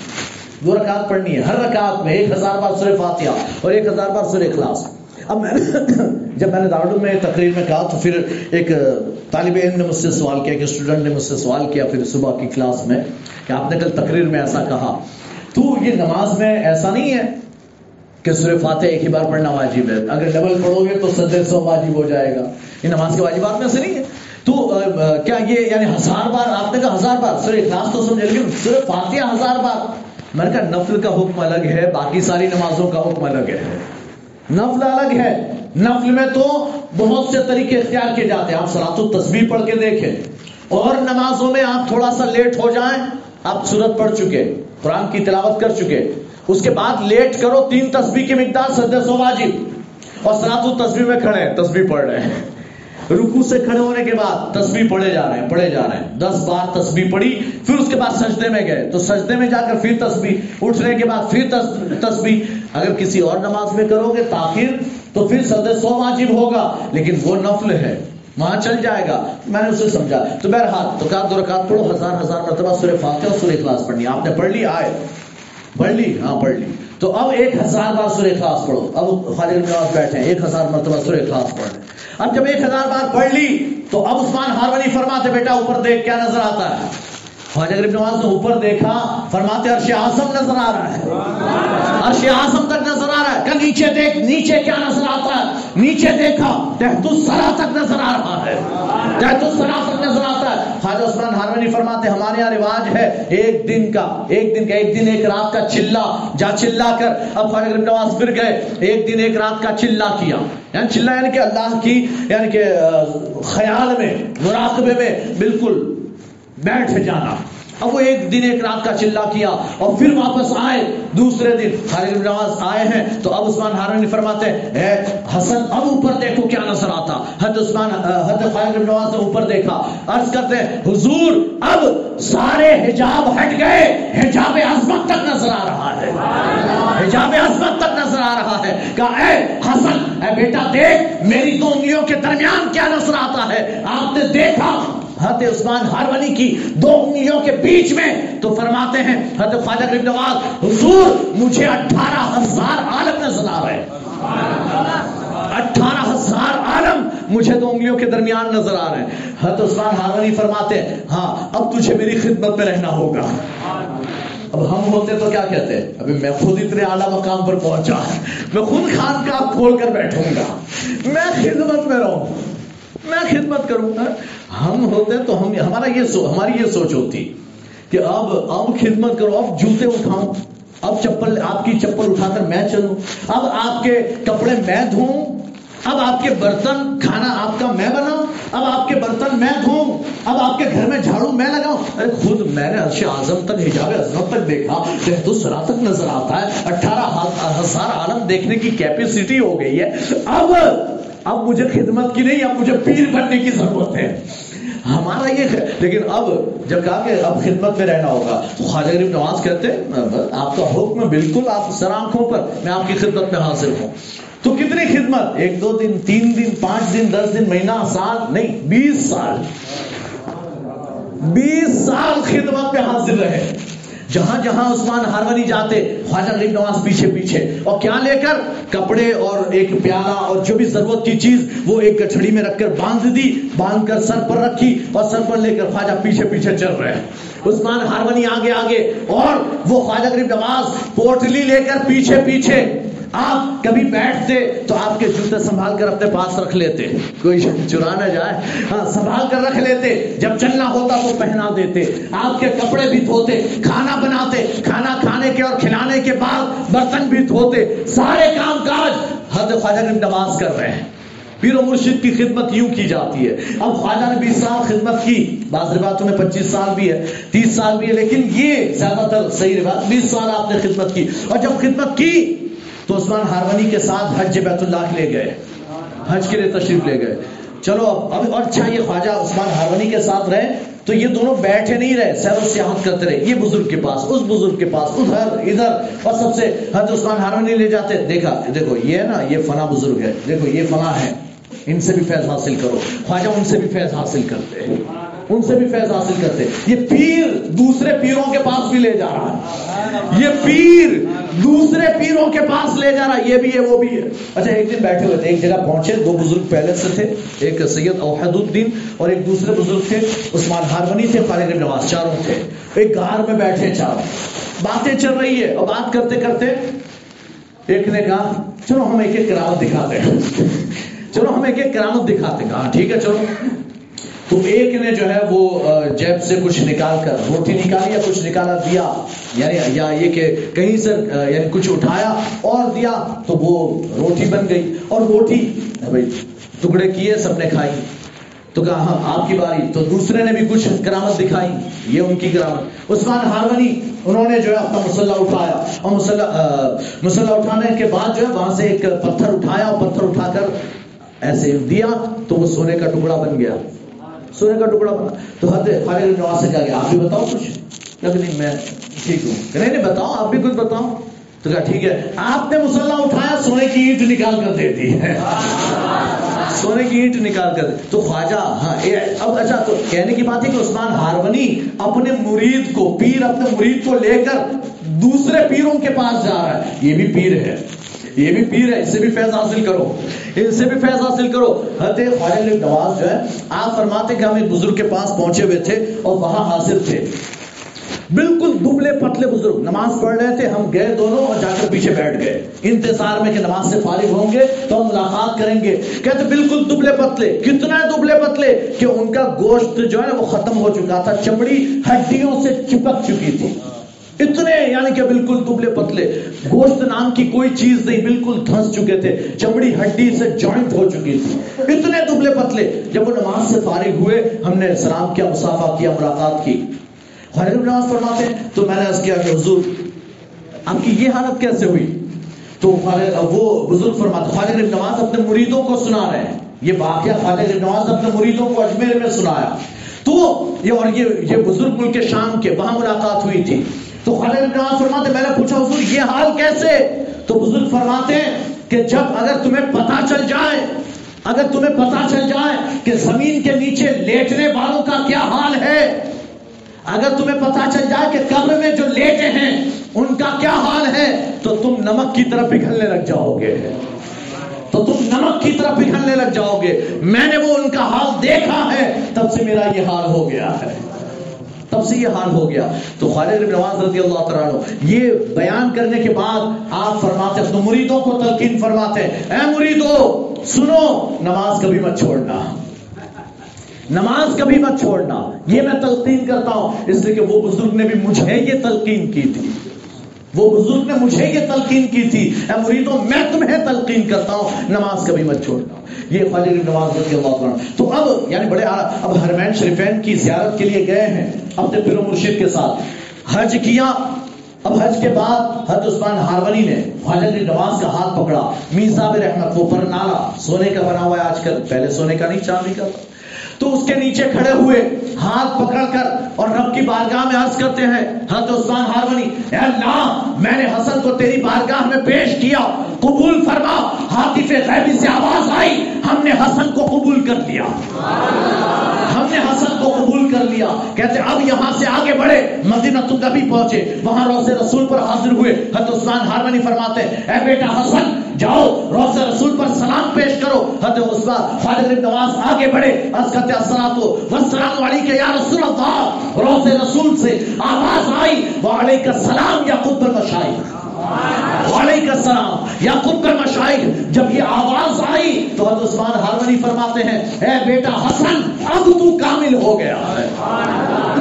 دو رکعت پڑھنی ہے، ہر رکعت میں ایک ہزار بار سورہ فاتحہ اور ایک ہزار بار سورہ اخلاص۔ اب میں جب میں نے دارالعلوم میں تقریر میں کہا تو پھر ایک طالب علم نے مجھ سے سوال کیا، ایک اسٹوڈنٹ نے مجھ سے سوال کیا پھر صبح کی کلاس میں کہ آپ نے کل تقریر میں ایسا کہا۔ تو یہ نماز میں ایسا نہیں ہے کہ سورہ فاتح ایک ہی بار پڑھنا واجب ہے۔ اگر ڈبل پڑھو گے تو سدر سو واجب ہو جائے گا۔ یہ نماز کے واجبات میں سے نہیں ہے۔ تو کیا یہ یعنی ہزار بار، آپ نے کہا ہزار بار، سورہ اخلاص تو سمجھے لیکن سورہ فاتحہ ہزار بار۔ میں نے کہا نفل کا حکم الگ ہے، باقی ساری نمازوں کا حکم الگ ہے۔ نفل الگ ہے۔ نفل میں تو بہت سے طریقے اختیار کیے جاتے ہیں۔ آپ سلات تصویر پڑھ کے دیکھیں۔ اور نمازوں میں آپ تھوڑا سا لیٹ ہو جائیں۔ آپ صورت پڑھ چکے، قرآن کی تلاوت کر چکے۔ اس کے بعد لیٹ کرو، تین تصویر کی مقدار سدے سو واجب۔ اور سلات تصویر میں کھڑے ہیں تصویر پڑھ رہے ہیں۔ رکو سے کھڑے ہونے کے بعد تسبیح پڑھے جا رہے ہیں، پڑھے جا رہے ہیں۔ دس بار تسبیح پڑھی، پھر اس کے بعد سجدے میں گئے۔ تو سجدے میں جا کر پھر تسبیح، اٹھنے کے بعد پھر تسبیح۔ اگر کسی اور نماز میں کرو گے تاخیر، تو پھر سد سو واجب ہوگا، لیکن وہ نفل ہے۔ وہاں چل جائے گا۔ میں نے اسے سمجھا۔ تو بہرحال، تو کہا دو رکعت پڑھو، ہزار ہزار مرتبہ سورہ فاتحہ اور سورہ اخلاص پڑھنی آپ نے پڑھ لی آئے پڑھ لی؟ ہاں پڑھ لی۔ تو اب ایک ہزار بار سورہ اخلاص پڑھو۔ اب خالد نواز بیٹھے ہیں۔ ایک ہزار مرتبہ سورہ اخلاص پڑھ۔ لیں اب جب ایک ہزار بار پڑھ لی، تو اب عثمان ہارونی فرماتے، بیٹا، اوپر دیکھ کیا نظر آتا ہے؟ خواجہ غریب نواز نے اوپر دیکھا، فرماتے عرش اعظم نظر آ رہا ہے۔ عرش اعظم تک نظر آ رہا ہے۔ کہ نیچے دیکھ، نیچے کیا نظر آتا ہے؟ نیچے دیکھا، تحت السرا تک نظر آ رہا ہے۔ تحت السرا تک نظر آتا ہے۔ خواجہ عثمان ہارونی فرماتے ہمارے یہاں رواج ہے ایک دن کا، ایک دن کا، ایک دن، ایک رات کا چلا جا چلا کر، اب خواجہ غریب نواز پھر گئے، ایک دن، ایک رات کا چلا کیا۔ یعنی چلا یعنی کہ اللہ کی یعنی کہ خیال میں، مراقبے میں، بالکل۔ بیٹھ جانا۔ اب وہ ایک دن ایک رات کا چلا کیا اور پھر واپس آئے۔ دوسرے دن خالد نواز آئے ہیں۔ تو اب عثمان ہارونی فرماتے ہیں اے حسن اب اوپر دیکھو کیا نظر آتا۔ حد عثمان حد خالد نواز نے اوپر دیکھا۔ عرض کرتے ہیں حضور اب سارے حجاب ہٹ گئے۔ حجاب عظمت تک نظر آ رہا ہے۔ حجاب عظمت تک نظر آ رہا ہے۔ کہا اے حسن اے بیٹا دیکھ میری دو انگلیوں کے درمیان کیا نظر آتا ہے؟ آپ نے دیکھا حضرت عثمان ہارونی کی دو انگلیوں کے بیچ میں تو فرماتے ہیں، حضرت خواجہ غریب نواز، حضور مجھے اٹھارہ ہزار عالم نظر آ رہے اٹھارہ ہزار عالم مجھے دو انگلیوں کے درمیان نظر آ رہے ہیں۔ حضرت عثمان ہارونی فرماتے ہیں ہاں اب تجھے میری خدمت میں رہنا ہوگا۔ اب ہم ہوتے تو کیا کہتے ہیں؟ ابھی میں خود اتنے اعلیٰ مقام پر پہنچا۔ میں خود خان کا کھول کر بیٹھوں گا۔ میں خدمت میں رہوں۔ میں خدمت کروں گا۔ ہم ہوتے تو ہم ہمارا یہ سو ہماری یہ سوچ ہوتی کہ اب اب خدمت کرو، اب جوتے اٹھاؤں، اب چپل آپ کی چپل اٹھا کر میں چلوں، اب آپ کے کپڑے میں دھوں، اب آپ کے برتن، کھانا آپ کا میں بناؤں، اب آپ کے برتن میں دھوں، اب آپ کے گھر میں جھاڑو میں لگاؤں۔ ارے خود میں نے عرش اعظم تک، حجاب عظمت تک دیکھا تو سرا تک نظر آتا ہے۔ اٹھارہ ہزار عالم دیکھنے کی کیپیسٹی ہو گئی ہے۔ اب اب مجھے خدمت کی نہیں، اب مجھے پیر بننے کی ضرورت ہے۔ ہمارا یہ لیکن اب جب کہا کہ اب خدمت میں رہنا ہوگا، تو خواجہ غریب نواز کہتے آپ کا حکم بالکل آپ سر آنکھوں پر، میں آپ کی خدمت میں حاصل ہوں۔ تو کتنی خدمت؟ ایک دو دن، تین دن، پانچ دن، دس دن، مہینہ، سال، نہیں، بیس سال۔ بیس سال خدمت میں حاصل رہے۔ جہاں جہاں عثمان ہارونی جاتے، خواجہ غریب نواز پیچھے پیچھے۔ اور کیا لے کر؟ کپڑے اور ایک پیالہ اور جو بھی ضرورت کی چیز، وہ ایک گٹھڑی میں رکھ کر باندھ دی، باندھ کر سر پر رکھی اور سر پر لے کر خواجہ پیچھے پیچھے چل رہے عثمان ہارونی آگے آگے۔ اور وہ خواجہ غریب نواز پوٹلی لے کر پیچھے پیچھے۔ آپ کبھی بیٹھتے تو آپ کے جوتے سنبھال کر اپنے پاس رکھ لیتے۔ کوئی چرا نہ جائے۔ ہاں سنبھال کر رکھ لیتے۔ جب چلنا ہوتا تو پہنا دیتے۔ آپ کے کپڑے بھی دھوتے، کھانا بناتے، کھانا کھانے کے اور کھلانے کے بعد برتن بھی دھوتے۔ سارے کام کاج۔ حد خواجہ نماز کر رہے ہیں۔ پیر و مرشد کی خدمت یوں کی جاتی ہے۔ اب خواجہ نے بیس سال خدمت کی۔ بعض روایتوں میں پچیس سال بھی ہے، تیس سال بھی ہے، لیکن یہ زیادہ تر صحیح روایت، بیس سال آپ نے خدمت کی۔ اور جب خدمت کی تو عثمان ہارونی کے ساتھ حج بیت اللہ لے گئے۔ حج کے لیے تشریف لے گئے۔ چلو اب اور اچھا یہ خواجہ عثمان ہارونی کے ساتھ رہے، تو یہ دونوں بیٹھے نہیں رہے، سیر و سیاحت کرتے رہے۔ یہ بزرگ کے پاس، اس بزرگ کے پاس، ادھر ادھر، اور سب سے حضرت عثمان ہارونی لے جاتے۔ دیکھا، دیکھو، یہ ہے نا، یہ فنا بزرگ ہے۔ دیکھو، یہ فنا ہے ان سے بھی فیض حاصل کرو۔ خواجہ، ان سے بھی فیض حاصل کرتے۔ ہیں ان سے بھی فیض حاصل کرتے۔ یہ پیر دوسرے پیروں کے پاس بھی لے جا رہا ہے۔ یہ پیر دوسرے پیروں کے پاس لے جا رہا یہ بھی ہے، وہ بھی ہے۔ اچھا ایک دن بیٹھے ہوئے تھے، ایک جگہ پہنچے، دو بزرگ پہلے سے تھے، ایک سید اوحد الدین اور ایک دوسرے بزرگ تھے، عثمان ہارونی تھے، خالد نواز چاروں تھے۔ ایک گار میں بیٹھے چار باتیں چل رہی ہے، اور بات کرتے کرتے ایک نے کہا، چلو ہم ایک ایک کرامت دکھاتے ہیں۔ چلو ہم ایک ایک کرامت دکھاتے ہیں۔ کہا، ٹھیک ہے، چلو۔ تو ایک نے جو ہے وہ جیب سے کچھ نکال کر روٹی نکالی یا کچھ نکالا دیا یعنی یا یہ کہ کہیں سے یعنی کچھ اٹھایا اور دیا تو وہ روٹی بن گئی۔ اور روٹی بھائی، ٹکڑے کیے، سب نے کھائی۔ تو کہا ہاں آپ کی باری۔ تو دوسرے نے بھی کچھ کرامت دکھائی، یہ ان کی کرامت۔ عثمان ہارونی، انہوں نے جو ہے اپنا مسلح اٹھایا۔ اور مسلح مسلح اٹھانے کے بعد جو ہے وہاں سے ایک پتھر اٹھایا اور پتھر اٹھا کر ایسے دیا تو وہ سونے کا ٹکڑا بن گیا۔ سونے کا ٹکڑا بنا تو حد خالد نواز سے کہا کہ آپ بھی بتاؤ کچھ کہ نہیں میں ٹھیک ہوں کہ نہیں نہیں بتاؤ آپ بھی کچھ بتاؤ تو کہا ٹھیک ہے آپ نے مسلح اٹھایا سونے کی اینٹ نکال کر دے دی سونے کی اینٹ نکال کر دے تو خواجہ ہاں اب اچھا تو کہنے کی بات ہے کہ عثمان ہارونی اپنے مرید کو پیر اپنے مرید کو لے کر دوسرے پیروں کے پاس جا رہا ہے یہ بھی پیر ہے یہ بھی پیر ہے، اس سے بھی فیض حاصل کرو۔ اس سے بھی فیض حاصل کرو۔ حضرت خواجہ نواز جو ہے، آپ فرماتے کہ ہم ایک بزرگ کے پاس پہنچے ہوئے تھے اور وہاں حاضر تھے۔ بالکل دبلے پتلے بزرگ۔ نماز پڑھ رہے تھے، ہم گئے دونوں اور جا کر پیچھے بیٹھ گئے۔ انتظار میں کہ نماز سے فارغ ہوں گے تو ہم ملاقات کریں گے۔ کہتے بالکل دبلے پتلے۔ کتنا دبلے پتلے کہ ان کا گوشت جو ہے، وہ ختم ہو چکا تھا۔ چمڑی ہڈیوں سے چپک چکی تھی۔ اتنے یعنی کہ بالکل دبلے پتلے، گوشت نام کی کوئی چیز نہیں، بالکل دھنس چکے تھے، چمڑی ہڈی سے جوائنٹ ہو چکی تھی۔ اتنے دبلے پتلے، جب وہ نماز سے فارغ ہوئے، ہم نے سلام کیا، مسافہ کیا، ملاقات کی۔ خواجہ ابن نواز فرماتے ہیں، تو میں نے عرض کیا کہ حضور آپ کی یہ حالت کیسے ہوئی؟ تو وہ بزرگ فرماتے خواجہ ابن نواز اپنے مریدوں کو سنا رہے ہیں۔ یہ واقعہ خواجہ ابن نواز اپنے مریدوں کو اجمیر میں سنایا۔ تو یہ اور یہ یہ بزرگ ملک شام کے، وہاں ملاقات ہوئی تھی۔ تو خواجہ ابن نواز فرماتے میں نے پوچھا، حضور، یہ حال کیسے؟ تو بزرگ فرماتے ہیں کہ جب اگر تمہیں پتہ چل جائے، اگر تمہیں پتہ چل جائے کہ زمین کے نیچے لیٹنے والوں کا کیا حال ہے، اگر تمہیں پتہ چل جائے کہ قبر میں جو لیٹے ہیں، ان کا کیا حال ہے، تو تم نمک کی طرف پگھلنے لگ جاؤ گے تو تم نمک کی طرف پگھلنے لگ جاؤ گے میں نے وہ ان کا حال دیکھا ہے، تب سے میرا یہ حال ہو گیا ہے۔ تب سے یہ حال ہو گیا۔ تو خالد بن نواز رضی اللہ تعالیٰ عنہ، یہ بیان کرنے کے بعد آپ فرماتے اپنے مریدوں کو تلقین فرماتے اے مریدو، سنو، نماز کبھی مت چھوڑنا۔ نماز کبھی مت چھوڑنا۔ یہ میں تلقین کرتا ہوں، اس لیے کہ وہ بزرگ نے بھی مجھے یہ تلقین کی تھی۔ وہ بزرگ نے مجھے یہ تلقین کی تھی۔ اے مریدوں میں تمہیں تلقین کرتا ہوں، نماز کبھی مت چھوڑنا یہ خواجہ نواز رضی اللہ عنہ۔ تو اب یعنی بڑے اب حرمین شریفین کی زیارت کے لیے گئے ہیں، اپنے پیر مرشد کے ساتھ۔ حج کیا۔ اب حج کے بعد حج عثمان ہارونی نے خواجہ نواز کا ہاتھ پکڑا۔ میزا رحمت، وہ پر نالا سونے کا بنا ہوا ہے آج کل۔ پہلے سونے کا نہیں، چاندی کا۔ تو اس کے نیچے کھڑے ہوئے ہاتھ پکڑ کر اور رب کی بارگاہ میں عرض کرتے ہیں، حضرت عثمان ہارونی اے اللہ، میں نے حسن کو تیری بارگاہ میں پیش کیا، قبول فرما، حاطف غیبی سے آواز آئی، ہم نے حسن کو قبول کر لیا۔ ہم نے حسن کو قبول کر لیا کہتے اب یہاں سے آگے بڑھے۔ مدینہ نبی پہنچے۔ وہاں روز رسول پر حاضر ہوئے۔ حضرت عثمان ہارونی فرماتے اے بیٹا حسن، جاؤ روز رسول پر سلام پیش کرو۔ حضرت عثمان، خالد بن نواز آگے بڑھے۔ عرض کرتے السلام والسلام علیکہ یا رسول اللہ۔ روز رسول سے آواز آئی وعلیکہ السلام یا قطب المشائخ وعلیکم السلام. یا خود کر مشائق جب یہ آواز آئی تو حضرت عثمان ہارونی فرماتے ہیں، اے بیٹا حسن، اب تو کامل ہو گیا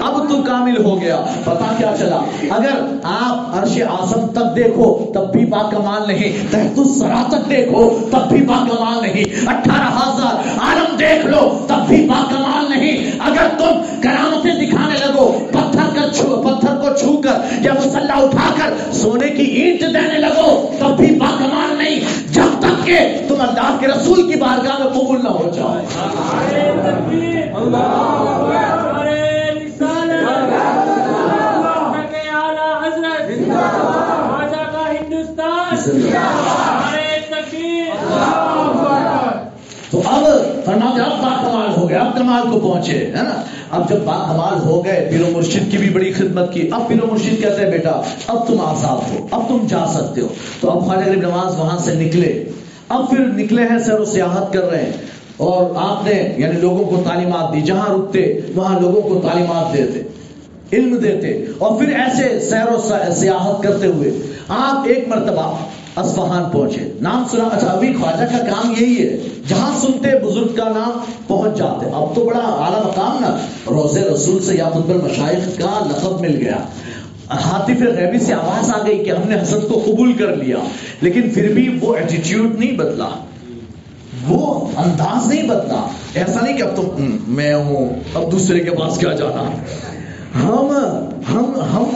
اب تو کامل ہو گیا۔ پتا کیا چلا؟ اگر آپ عرش آسم تک دیکھو، تب بھی با کمال نہیں۔ تحت السرا تک دیکھو، تب بھی با کمال نہیں۔ اٹھارہ ہزار عالم دیکھ لو، تب بھی با کمال نہیں۔ اگر تم کرامتیں دکھانے لگو پتھر چھو، پتھر کو چھو کر یا مسلح اٹھا کر سونے کی اینٹ دینے لگو، تب بھی با کمال نہیں۔ جب تک کہ تم اللہ کے رسول کی بارگاہ میں قبول نہ ہو جاؤ۔ تو اب فرماتے اب با کمال ہو گیا، اب کمال کو پہنچے، ہے نا؟ اب جب با کمال ہو گئے، پیر و مرشد کی بھی بڑی خدمت کی۔ اب پیر و مرشد کہتے ہیں، بیٹا، اب تم آزاد ہو، اب تم جا سکتے ہو۔ تو اب خواجہ غریب نواز وہاں سے نکلے۔ اب پھر نکلے ہیں، سیر و سیاحت کر رہے ہیں۔ اور آپ نے یعنی لوگوں کو تعلیمات دی۔ جہاں رکتے، وہاں لوگوں کو تعلیمات دیتے، علم دیتے۔ اور پھر ایسے سیر و سیاحت کرتے ہوئے آپ ایک مرتبہ اصفہان پہنچے۔ نام سنا اچھا ابھی خواجہ کا کام یہی ہے۔ جہاں سنتے بزرگ کا نام پہنچ جاتے۔ اب تو بڑا اعلیٰ مقام نا۔ روز رسول سے یا خطب المشائخ کا لقب مل گیا۔ حاطف غیبی سے آواز آ گئی کہ ہم نے حسد کو قبول کر لیا۔ لیکن پھر بھی وہ ایٹیٹیوڈ نہیں بدلا۔ وہ انداز نہیں بدلا۔ ایسا نہیں کہ اب تو میں ہوں، اب دوسرے کے پاس کیا جانا۔ ہم ہم ہم،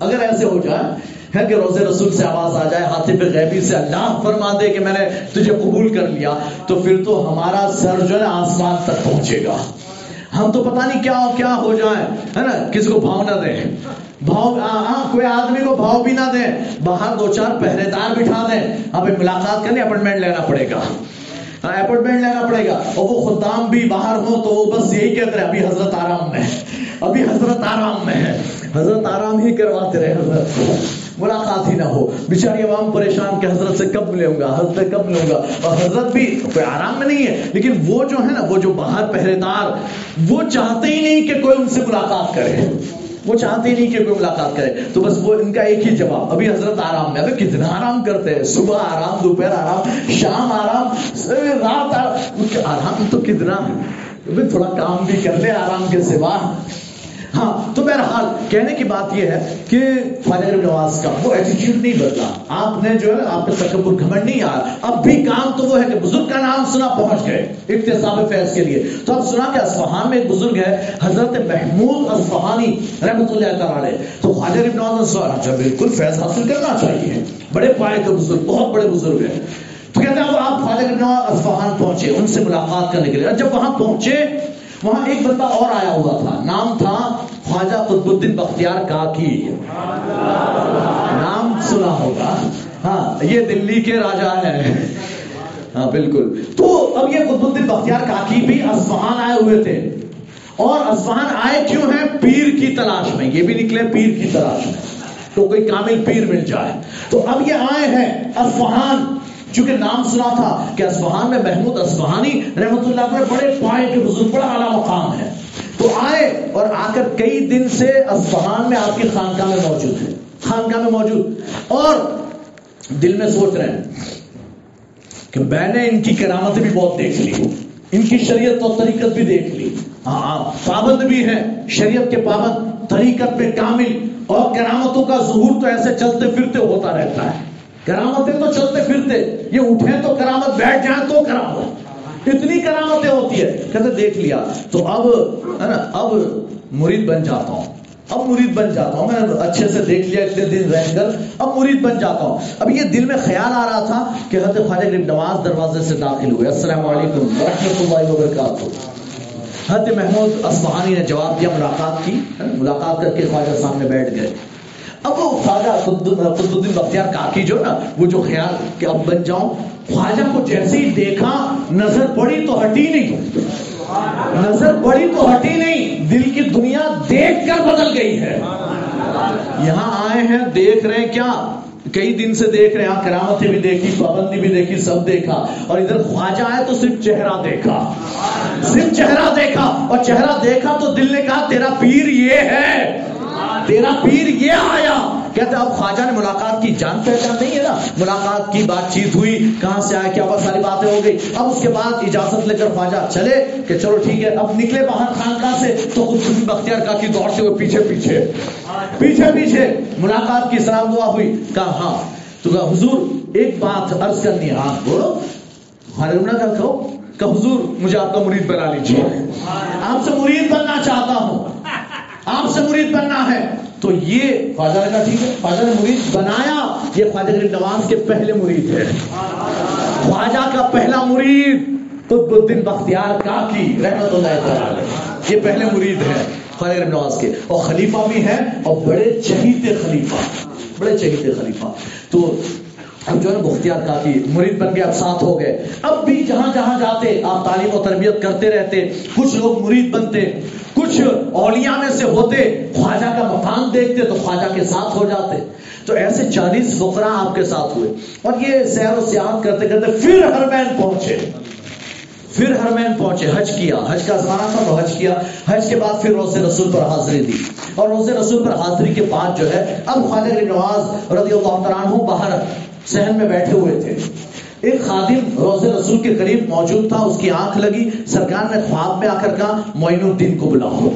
اگر ایسے ہو جائے ہے کہ روزے رسول سے آواز آ جائے ہاتھی پہ غیبی سے اللہ فرما دے کہ میں نے تجھے قبول کر لیا، تو پھر تو ہمارا سر جو ہے نا آسمان تک پہنچے گا۔ ہم تو پتہ نہیں کیا کیا ہو جائیں ہے نا؟ کسی کو بھاؤ نہ دیں۔ بھاؤ ہاں کوئی آدمی کو بھاؤ بھی نہ دیں، باہر دو چار پہرے دار بٹھا دیں۔ اب ملاقات کرنے اپوائنٹمنٹ لینا پڑے گا۔ ہاں، اپوائنٹمنٹ لینا پڑے گا۔ اور وہ خدام بھی باہر ہو تو وہ بس یہی کہتے ہیں ابھی حضرت آرام میں ابھی حضرت آرام میں ہے۔ حضرت آرام ہی کرواتے رہے، حضرت۔ ملاقات ہی نہ ہو۔ بیچاری عوام پریشان کہ حضرت سے کب ملوں گا، حضرت سے کب ملوں گا؟ اور حضرت بھی کوئی آرام میں نہیں ہے، لیکن وہ جو ہے نا، وہ جو باہر پہرے دار وہ چاہتے ہی نہیں کہ کوئی ان سے ملاقات کرے۔ وہ چاہتے ہی نہیں کہ کوئی ملاقات کرے۔ تو بس وہ ان کا ایک ہی جواب، ابھی حضرت آرام میں، ابھی کتنا آرام کرتے ہیں، صبح آرام، دوپہر آرام، شام آرام رات آرام۔ آرام تو کتنا تھوڑا کام بھی کر لے آرام کے سوا۔ ہاں تو بہرحال کہنے کی بات یہ ہے کہ خواجہ نواز کا وہ ایٹیٹیوڈ نہیں بدلا۔ آپ نے جو ہے، آپ کا تکبر گھمنڈ نہیں آیا۔ اب بھی کام تو وہ ہے کہ بزرگ کا نام سنا پہنچ گئے اقتصاب فیض کے لیے۔ تو اب سنا کہ اصفہان میں ایک بزرگ ہے، حضرت محمود اصفہانی رحمۃ اللہ تعالی تو خواجہ غریب نواز نے اچھا بالکل فیض حاصل کرنا چاہیے۔ بڑے پائے کے بزرگ، بہت بڑے بزرگ ہیں۔ تو کہتے ہیں وہ آپ خواجہ نواز اصفہان پہنچے، ان سے ملاقات کرنے کے لیے۔ جب وہاں پہنچے وہاں ایک بندہ اور آیا ہوا تھا، نام تھا خواجہ قطب الدین بختیار کاکی نام سنا ہوگا۔ ہاں یہ دلی کے راجا ہیں ہاں بالکل۔ تو اب یہ قطب الدین بختیار کاکی بھی اصفہان آئے ہوئے تھے۔ اور اصفہان آئے کیوں ہیں؟ پیر کی تلاش میں۔ یہ بھی نکلے پیر کی تلاش میں۔ تو کوئی کامل پیر مل جائے۔ تو اب یہ آئے ہیں اصفہان۔ چونکہ نام سنا تھا کہ اصفہان میں محمود اصفہانی رحمت اللہ پر بڑے پائے کے بزرگ، بڑا اعلیٰ مقام ہے۔ تو آئے اور آ کر کئی دن سے اصفہان میں آپ کی خانقاہ میں موجود ہے خانقاہ میں موجود۔ اور دل میں سوچ رہے ہیں کہ میں نے ان کی کرامتیں بھی بہت دیکھ لی، ان کی شریعت اور طریقت بھی دیکھ لی۔ ہاں, ہاں، پابند بھی ہیں۔ شریعت کے پابند، طریقت پہ کامل اور کرامتوں کا ظہور تو ایسے چلتے پھرتے ہوتا رہتا ہے۔ کرامتیں تو چلتے پھرتے، یہ اٹھیں تو کرامت، بیٹھ جائیں تو کرامت۔ اتنی کرامتیں ہوتی ہے کہتے، دیکھ لیا، تو اب، ہے نا، اب مرید بن جاتا ہوں۔ اب مرید بن جاتا ہوں۔ میں اچھے سے دیکھ لیا اتنے دن رہ کر۔ اب مرید بن جاتا ہوں۔ اب یہ دل میں خیال آ رہا تھا کہ حضرت خواجہ غریب نواز دروازے سے داخل ہوئے۔ السلام علیکم، ورحمۃ اللہ وبرکاتہ۔ حضرت محمود اصفہانی نے جواب دیا، ملاقات کی ملاقات کر کے خواجہ سامنے بیٹھ گئے۔ اب وہ خواجہ قطب الدین بختیار کاکی جو نا، وہ جو خیال کہ اب بن جاؤں، خواجہ کو جیسے ہی دیکھا، نظر پڑی تو ہٹی نہیں۔ نظر پڑی تو ہٹی نہیں۔ دل کی دنیا دیکھ کر بدل گئی ہے۔ یہاں آئے ہیں، دیکھ رہے ہیں کیا؟ کئی دن سے دیکھ رہے ہیں کرامتیں بھی دیکھی، پابندی بھی دیکھی، سب دیکھا۔ اور ادھر خواجہ آئے تو صرف چہرہ دیکھا۔ صرف چہرہ دیکھا۔ اور چہرہ دیکھا تو دل نے کہا، تیرا پیر یہ ہے۔ تیرا پیر یہ آیا۔ کہتے اب خواجہ نے ملاقات کی جان پہچان نہیں ہے نا۔ ملاقات کی بات چیت ہوئی کہاں سے آئے کیا بہت ساری باتیں ہو گئی۔ اب اس کے بعد اجازت لے کر خواجہ چلے کہ چلو ٹھیک ہے اب نکلے باہر خانقاہ سے۔ تو خود بختیار کا کی دوڑتے ہوئے پیچھے پیچھے۔ پیچھے پیچھے۔ ملاقات کی سلام دعا ہوئی۔ کہا ہاں۔ تو کہا حضور ایک بات عرض کرنی ہے۔ ہاں بولو۔ ہمارے کا کہو۔ کہ حضور مجھے آپ کا مرید بنا لیجیے آپ سے مرید بننا چاہتا ہوں۔ آپ سے مرید بننا ہے۔ تو یہ خواجہ نے کہا ٹھیک ہے۔ خواجہ نے مرید بنایا۔ یہ خواجہ غریب نواز کے پہلے مرید ہے خواجہ کا پہلا مرید قطب الدین بختیار کاکی رحمت اللہ تعالی یہ پہلے مرید ہے خواجہ غریب نواز کے۔ اور خلیفہ بھی ہیں اور بڑے چہیتے خلیفہ۔ بڑے چہیتے خلیفہ۔ تو اب جو ہے بختیار کافی مرید بن کے اب ساتھ ہو گئے۔ اب بھی جہاں جہاں جاتے، آپ تعلیم و تربیت کرتے رہتے، کچھ لوگ مرید بنتے، کچھ اولیاء میں سے ہوتے، خواجہ کا مکان دیکھتے تو خواجہ کے ساتھ ہو جاتے۔ تو ایسے چالیس فقراء آپ کے ساتھ ہوئے۔ اور یہ سیر و سیاحت کرتے کرتے پھر ہرمین پہنچے۔ پھر ہرمین پہنچے۔ حج کیا۔ حج کا زمانہ تھا تو حج کیا۔ حج کے بعد پھر روز رسول پر حاضری دی۔ اور روز رسول پر حاضری کے بعد جو ہے، اب خواجہ نواز رضی اللہ تعالیٰ باہر سہن میں بیٹھے ہوئے تھے۔ ایک خادم روز رسول کے قریب موجود تھا، اس کی آنکھ لگی، سرکار نے خواب میں آ کر کہا، معین الدین کو بلاؤ۔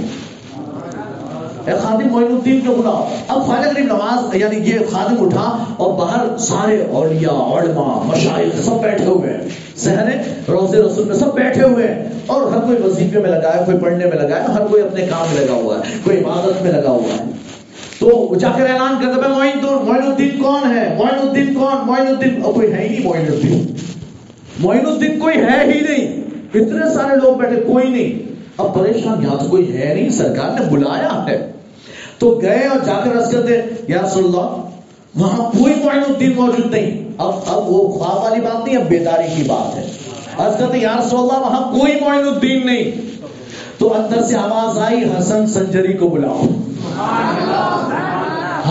اے خادم، معین الدین کو بلاؤ۔ اب خواجہ غریب نواز یعنی یہ خادم اٹھا اور باہر سارے اولیاء، علماء مشائق سب بیٹھے ہوئے ہیں۔ سہنے روز رسول میں سب بیٹھے ہوئے ہیں۔ اور ہر کوئی وظیفے میں لگا ہے، کوئی پڑھنے میں لگا ہے، ہر کوئی اپنے کام میں لگا ہوا ہے، کوئی عبادت میں لگا ہوا ہے۔ تو جا کر اعلان کرتا ہے معین معین الدین کون ہے؟ معین الدین کون؟ معین الدین کوئی ہے ہی نہیں معین الدین۔ معین الدین کوئی ہے ہی نہیں۔ اتنے سارے لوگ بیٹھے، کوئی نہیں۔ اب پریشان، یہاں تو کوئی ہے نہیں، سرکار نے بلایا ہے۔ تو گئے اور جا کر رس کرتے یا رسول اللہ، وہاں کوئی معین الدین موجود نہیں۔ اب اب وہ خواب والی بات نہیں، اب بیداری کی بات ہے۔ عرض کرتے یا رسول اللہ، وہاں کوئی معین الدین نہیں۔ تو اندر سے آواز آئی، حسن سنجری کو بلاؤ۔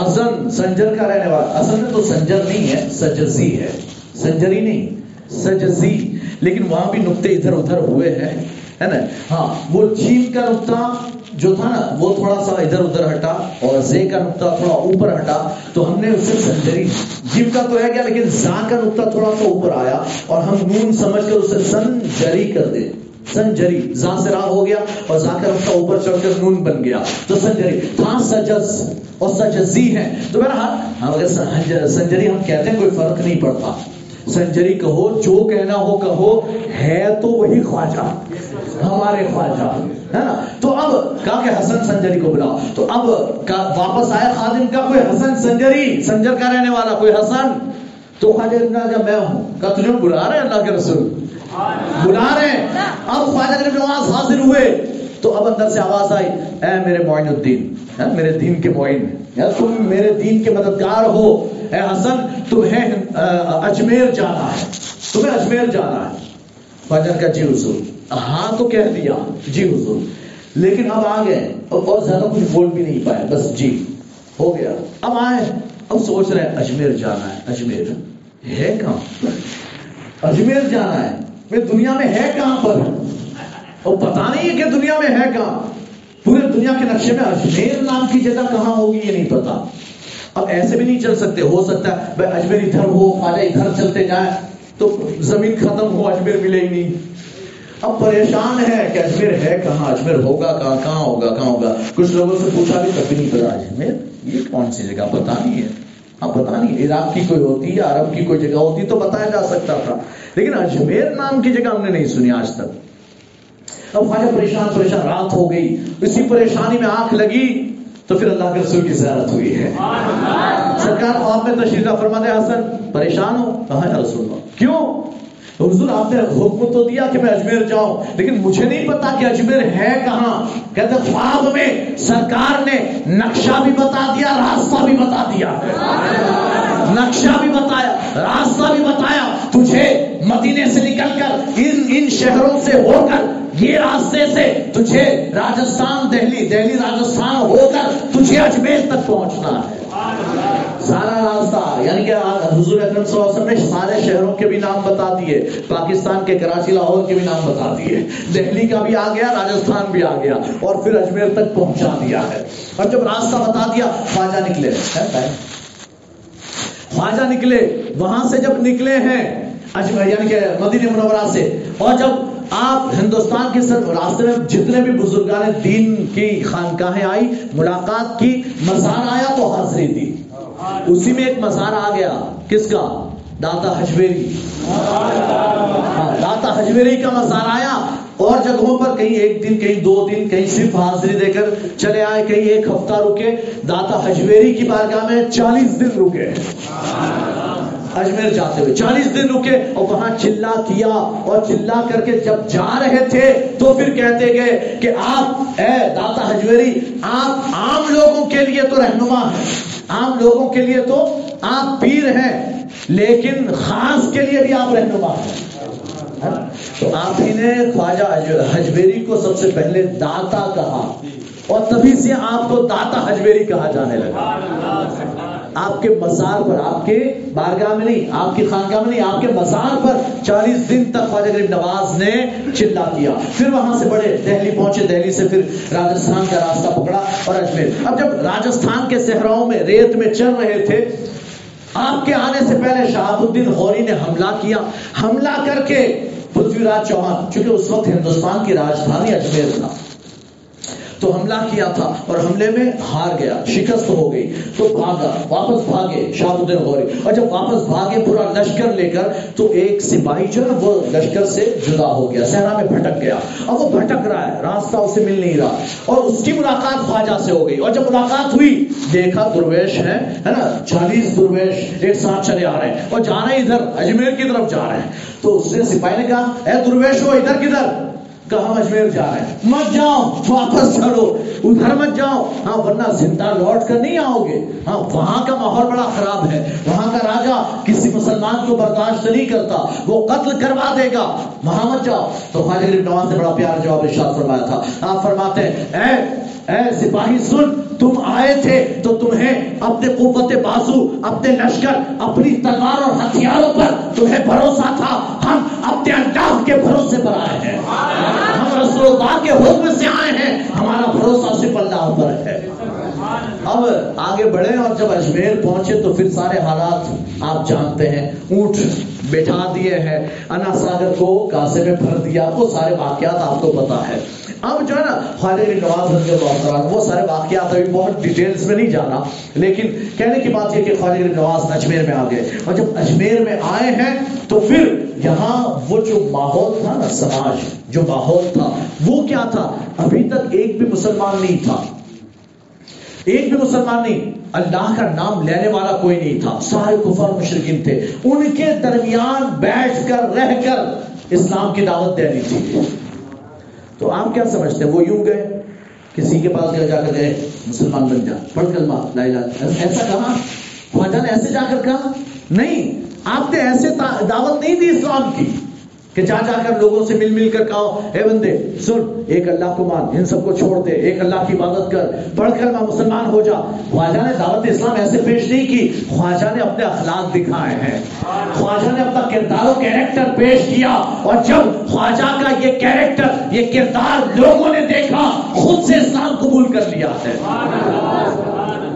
حسن سنجر کا رہنے والا اصل میں تو سنجر نہیں ہے، سجزی ہے۔ سنجری نہیں، سجزی۔ لیکن وہاں بھی نقطے ادھر ادھر ہوئے ہیں، ہے نا؟ ہاں وہ جیم کا نقطہ جو تھا نا، وہ تھوڑا سا ادھر ادھر ہٹا اور زے کا نقطہ تھوڑا اوپر ہٹا، تو ہم نے اسے سنجری جیم کا تو ہے کیا لیکن زا کا نقطہ تھوڑا سا اوپر آیا اور ہم نون سمجھ کر اسے سنجری کر دے۔ سنجری زا سے راہ ہو گیا اور زا کا رفتہ اوپر چڑھ کر نون بن گیا۔ تو سنجری، تھا سجز اور سجزی ہے تو بہرحال، ہم اگر سنجری ہم کہتے ہیں، کوئی فرق نہیں پڑتا۔ سنجری کہو، جو کہنا ہو کہو، ہے تو وہی خواجہ، ہمارے خواجہ۔ ہے نا؟ تو اب کہا کہ حسن سنجری کو بلاؤ۔ تو اب واپس آیا خادم کا کوئی حسن سنجری، سنجر کا رہنے والا کوئی حسن؟ تو خواجہ نے کہا میں ہوں۔ کہا تجھے بلا رہے اللہ کے رسول۔ بلا رہے ہیں۔ اب خواجہ کے نواز حاضر ہوئے۔ تو اب اندر سے آواز آئی، اے میرے معین الدین میرے دین کے معین یا تم میرے دین کے مددگار ہو۔ اے حسن، تمہیں اجمیر جانا ہے۔ تمہیں اجمیر جانا ہے۔ خواجہ کا جی حضور۔ ہاں تو کہہ دیا۔ جی حضور۔ لیکن اب آ گئے۔ اور بہت زیادہ کچھ بول بھی نہیں پائے۔ بس جی ہو گیا۔ اب آئے اب سوچ رہے ہیں، اجمیر جانا ہے۔ اجمیر ہے کہاں؟ اجمیر جانا ہے۔ میں دنیا میں ہے کہاں پر؟ اور پتا نہیں ہے کہ دنیا میں ہے کہاں۔ پورے دنیا کے نقشے میں اجمیر نام کی جگہ کہاں ہوگی یہ نہیں پتا۔ اب ایسے بھی نہیں چل سکتے، ہو سکتا ہے، بھائی اجمیر ادھر ہو، خواجہ ادھر چلتے جائیں تو زمین ختم ہو، اجمیر ملے ہی نہیں۔ اب پریشان ہے کہ اجمیر ہے کہاں، اجمیر ہوگا کہاں کہاں ہوگا کہاں ہوگا۔ کچھ لوگوں سے پوچھا بھی تب بھی نہیں پتا، اجمیر یہ کون سی جگہ؟ پتا نہیں ہے۔ ہاں پتا نہیں عراق کی کوئی ہوتی یا عرب کی کوئی جگہ ہوتی تو بتایا جا سکتا تھا۔ لیکن اجمیر نام کی جگہ ہم نے نہیں سنی آج تک۔ اب خواجہ پریشان پریشان رات ہو گئی اسی پریشانی میں آنکھ لگی تو پھر اللہ کے رسول کی زیارت ہوئی ہے۔ سرکار خواب میں تشریف فرما دے حسن پریشان ہو؟ کہاں ہے رسول اللہ؟ کیوں؟ حضور آپ نے حکم تو دیا کہ میں اجمیر جاؤں، لیکن مجھے نہیں پتا کہ اجمیر ہے کہاں۔ کہتے خواب میں سرکار نے نقشہ بھی بتا دیا، راستہ بھی بتا دیا۔ نقشہ بھی بتایا، راستہ بھی بتایا۔ تجھے مدینے سے نکل کر، ان ان شہروں سے ہو کر، یہ راستے سے تجھے راجستھان دہلی دہلی راجستھان ہو کر تجھے اجمیر تک پہنچنا ہے۔ سارا راستہ یعنی کہ حضور اکرم صلی اللہ علیہ وسلم نے سارے شہروں کے بھی نام بتا دیے، پاکستان کے، کراچی، لاہور کے بھی نام بتا دیے، دہلی کا بھی آ گیا، راجستھان بھی آ گیا، اور پھر اجمیر تک پہنچا دیا ہے۔ اور جب راستہ بتا دیا، خواجہ نکلے خواجہ نکلے، وہاں سے جب نکلے ہیں، اجمیر یعنی کہ مدینہ منورہ سے، اور جب آپ ہندوستان کے سر راستے میں جتنے بھی بزرگان دین کی خانقاہیں آئی ملاقات کی مزار آیا تو حاضری دی۔ اسی میں ایک مزار آ گیا۔ کس کا؟ داتا حجویری ہاں، داتا حجویری کا مزار آیا۔ اور جگہوں پر کہیں ایک دن کہیں دو دن کہیں صرف حاضری دے کر چلے آئے کہیں ایک ہفتہ رکے۔ داتا حجویری کی بارگاہ میں چالیس دن رکے۔ اجمیر جاتے ہوئے چالیس دن رکے اور وہاں چلا کیا۔ اور چلا کر کے جب جا رہے تھے تو پھر کہتے گئے کہ آپ اے داتا حجویری آپ عام لوگوں کے لیے تو رہنما ہیں۔ عام لوگوں کے لیے تو آپ پیر ہیں، لیکن خاص کے لیے بھی آپ رہنما ہیں۔ تو آپ ہی نے خواجہ حجبیری کو سب سے پہلے داتا کہا اور تبھی سے آپ کو داتا حجبیری کہا جانے لگا۔ آپ کے مزار پر، آپ کے بارگاہ میں نہیں، آپ کی خانقاہ میں نہیں، آپ کے مزار پر چالیس دن تک خواجہ غریب نواز نے چلا کیا۔ پھر وہاں سے بڑے دہلی پہنچے، دہلی سے پھر راجستھان کا راستہ پکڑا اور اجمیر۔ اب جب راجستھان کے صحراؤں میں ریت میں چل رہے تھے، آپ کے آنے سے پہلے شہاب الدین غوری نے حملہ کیا۔ حملہ کر کے پرتھوی راج چوہان، چونکہ اس وقت ہندوستان کی راجدھانی اجمیر تھا۔ تو حملہ کیا تھا اور حملے میں ہار گیا، شکست ہو گئی۔ تو بھاگا، واپس بھاگے شاہ الدین غوری۔ اور جب واپس بھاگے پورا لشکر لے کر، تو ایک سپاہی جو ہے وہ لشکر سے جدا ہو گیا، صحرا میں بھٹک گیا۔ اور وہ بھٹک رہا ہے، راستہ اسے مل نہیں رہا۔ اور اس کی ملاقات خواجہ سے ہو گئی۔ اور جب ملاقات ہوئی، دیکھا درویش ہے ہے نا؟ چالیس درویش ایک ساتھ چلے آ رہے ہیں۔ اور جا رہے ہیں ادھر، اجمیر کی طرف جا رہے ہیں۔ تو اس نے سپاہی نے کہا، اے درویش ہو، ادھر کدھر؟ کہاں اجمیر جا رہے ہیں؟ مت جاؤ، واپس چلو ادھر مت جاؤ۔ ہاں ورنہ زندہ لوٹ کر نہیں آؤ گے۔ ہاں وہاں کا ماحول بڑا خراب ہے۔ وہاں کا راجا کسی مسلمان کو برداشت نہیں کرتا۔ وہ قتل کروا دے گا۔ وہاں مت جاؤ۔ تو خواجہ غریب نواز نے بڑا پیار جواب ارشاد فرمایا تھا۔ آپ فرماتے ہیں، اے اے سپاہی سن، تم آئے تھے تو تمہیں اپنے قوت بازو، اپنے لشکر، اپنی تلوار اور ہتھیاروں پر تمہیں بھروسہ تھا۔ ہم اپنے اللہ کے بھروسے پر آئے ہیں۔ ہم رسول اللہ کے حکم سے آئے ہیں، ہمارا بھروسہ صرف اللہ پر ہے۔ اب آگے بڑھے اور جب اجمیر پہنچے تو پھر سارے حالات آپ جانتے ہیں۔ اونٹ بٹھا دیے ہیں انا ساگر کو کاسے میں بھر دیا، وہ سارے واقعات آپ کو پتا ہے۔ اب جو ہے نا خواجہ بن نواز رضی اللہ عنہ، وہ سارے واقعات ابھی بہت ڈیٹیلز میں نہیں جانا، لیکن کہنے کی بات یہ کہ خواجہ بن نواز اجمیر میں آ گئے اور جب اجمیر میں آئے ہیں تو پھر یہاں وہ جو ماحول تھا نا، سماج جو ماحول تھا، وہ کیا تھا؟ ابھی تک ایک بھی مسلمان نہیں تھا۔ ایک بھی مسلمان نہیں، اللہ کا نام لینے والا کوئی نہیں تھا۔ سارے کفر مشرقین تھے۔ ان کے درمیان بیٹھ کر، رہ کر اسلام کی دعوت دینی تھی۔ تو آپ کیا سمجھتے ہیں؟ وہ یوں گئے، کسی کے پاس گئے جا کر گئے، مسلمان بن جا۔ پڑھ کلمہ، لا الہ ایسا کہا خواجہ نے ایسے جا کر کہا؟ نہیں آپ نے ایسے دعوت نہیں دی اسلام کی کہ جا جا کر لوگوں سے مل مل کر کہو، اے بندے، سن، ایک اللہ کو مان، ان سب کو چھوڑ دے، ایک اللہ کی عبادت کر، پڑھ کر میں مسلمان ہو جا. خواجہ نے دعوت اسلام ایسے پیش نہیں کی، خواجہ نے اپنے اخلاق دکھائے ہیں۔ خواجہ نے اپنا کردار و کیریکٹر پیش کیا، اور جب خواجہ کا یہ کیریکٹر، یہ کردار لوگوں نے دیکھا، خود سے اسلام قبول کر لیا ہے۔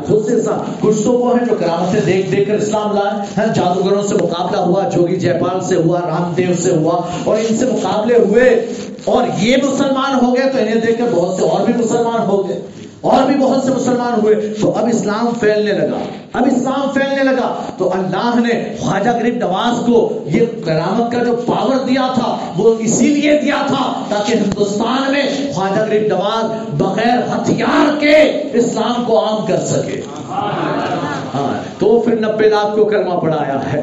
خود سے کچھ تو وہ ہیں جو کرامتیں دیکھ دیکھ کر اسلام لائے جادوگروں سے مقابلہ ہوا، جوگی جے پال سے ہوا، رام دیو سے ہوا، اور ان سے مقابلے ہوئے۔ اور یہ مسلمان ہو گئے تو انہیں دیکھ کر بہت سے اور بھی مسلمان ہو گئے۔ اور بھی بہت سے مسلمان ہوئے، تو اب اسلام پھیلنے لگا۔ اب اسلام پھیلنے لگا۔ تو اللہ نے خواجہ غریب نواز کو یہ کرامت کا جو پاور دیا تھا، وہ اسی لیے دیا تھا تاکہ ہندوستان میں خواجہ غریب نواز بغیر ہتھیار کے اسلام کو عام کر سکے۔ ہاں تو پھر نبے لاکھ کو کرما پڑایا ہے۔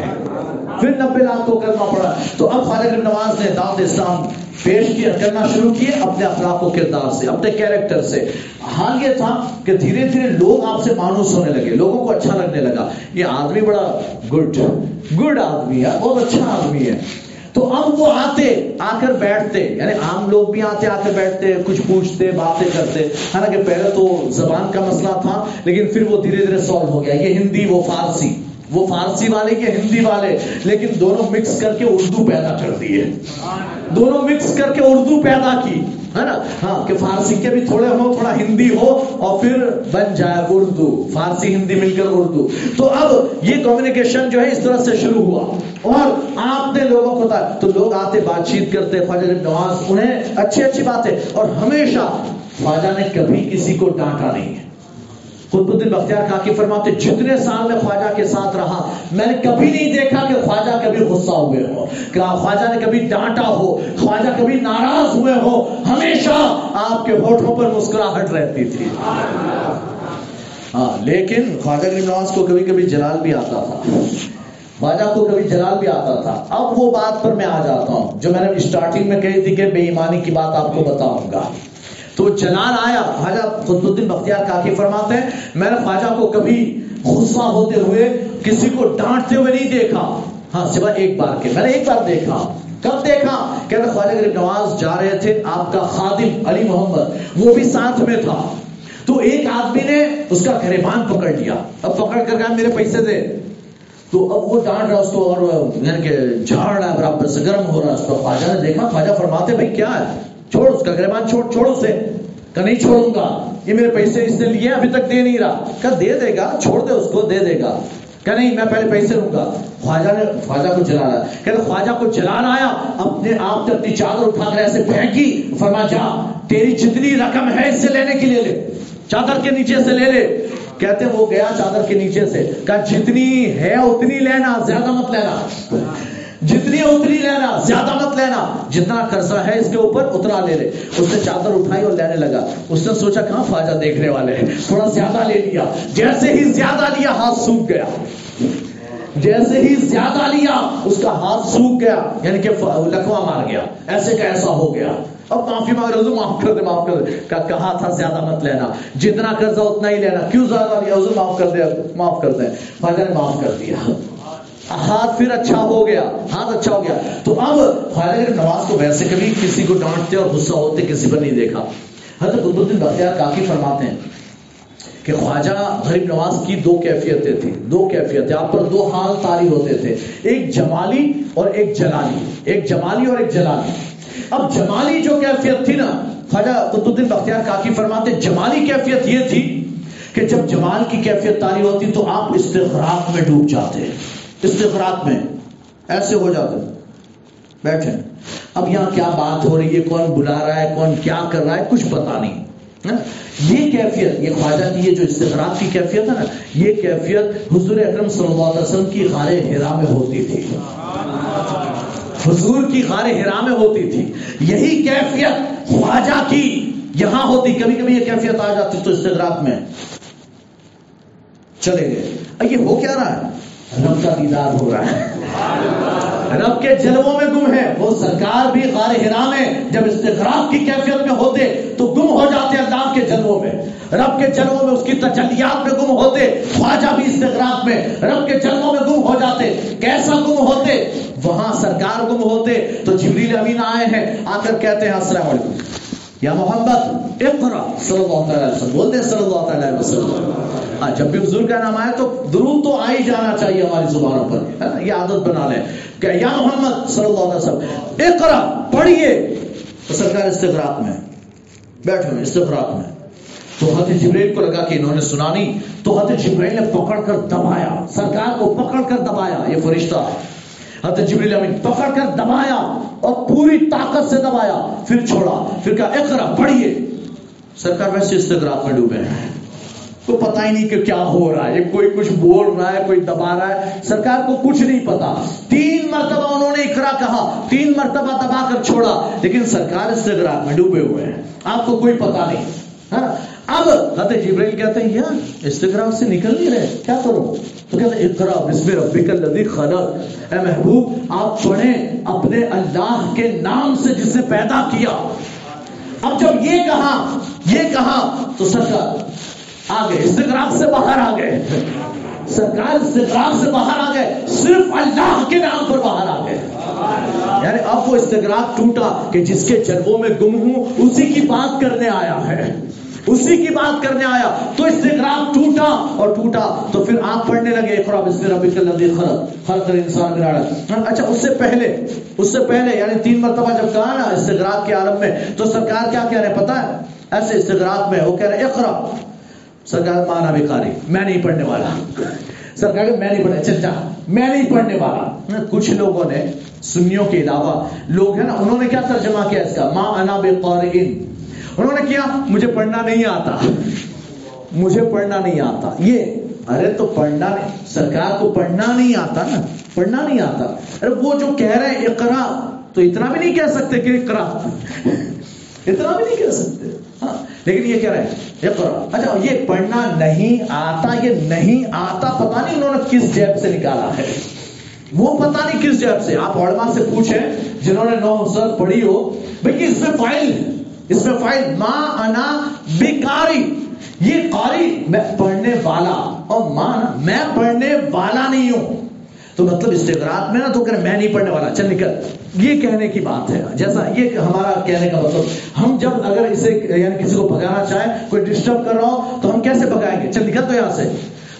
پھر نبے لاکھ کو کرنا پڑا تو اب خالد نواز نے دعوت اسلام پیش کیا، کرنا شروع کیے اپنے اخلاق و کردار سے، اپنے کیریکٹر سے۔ حال یہ تھا کہ دھیرے دھیرے لوگ آپ سے مانوس ہونے لگے، لوگوں کو اچھا لگنے لگا۔ یہ آدمی بڑا گڈ گڈ آدمی ہے، بہت اچھا آدمی ہے۔ تو اب وہ آتے آ کر بیٹھتے یعنی عام لوگ بھی آتے آ کر بیٹھتے، کچھ پوچھتے، باتیں کرتے۔ حالانکہ پہلے تو زبان کا مسئلہ تھا، لیکن پھر وہ دھیرے دھیرے سالو ہو گیا۔ یہ ہندی وہ فارسی۔ وہ فارسی والے کے ہندی والے، لیکن دونوں مکس کر کے اردو پیدا کر دیے دونوں مکس کر کے اردو پیدا کی، ہے نا؟ ہاں کہ فارسی کے بھی تھوڑے ہو تھوڑا ہندی ہو، اور پھر بن جائے اردو۔ فارسی، ہندی مل کر اردو۔ تو اب یہ کمیونیکیشن جو ہے اس طرح سے شروع ہوا۔ اور آپ نے لوگوں کو تو لوگ آتے بات چیت کرتے، خواجہ نواز انہیں اچھی اچھی باتیں، اور ہمیشہ خواجہ نے کبھی کسی کو ڈانٹا نہیں ہے۔ خود الدین بختیار کاکی فرماتے جتنے سال میں خواجہ کے ساتھ رہا، میں نے کبھی نہیں دیکھا کہ خواجہ کبھی غصہ ہوئے ہو، کہ خواجہ نے کبھی ڈانٹا ہو، خواجہ کبھی ناراض ہوئے ہو، ہمیشہ آپ کے ہوٹھوں پر مسکراہٹ رہتی تھی۔ ہاں لیکن خواجہ غریب نواز کو کبھی کبھی جلال بھی آتا تھا۔ خواجہ کو کبھی جلال بھی آتا تھا۔ اب وہ بات پر میں آ جاتا ہوں، جو میں نے اسٹارٹنگ میں کہی تھی کہ بے ایمانی کی بات آپ کو بتاؤں گا۔ تو جلال آیا، خواجہ خود الدین بختیار کاکی فرماتے ہیں میں نے خواجہ کو کبھی غصہ ہوتے ہوئے کسی کو ڈانٹتے ہوئے نہیں دیکھا۔ ہاں سوائے ایک بار کے، میں نے ایک بار دیکھا۔ کب دیکھا؟ کہتے خواجہ غریب نواز جا رہے تھے، آپ کا خادم علی محمد، وہ بھی ساتھ میں تھا۔ تو ایک آدمی نے اس کا گریبان پکڑ لیا۔ اب پکڑ کر کہا، میرے پیسے دے۔ تو اب وہ ڈانٹ رہا، اس کو اور یعنی کہ جھاڑ رہا ہے، برابر سے، گرم ہو رہا ہے۔ اس کو خواجہ نے دیکھا، خواجہ فرماتے بھائی، کیا ہے؟ چھوڑ اس کا گرمان چھوڑ چھوڑ اسے۔ کہ نہیں چھوڑوں گا۔ یہ میرے پیسے اس نے لیے ابھی تک دے نہیں رہا۔ کہ دے دے گا، چھوڑ دے اس کو، دے دے گا۔ کہ نہیں، میں پہلے پیسے لوں گا۔ خواجہ نے خواجہ کو جلا رہا کہ خواجہ کو جلانا آیا، اپنے آپ نے اپنی چادر اٹھا کر ایسے پھینکی۔ فرما جا، تیری جتنی رقم ہے اس سے لینے کے لیے لے۔ چادر کے نیچے سے لے لے۔ کہتے وہ گیا چادر کے نیچے سے۔ کہ جتنی ہے اتنی لینا، زیادہ مت لینا۔ جتنی اتنی لینا، زیادہ مت لینا۔ جتنا قرضہ ہے اس کے اوپر، اتنا لے لے۔ اس نے چادر اٹھائی اور لینے لگا۔ اس نے سوچا، کہاں فاجہ دیکھنے والے ہیں؟ تھوڑا زیادہ لے لیا۔ جیسے ہی زیادہ لیا، ہاتھ سوکھ گیا۔ جیسے ہی زیادہ لیا، اس کا ہاتھ سوکھ گیا۔ یعنی کہ لکھوا مار گیا۔ ایسے کا ایسا ہو گیا۔ اب معافی مانگ رہے معاف کر دے، معاف کر دے۔ کہا تھا، زیادہ مت لینا۔ جتنا قرضہ، اتنا ہی لینا۔ کیوں زیادہ لیا؟ حضور معاف کر دے، معاف کر دے فاجہ نے معاف کر دیا۔ ہاتھ پھر اچھا ہو گیا، ہاتھ اچھا ہو گیا۔ تو اب خالد نواز کو ویسے کبھی کسی کو ڈانٹتے اور غصہ ہوتے، کسی پر نہیں دیکھا۔ حضرت الدین بختیار کافی فرماتے ہیں کہ خواجہ غریب نواز کی دو کیفیتیں تھیں، دو کیفیتیں۔ آپ پر دو حال تاری ہوتے تھے۔ ایک جمالی اور ایک جلالی، ایک جمالی اور ایک جلالی۔ اب جمالی جو کیفیت تھی نا، خواجہ قطب الدین بختیار کافی فرماتے جمالی کیفیت یہ تھی کہ جب جمال کی کیفیت تاری ہوتی تو آپ استغراق میں ڈوب جاتے۔ ہیں استغراق میں۔ ایسے ہو جاتے بیٹھے اب یہاں کیا بات ہو رہی ہے؟ کون بلا رہا ہے؟ کون کیا کر رہا ہے؟ کچھ پتا نہیں۔ ہاں؟ یہ کیفیت، یہ خواجہ کی یہ جو استغراق کی کیفیت ہے نا، یہ کیفیت حضور اکرم صلی اللہ علیہ وسلم کی غار ہرا میں ہوتی تھی۔ حضور کی غار ہرا میں ہوتی تھی۔ یہی کیفیت خواجہ کی یہاں ہوتی۔ کبھی کبھی یہ کیفیت آ جاتی تو استغراق میں۔ چلے گئے۔ یہ ہو کیا رہا ہے؟ رب کا دیدار ہو رہا ہے۔ رب کے جلووں میں گم ہے۔ وہ سرکار بھی غار ہرا میں جب استغراق کی کیفیت میں ہوتے تو گم ہو جاتے اللہ کے جلووں میں۔ رب کے جلووں میں اس کی تجلیات میں گم ہوتے، خواجہ بھی استغراق میں۔ رب کے جلووں میں گم ہو جاتے، کیسا گم ہوتے؟ وہاں سرکار گم ہوتے تو جبریل امین آئے ہیں، آ کر کہتے ہیں، السلام علیکم۔ یا محمد اقرا صلی اللہ تعالی وسلم، بولتے ہیں صلی اللہ تعالی وسلم۔ ہاں جب بھی حضور کا نام آئے تو درود تو آ ہی جانا چاہیے ہماری زبانوں پر یہ عادت بنا لیں۔ کہ یا محمد صلی اللہ علیہ وسلم اقرا پڑھیے۔ تو سرکار استغراق میں بیٹھے ہوئے استغراق میں۔ تو حضرت جبریل کو لگا کہ انہوں نے سنا نہیں، تو حضرت جبریل نے پکڑ کر دبایا، سرکار کو پکڑ کر دبایا، یہ فرشتہ۔ حضرت جبریل امین پکڑ کر دبایا اور پوری طاقت سے دبایا، پھر چھوڑا، پھر کہا، اقرا، پڑھیے۔ سرکار ویسے استغراق میں ڈوبے ہیں۔ کو پتا ہی نہیں کہ کیا ہو رہا ہے، کوئی کچھ بول رہا ہے، کوئی دبا رہا ہے۔ سرکار کو کچھ نہیں پتا تین مرتبہ انہوں نے اقرا کہا، تین مرتبہ دبا کر چھوڑا، لیکن سرکار استغراق میں ڈوبے ہوئے ہیں۔ آپ کو کوئی پتا نہیں ہاں؟ اب حضرت جبریل کہتے ہیں یا استغراق سے نکل نہیں رہے، کیا کرو؟ تو کہتے ہیں اقرا بسم ربک الذی خلق۔ اے محبوب، آپ پڑھیں اپنے اللہ کے نام سے جس نے پیدا کیا۔ اب جب یہ کہا یہ کہا، تو سرکار آ گئے استغراق سے باہر آ گئے۔ سرکار استغراق سے باہر آ گئے، صرف اللہ کے نام پر باہر آ گئے۔ یعنی اب وہ استغراق ٹوٹا کہ جس کے جنبوں میں گم ہوں، اسی کی بات کرنے آیا ہے۔ اسی کی بات کرنے آیا تو استغراق ٹوٹا اور ٹوٹا تو پھر آپ پڑھنے لگے اقرا بسم ربک الذی خلق خلق الانسان من علق اچھا اس سے پہلے، اس سے پہلے یعنی تین مرتبہ جب کہا نا استغراق کے عالم میں، تو سرکار کیا کہہ رہے ہیں؟ پتہ ہے؟ ایسے استغراق میں وہ کہہ رہے ہیں، اقرا۔ سرکار مانا بھی قاری میں نہیں پڑھنے والا۔ سرکار میں نہیں پڑھنے چل جا میں نہیں پڑھنے والا۔ کچھ لوگوں نے، سنیوں کے علاوہ، لوگ ہیں نا، انہوں نے کیا ترجمہ کیا اس کا؟ ماں انا بے قارئن انہوں نے کیا؟ مجھے پڑھنا نہیں آتا۔ مجھے پڑھنا نہیں آتا۔ یہ، ارے تو پڑھنا نہیں۔ سرکار کو پڑھنا نہیں آتا نا۔ پڑھنا نہیں آتا۔ ارے وہ جو کہہ رہے ہیں اقرا، تو اتنا بھی نہیں کہہ سکتے کہ اقرا۔ اتنا بھی نہیں کہہ سکتے۔ ہاں لیکن یہ کہہ رہے ہیں، اقرا۔ اچھا یہ پڑھنا نہیں آتا، یہ نہیں آتا پتا نہیں انہوں نے کس جیب سے نکالا ہے۔ وہ پتا نہیں کس جیب سے۔ آپ علماء سے پوچھیں، جنہوں نے نو سر پڑھی ہو بھائی اس میں فائل اس میں فائل ماں انا بیکاری، یہ قاری میں پڑھنے والا اور ماں میں پڑھنے والا نہیں ہوں۔ تو مطلب استغراق میں نا تو کہ میں نہیں پڑھنے والا، چل نکل۔ یہ کہنے کی بات ہے۔ جیسا یہ ہمارا کہنے کا مطلب ہم جب اگر اسے یعنی کسی کو بھگانا چاہیں کوئی ڈسٹرب کر رہا ہو، تو ہم کیسے بھگائیں گے؟ چل نکل تو یہاں سے۔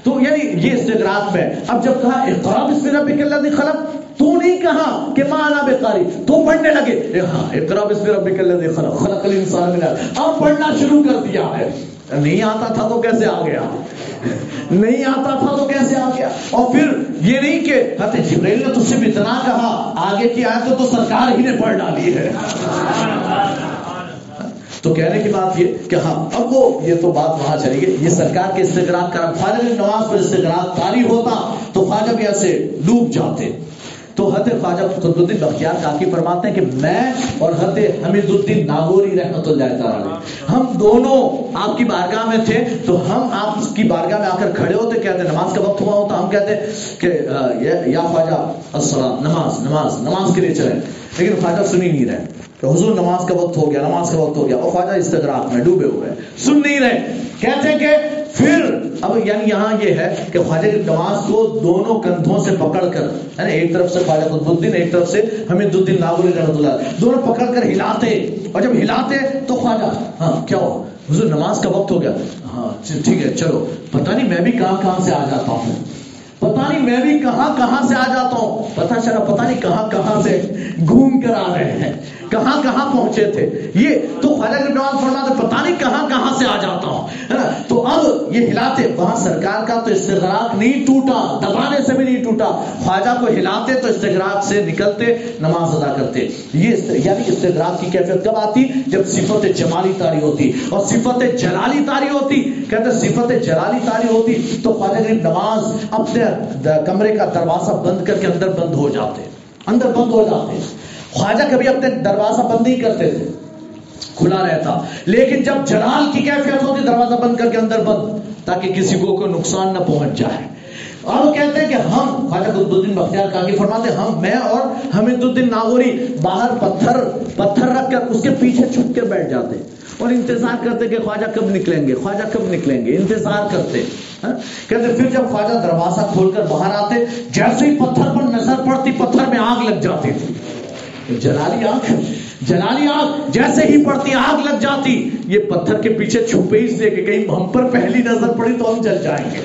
تو یعنی یہ استغراق میں، اب جب کہا اقرا بسم ربک الذی خلق تو نہیں کہا کہ مانا بے قاری تو پڑھنے لگے ہاں اقرا بسم ربک الذی خلق خلق الانسان من اب پڑھنا شروع کر دیا ہے۔ نہیں آتا تھا تو کیسے آ گیا؟ نہیں آتا تھا تو کیسے آ گیا؟ اور پھر یہ نہیں کہ حضرت جبریل نے تو صرف اتنا کہا، آگے کی آیت تو سرکار ہی نے پڑھ ڈالی ہے۔ تو کہنے کی بات یہ کہ ہاں اب وہ، یہ تو بات وہاں چلی گئی۔ یہ سرکار کے استقرار کر خواجہ کی نماز پر استقرار تاری ہوتا تو خواجہ بھی ایسے ڈوب جاتے۔ تو حضرت خواجہ قطب الدین بختیار کافی فرماتے ہیں کہ میں اور حضرت حمید الدین ناگوری رحمت اللہ تعالی ہم دونوں آپ کی بارگاہ میں تھے، تو ہم آپ کی بارگاہ میں آ کر کھڑے ہوتے، کہتے نماز کا وقت ہوا ہوتا ہم کہتے کہ یا خواجہ، السلام، نماز نماز نماز کے لیے چلے۔ لیکن خواجہ سنی نہیں رہے۔ کہ حضور نماز کا وقت ہو گیا، نماز کا وقت ہو گیا، اور خواجہ استغراق میں ڈوبے ہوئے۔ سن نہیں رہے۔ کہتے ہیں کہ پھر اب یعنی یہاں یہ ہے کہ خواجہ کی نماز کو دونوں کندھوں سے پکڑ کر یعنی ایک طرف سے خواجہ قطب الدین ایک طرف سے حمید الدین ناگوری رحمۃ اللہ دونوں پکڑ کر ہلاتے۔ اور جب ہلاتے تو خواجہ ہاں کیا ہو حضور، نماز کا وقت ہو گیا۔ ہاں ٹھیک ہے، چلو۔ پتہ نہیں میں بھی کہاں کہاں سے آ جاتا ہوں۔ پتا نہیں میں بھی کہاں کہاں سے آ جاتا ہوں۔ پتا چلا پتا نہیں کہاں کہاں سے گھوم کر آ رہے ہیں۔ کہاں کہاں پہنچے تھے؟ یہ تو خواجہ غریب نواز فرماتے پتہ نہیں کہاں کہاں سے آ جاتا ہوں، ہے نا؟ تو اب یہ ہلاتے، وہاں سرکار کا تو استغراق نہیں ٹوٹا، دبانے سے بھی نہیں ٹوٹا، خواجہ کو ہلاتے تو استغراق سے نکلتے، نماز ادا کرتے۔ یہ یعنی استغراق کی کیفیت کب آتی؟ جب صفت جمالی تاری ہوتی، اور صفت جلالی تاری ہوتی۔ کہتے ہیں صفت جلالی تاری ہوتی تو خواجہ غریب نواز اپنے کمرے کا دروازہ بند کر کے اندر بند ہو جاتے، اندر بند ہو جاتے۔ خواجہ کبھی اپنے دروازہ بند نہیں کرتے تھے، کھلا رہتا۔ لیکن جب جلال کی کیفیت ہوتی، دروازہ بند کر کے اندر بند، تاکہ کسی کو کوئی نقصان نہ پہنچ جائے۔ اور وہ کہتے ہیں کہ ہم، خواجہ قطب الدین بختیار کاکی فرماتے ہیں، ہم، میں اور حمید الدین ناگوری باہر پتھر پتھر رکھ کر اس کے پیچھے چھپ کر بیٹھ جاتے۔ اور انتظار کرتے کہ خواجہ کب نکلیں گے، خواجہ کب نکلیں گے، انتظار کرتے۔ ہاں؟ کہتے پھر جب خواجہ دروازہ کھول کر باہر آتے، جیسے ہی پتھر پر نظر پڑتی، پتھر میں آگ لگ جاتی تھی۔ جلالی آنکھ جلالی آنکھ جیسے ہی پڑتی آگ لگ جاتی، یہ پتھر کے پیچھے چھپے اس لیے کہ کہیں ہم پر پہلی نظر پڑی تو ہم جل جائیں گے۔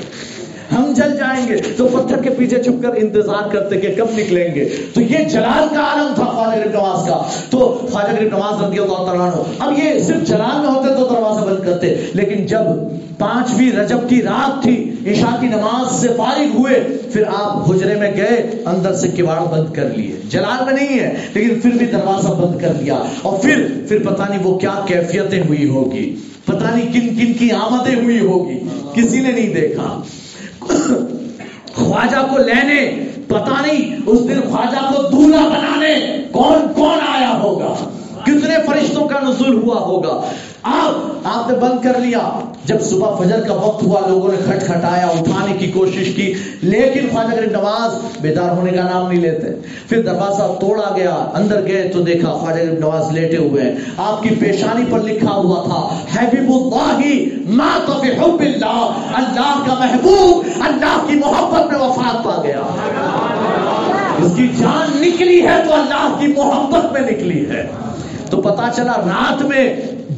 ہم جل جائیں گے تو پتھر کے پیچھے چھپ کر انتظار کرتے کہ کب نکلیں گے۔ تو یہ جلال کا عالم تھا خواجہ غریب نواز کا۔ تو خواجہ غریب نواز رضی اللہ تعالیٰ عنہ۔ اب یہ صرف جلال میں ہوتے تو دروازہ بند کرتے، لیکن جب پانچویں رجب کی رات تھی، عشاء کی نماز سے فارغ ہوئے، پھر آپ حجرے میں گئے، اندر سے کواڑ بند کر لیے۔ جلال میں نہیں ہے، لیکن پھر بھی دروازہ بند کر لیا۔ اور پھر پھر پتہ نہیں وہ کیا کیفیتیں ہوئی ہوگی۔ پتہ نہیں کن کن کی آمدیں ہوئی ہوگی۔ کسی نے نہیں دیکھا۔ خواجہ کو لینے پتا نہیں اس دن خواجہ کو دولہا بنانے کون کون آیا ہوگا؟ کتنے فرشتوں کا نزول ہوا ہوگا؟ آپ آپ نے بند کر لیا۔ جب صبح فجر کا وقت ہوا، لوگوں نے کھٹ کھٹایا، اٹھانے کی کوشش کی۔ لیکن خواجہ غریب نواز بیدار ہونے کا نام نہیں لیتے۔ پھر دروازہ توڑا گیا، اندر گئے تو دیکھا خواجہ غریب نواز لیٹے ہوئے ہیں۔ آپ کی پیشانی پر لکھا ہوا تھا حبیب اللہ مات بحب اللہ اللہ کا محبوب، اللہ کی محبت میں وفات پا گیا۔ اس کی جان نکلی ہے تو اللہ کی محبت میں نکلی ہے۔ تو پتا چلا رات میں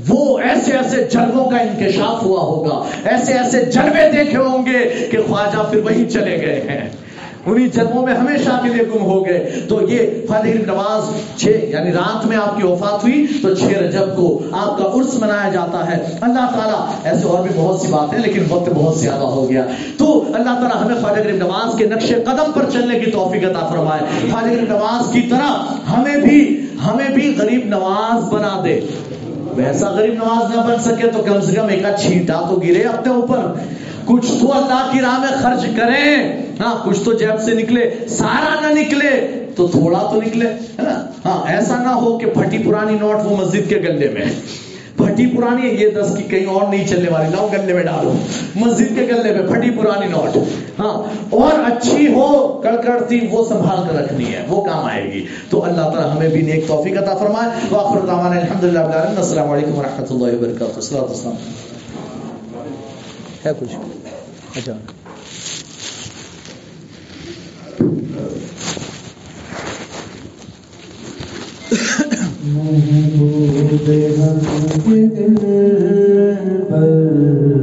وہ ایسے ایسے جلووں کا انکشاف ہوا ہوگا، ایسے ایسے جلوے دیکھے ہوں گے کہ خواجہ پھر وہی چلے گئے ہیں۔ انہی جلووں میں ہمیشہ کے لیے گم ہو گئے۔ تو یہ خواجہ نواز چھ یعنی رات میں آپ کی وفات ہوئی، تو چھ رجب کو آپ کا عرس منایا جاتا ہے۔ اللہ تعالیٰ، ایسے اور بھی بہت سی باتیں، لیکن وقت بہت زیادہ ہو گیا۔ تو اللہ تعالیٰ ہمیں خواجہ غریب نواز کے نقش قدم پر چلنے کی توفیق عطا فرمائے۔ خواجہ نواز کی طرح ہمیں بھی ہمیں بھی غریب نواز بنا دے۔ ویسا غریب نواز نہ بن سکے تو کم سے کم ایک چھینٹا تو گرے اپنے اوپر۔ کچھ تو اللہ کی راہ میں خرچ کریں۔ ہاں کچھ تو جیب سے نکلے، سارا نہ نکلے تو تھوڑا تو نکلے، ہے نا؟ ہاں ایسا نہ ہو کہ پھٹی پرانی نوٹ وہ مسجد کے گلے میں۔ پھٹی پرانی ہے یہ دس کی کہیں اور نہیں چلنے والی، لاؤ گلے میں ڈالو۔ مسجد کے گلے میں پھٹی پرانی نوٹ۔ ہاں اور اچھی ہو کڑکڑتی وہ سنبھال کر رکھنی ہے، وہ کام آئے گی۔ تو اللہ تعالی ہمیں بھی نیک توفیق عطا فرمائے۔ واخر دعوانا الحمدللہ رب العالمین۔ السلام علیکم ورحمۃ اللہ وبرکاتہ الصلوۃ والسلام ہے کچھ؟ اچھا۔ محبوب ہم کے دل پر